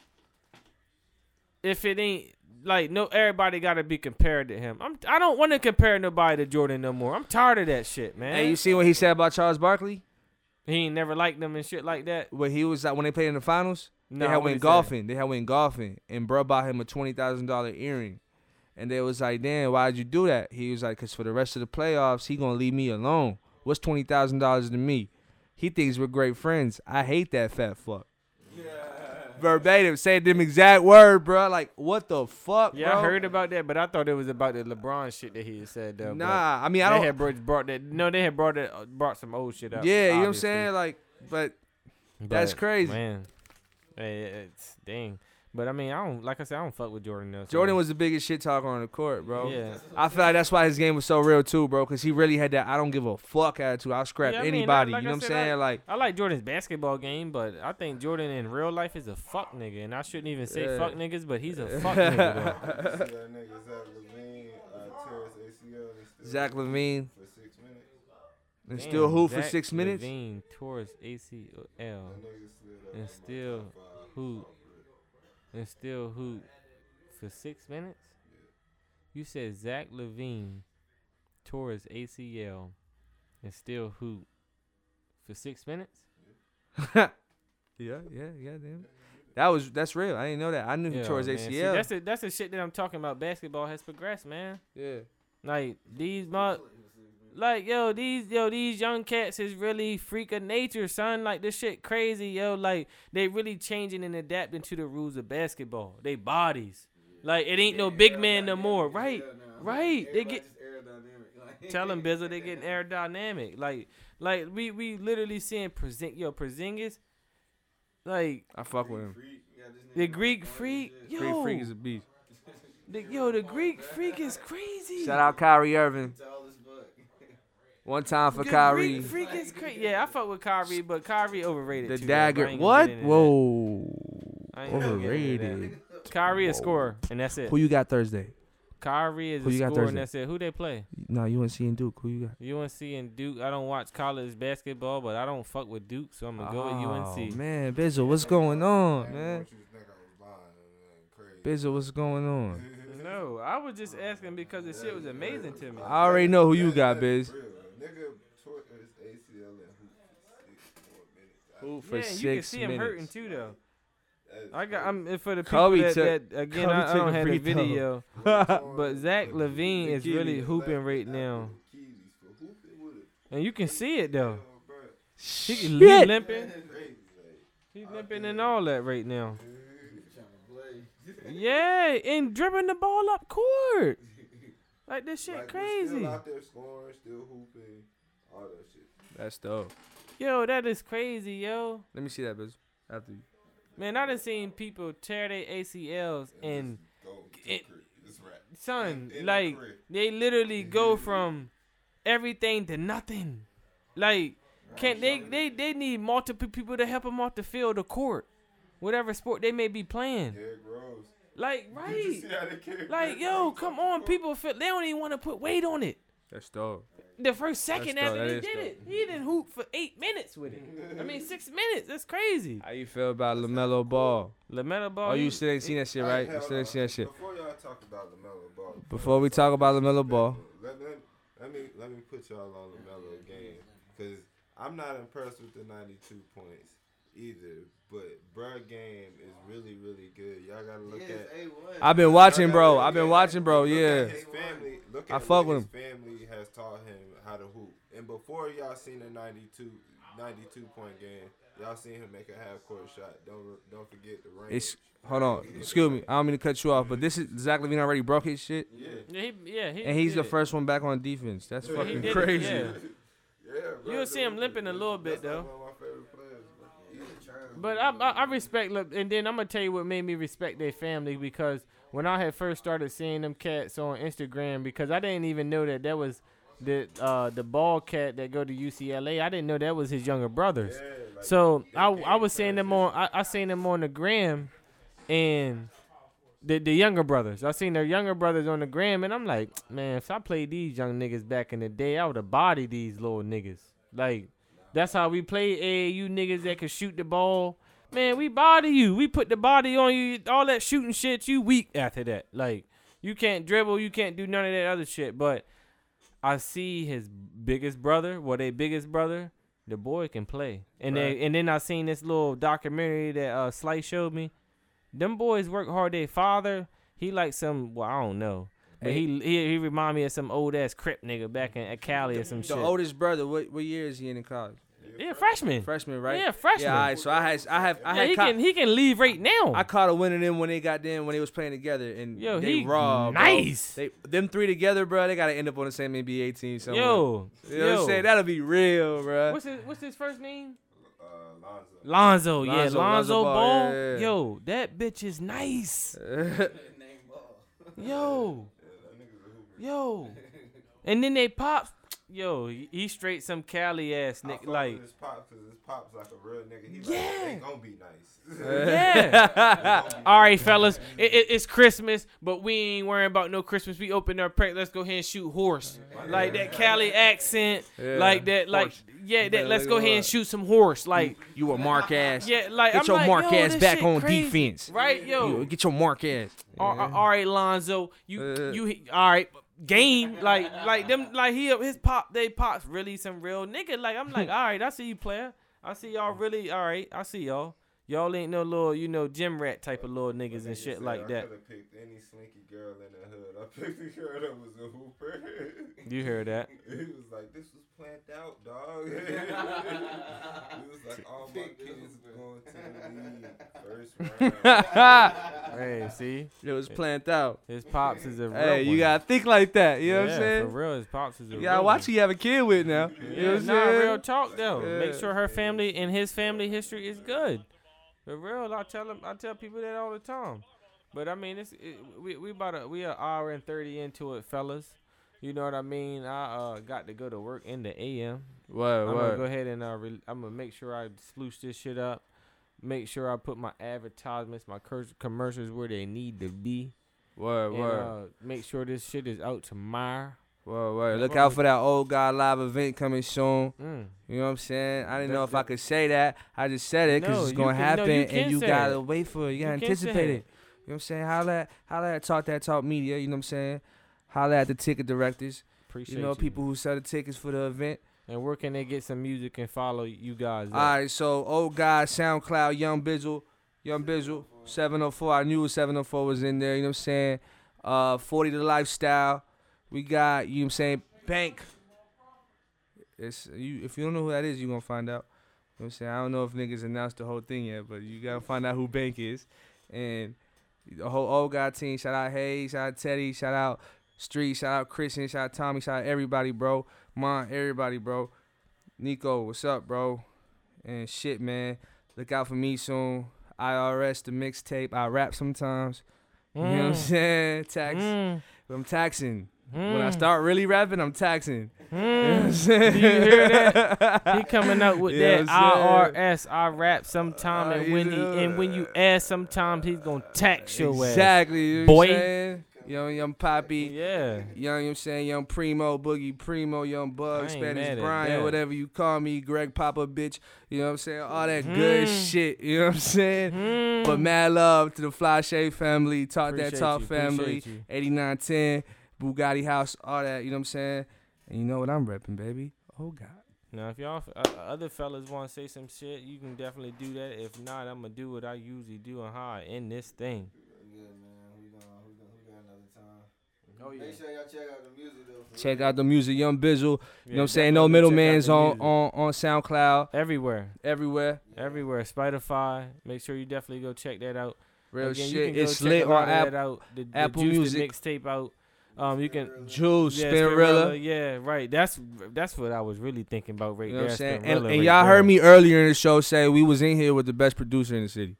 if it ain't like no everybody got to be compared to him. I'm I don't want to compare nobody to Jordan no more. I'm tired of that shit, man. Hey, you see what he said about Charles Barkley? he ain't never liked them and shit like that. When he was like when they played in the finals, No, they had went golfing. They had went golfing, and bro bought him a twenty thousand dollar earring. And they was like, "Damn, why'd you do that?" He was like, "Cause for the rest of the playoffs, he gonna leave me alone. What's twenty thousand dollars to me? He thinks we're great friends. I hate that fat fuck." Verbatim, said them exact word, bro. Like, what the fuck, Yeah, bro? I heard about that, but I thought it was about the LeBron shit that he had said though. Nah, I mean, I they don't. had brought, brought that. No, they had brought that, uh, brought some old shit up. yeah, you know what I'm saying? Like, but That's crazy. man. Hey, it's dang. But I mean, I don't like I said, I don't fuck with Jordan. Though, so- Jordan was the biggest shit talker on the court, bro. Yeah. I feel like that's why his game was so real too, bro. Cause he really had that I don't give a fuck attitude. I'll scrap Yeah, I mean, anybody. like you I know what I'm said, I- saying? Like, I like Jordan's basketball game, but I think Jordan in real life is a fuck nigga, and I shouldn't even say Yeah. fuck niggas, but he's a fuck nigga. Though. See that nigga Zach LaVine uh, tear his ACL and still Zach for six minutes. Damn, still hoop for Zach six minutes. LaVine tore his ACL That nigga slid up and still my five. hoop and still hoop for six minutes. You said Zach LaVine tore his ACL and still hoop for six minutes. yeah, yeah, yeah, damn. That was that's real. I didn't know that. I knew he tore his man. See, ACL. that's the that's the shit that I'm talking about. Basketball has progressed, man. yeah. Like these mo- like yo, these yo, these young cats is really freak of nature, son. Like this shit crazy, yo. Like they really changing and adapting to the rules of basketball. They bodies. Like it ain't no big man no more. Right. Right. They get tell them Bizzle they getting aerodynamic. Like like we we literally seeing present yo Porzingis. Like I fuck with him. the Greek freak, yo, Greek freak is a beast. the, yo, the Greek freak is crazy. Shout out Kyrie Irving. One time for The Kyrie. Greek freak is crazy. Yeah, I fuck with Kyrie, but Kyrie overrated. The too, dagger. ain't What? Whoa. that. I ain't gonna get into Overrated. that. Kyrie a scorer, and that's it. Who you got Thursday? Kyrie is Who a you got scorer, and Thursday? that's it. Who they play? No, UNC and Duke. Who you got? UNC and Duke. I don't watch college basketball, but I don't fuck with Duke, so I'm gonna go with UNC. Oh, man, Bizzle, what's going on, man? What you think I was lying, man? Crazy. Bizzle, what's going on? No, I was just asking because the shit was amazing to me. I already know who you got, That's Biz. Real. Nigga tore his ACL and hooped for six more minutes. Who for yeah, six you can see him hurting too, though. I got. I'm for the people Kobe that, took- that again. Kobe I, I don't have the video, but Zach LaVine is really hooping right now, Achilles for hooping with it. and you can see it though. Bro. He, he Shit. limping. Crazy. He's limping and all that right now. Trying. Yeah, and dribbling the ball up court. Like this shit Like, but crazy. Still out there scoring, still hooping, all that shit. That's dope. Yo, that is crazy, yo. Let me see that, Biz. After you. Man, I done seen people tear their ACLs and Go to it- the crib. It's son, In the like crib. they literally go from everything to nothing. Like, can't they? They they need multiple people to help them off the field the court, whatever sport they may be playing. Derrick Rose. Like, Did you right? see how they carried Like, yo, Rose come on, people feel they don't even want to put weight on it. That's dope. The first second That's after That they did dope. it, he didn't hoop for eight minutes with it. I mean, six minutes. That's crazy. How you feel about LaMelo Ball? LaMelo Ball. Oh, you still ain't seen that shit, right? You still ain't seen that shit. Before y'all talk about LaMelo Ball. Before we talk about LaMelo Ball. Let, let, let me let me put y'all on LaMelo game because I'm not impressed with the 92 points either. But bruh game is really really good. Y'all gotta look at. I've been watching, bro. I've been watching, bro. look at Yeah. His family. Look I fuck what with his family has taught him how to hoop. And before y'all seen the 92, 92 point game, y'all seen him make a half court shot. Don't don't forget the range. It's hold on. Excuse me. I don't mean to cut you off, but this is Zach LaVine already broke his shit, yeah. Yeah, he, yeah, he and he's did the it. first one back on defense. That's He fucking did it, crazy. yeah. Yeah, bro, You'll see him limping a little bit, that's though. one of my favorite players, bro. He's a child. But I, I, I respect, look, and then I'm gonna tell you what made me respect their family because when I had first started seeing them cats on Instagram, because I didn't even know that that was the uh the ball cat that go to UCLA. I didn't know that was his younger brothers. Yeah, like, So I I was seeing them on I, I seen them on the gram, and the the younger brothers. I seen their younger brothers on the gram, and I'm like, man, if I played these young niggas back in the day, I would have bodied these little niggas. Like that's how we play AAU niggas that can shoot the ball. Man, we body you. We put the body on you. All that shooting shit, you weak after that. Like you can't dribble, you can't do none of that other shit. But I see his biggest brother, well, their biggest brother, the boy can play. And Right. then and then I seen this little documentary that uh Slice showed me. Them boys work hard. Their father, he like some well, I don't know. But he he he remind me of some old ass crip nigga back in at Cali or some The shit. The oldest brother, what what year is he in in college? yeah, freshman. Freshman, right? Yeah, freshman. Yeah, all right. So I had I have I Yeah, had he caught, can he can leave right now. I caught a win of them when they got them when they was playing together and Yo, they he raw, bro. nice. They them three together, bro. They gotta end up on the same NBA team somewhere. Yo, you know what. I'm saying? That'll be real, bro. What's his what's his first name? Uh, Lonzo. Lonzo, yeah, Lonzo, Lonzo, Lonzo Ball, Ball. yeah, yeah. Yo, that bitch is nice. Yo, yo. And then they pop. Yo, he he straight some Cali ass nigga. Like, with his pops because his pops like a real nigga. He like, Yeah. they gonna be nice. yeah. All right, fellas, it, it, it's Christmas, but we ain't worrying about no Christmas. We open our pack. Let's go ahead and shoot horse, like that Cali accent, Yeah. like that, like Horse. yeah. That let's go ahead and shoot some horse, like you a mark ass. yeah, like Get I'm your like, mark yo, ass back on crazy. defense. right, yo. You, get your mark ass. All, all- all right, Lonzo, you Uh. you all right? Game like like them like he his pop they pops really some real nigga. Like I'm like all right, I see you player. I see y'all really all right. I see y'all. Y'all ain't no little you know gym rat type of little niggas and shit said like I that. could picked any slinky girl in the hood. I picked the girl that was a hooper. You heard that? he was like, "This was planned out, dog." he was like, "All my kids going to the league first round." hey, see, It was planned out. his pops is a real Hey, you gotta think like that. You know what I'm saying? For real, his pops is a You real gotta watch one. who you have a kid with now. You know what I'm nah, saying? real talk though. Make sure her family and his family history is good. For real, I tell them, I tell people that all the time. But I mean, it's it, we we about a, we an hour and thirty into it, fellas. You know what I mean? I uh got to go to work in the AM. What? I'm gonna go ahead and uh, re- I'm gonna make sure I sploosh this shit up. Make sure I put my advertisements, my cur- commercials where they need to be. Word, And, word. uh, make sure this shit is out tomorrow. Word. Yeah, Look out for that old guy live event coming soon. Mm. You know what I'm saying? I didn't know if I could say that. I just said it because No, it's gonna can- no, happen, you and you gotta it. wait for it. You gotta You anticipate it. it. You know what I'm saying? Holla, at- holla at Talk That Talk Media. You know what I'm saying? Holla at the ticket directors. Appreciate you know people who sell the tickets for the event. And where can they get some music and follow you guys? All right, so old guy, SoundCloud, Young Bizzle, Young Bizzle, 704. I knew 704 was in there. You know what I'm saying? Uh, 40 the lifestyle. We got you. know what I'm saying Bank. It's you. If you don't know who that is, you're gonna find out. You know what I'm saying? I don't know if niggas announced the whole thing yet, but you gotta find out who Bank is. And the whole old guy team. Shout out Hayes. Shout out Teddy. Shout out Street. Shout out Christian. Shout out Tommy. Shout out everybody, bro. Mon, everybody, bro. Nico, what's up, bro? And shit, man. Look out for me soon. IRS, the mixtape. I rap sometimes. You know what I'm Mm. saying? Tax. Mm. I'm taxing. When I Mm. start really rapping, I'm taxing. You know what I'm Mm. saying? Do you hear that? He coming out with You that what I'm saying? IRS. I rap sometime, Uh, and when he and when you ask, sometimes he's gonna tax your ass. Exactly. You know Boy. what I'm saying? Young, young Poppy. Yeah. Young, you know what I'm saying? Young Primo, Boogie Primo, Young Bug, Spanish Brian, whatever you call me, Greg Papa, bitch. You know what I'm saying? All that good Mm. shit. You know what I'm saying? Mm. But mad love to the Fly Shade family, Talk Appreciate That Talk you, family, appreciate you. 8910, Bugatti House, all that. You know what I'm saying? And you know what I'm repping, baby? Oh, God. Now, if y'all uh, other fellas want to say some shit, you can definitely do that. If not, I'm gonna do what I usually do and how I end this thing. Good man. We gonna we gonna we got another time. Oh Make sure y'all check out the music though. Check out the music, Young Bizzle. You know what I'm saying? No definitely check out middleman's on, on, on SoundCloud, everywhere, everywhere. everywhere. Spotify. Make sure you definitely go check that out. Real Again, you shit. can go It's check lit on of app. that out. The, the Apple Juice, Music. the mixtape out. Um, you can Juice, Yeah, Spinrilla. Yeah, right. That's that's what I was really thinking about right You know there. what I'm saying? Spinrilla And, and right y'all there. heard me earlier in the show say we was in here with the best producer in the city.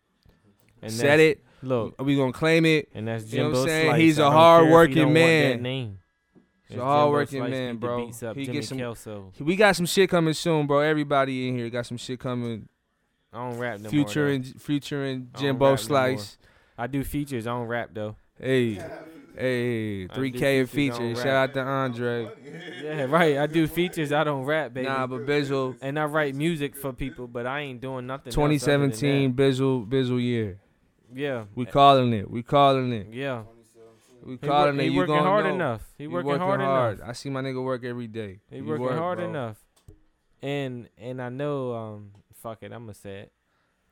And Said it. Look, We gonna claim it. and that's You know Jimbo what I'm saying? Slice. He's a I don't care if you hard-working man. name. He's a hard-working man, bro. beats up, He Jimmy get some- Kelso. We got some shit coming soon, bro. Everybody in here got some shit coming. I don't rap no Future more. though. and Future and I don't Jimbo rap no Slice. I do features. I don't rap though. Hey, hey, 3K do in features, I don't features. rap. Shout out to Andre. Yeah, right. I do features. I don't rap, baby. Nah, but Bizzle, and I write music for people, but I ain't doing nothing. else other than 2017 Bizzle Bizzle year. Yeah. We calling it. We calling it. Yeah. We calling work, it. he You working gonna hard know. enough. He, He working, hard, enough. I see my nigga work every day. He, He working work, hard bro. enough. And and I know um fuck it, I'ma say it.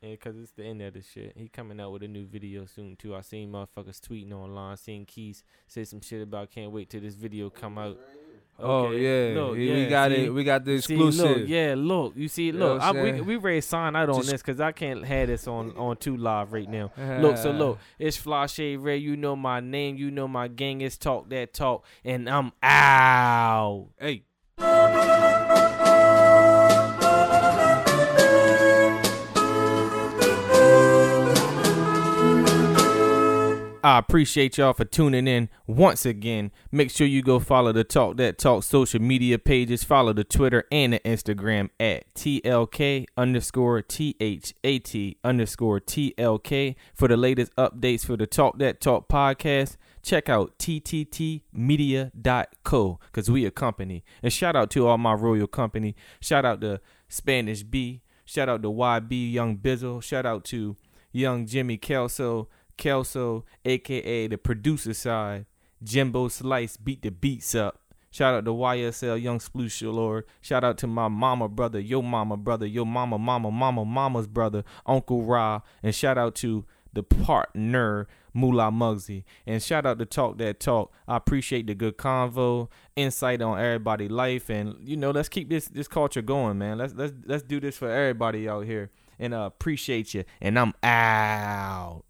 Yeah, cause it's the end of the shit. He coming out with a new video soon too. I seen motherfuckers tweeting online, seeing Keys say some shit about can't wait till this video come out. Oh yeah, look, yeah, we got see? it. We got the See, exclusive. look, yeah, look, you see, You know look, we we ready to sign out on Just- this because I can't have this on on two live right now. Look, so look, it's Fly Shade Ray. You know my name, you know my gang. It's Talk That Talk, and I'm out. Hey. I appreciate y'all for tuning in once again. Make sure you go follow the Talk That Talk social media pages. Follow the Twitter and the Instagram at TLK underscore THAT underscore TLK for the latest updates for the Talk That Talk podcast. Check out tttmedia.co because we a company. And shout out to all my royal company. Shout out to Spanish B. Shout out to YB Young Bizzle. Shout out to Young Jimmy Kelso. Kelso, aka the producer side. Jimbo Slice beat the beats up. Shout out to YSL Young Sploosh Lord. Shout out to my mama brother, yo mama brother, yo mama mama mama mama's brother, Uncle Ra. And shout out to the partner Moolah Muggsy. And shout out to Talk That Talk. I appreciate the good convo, insight on everybody' life, and you know, let's keep this this culture going, man. Let's let's let's do this for everybody out here. And uh, appreciate you. And I'm out.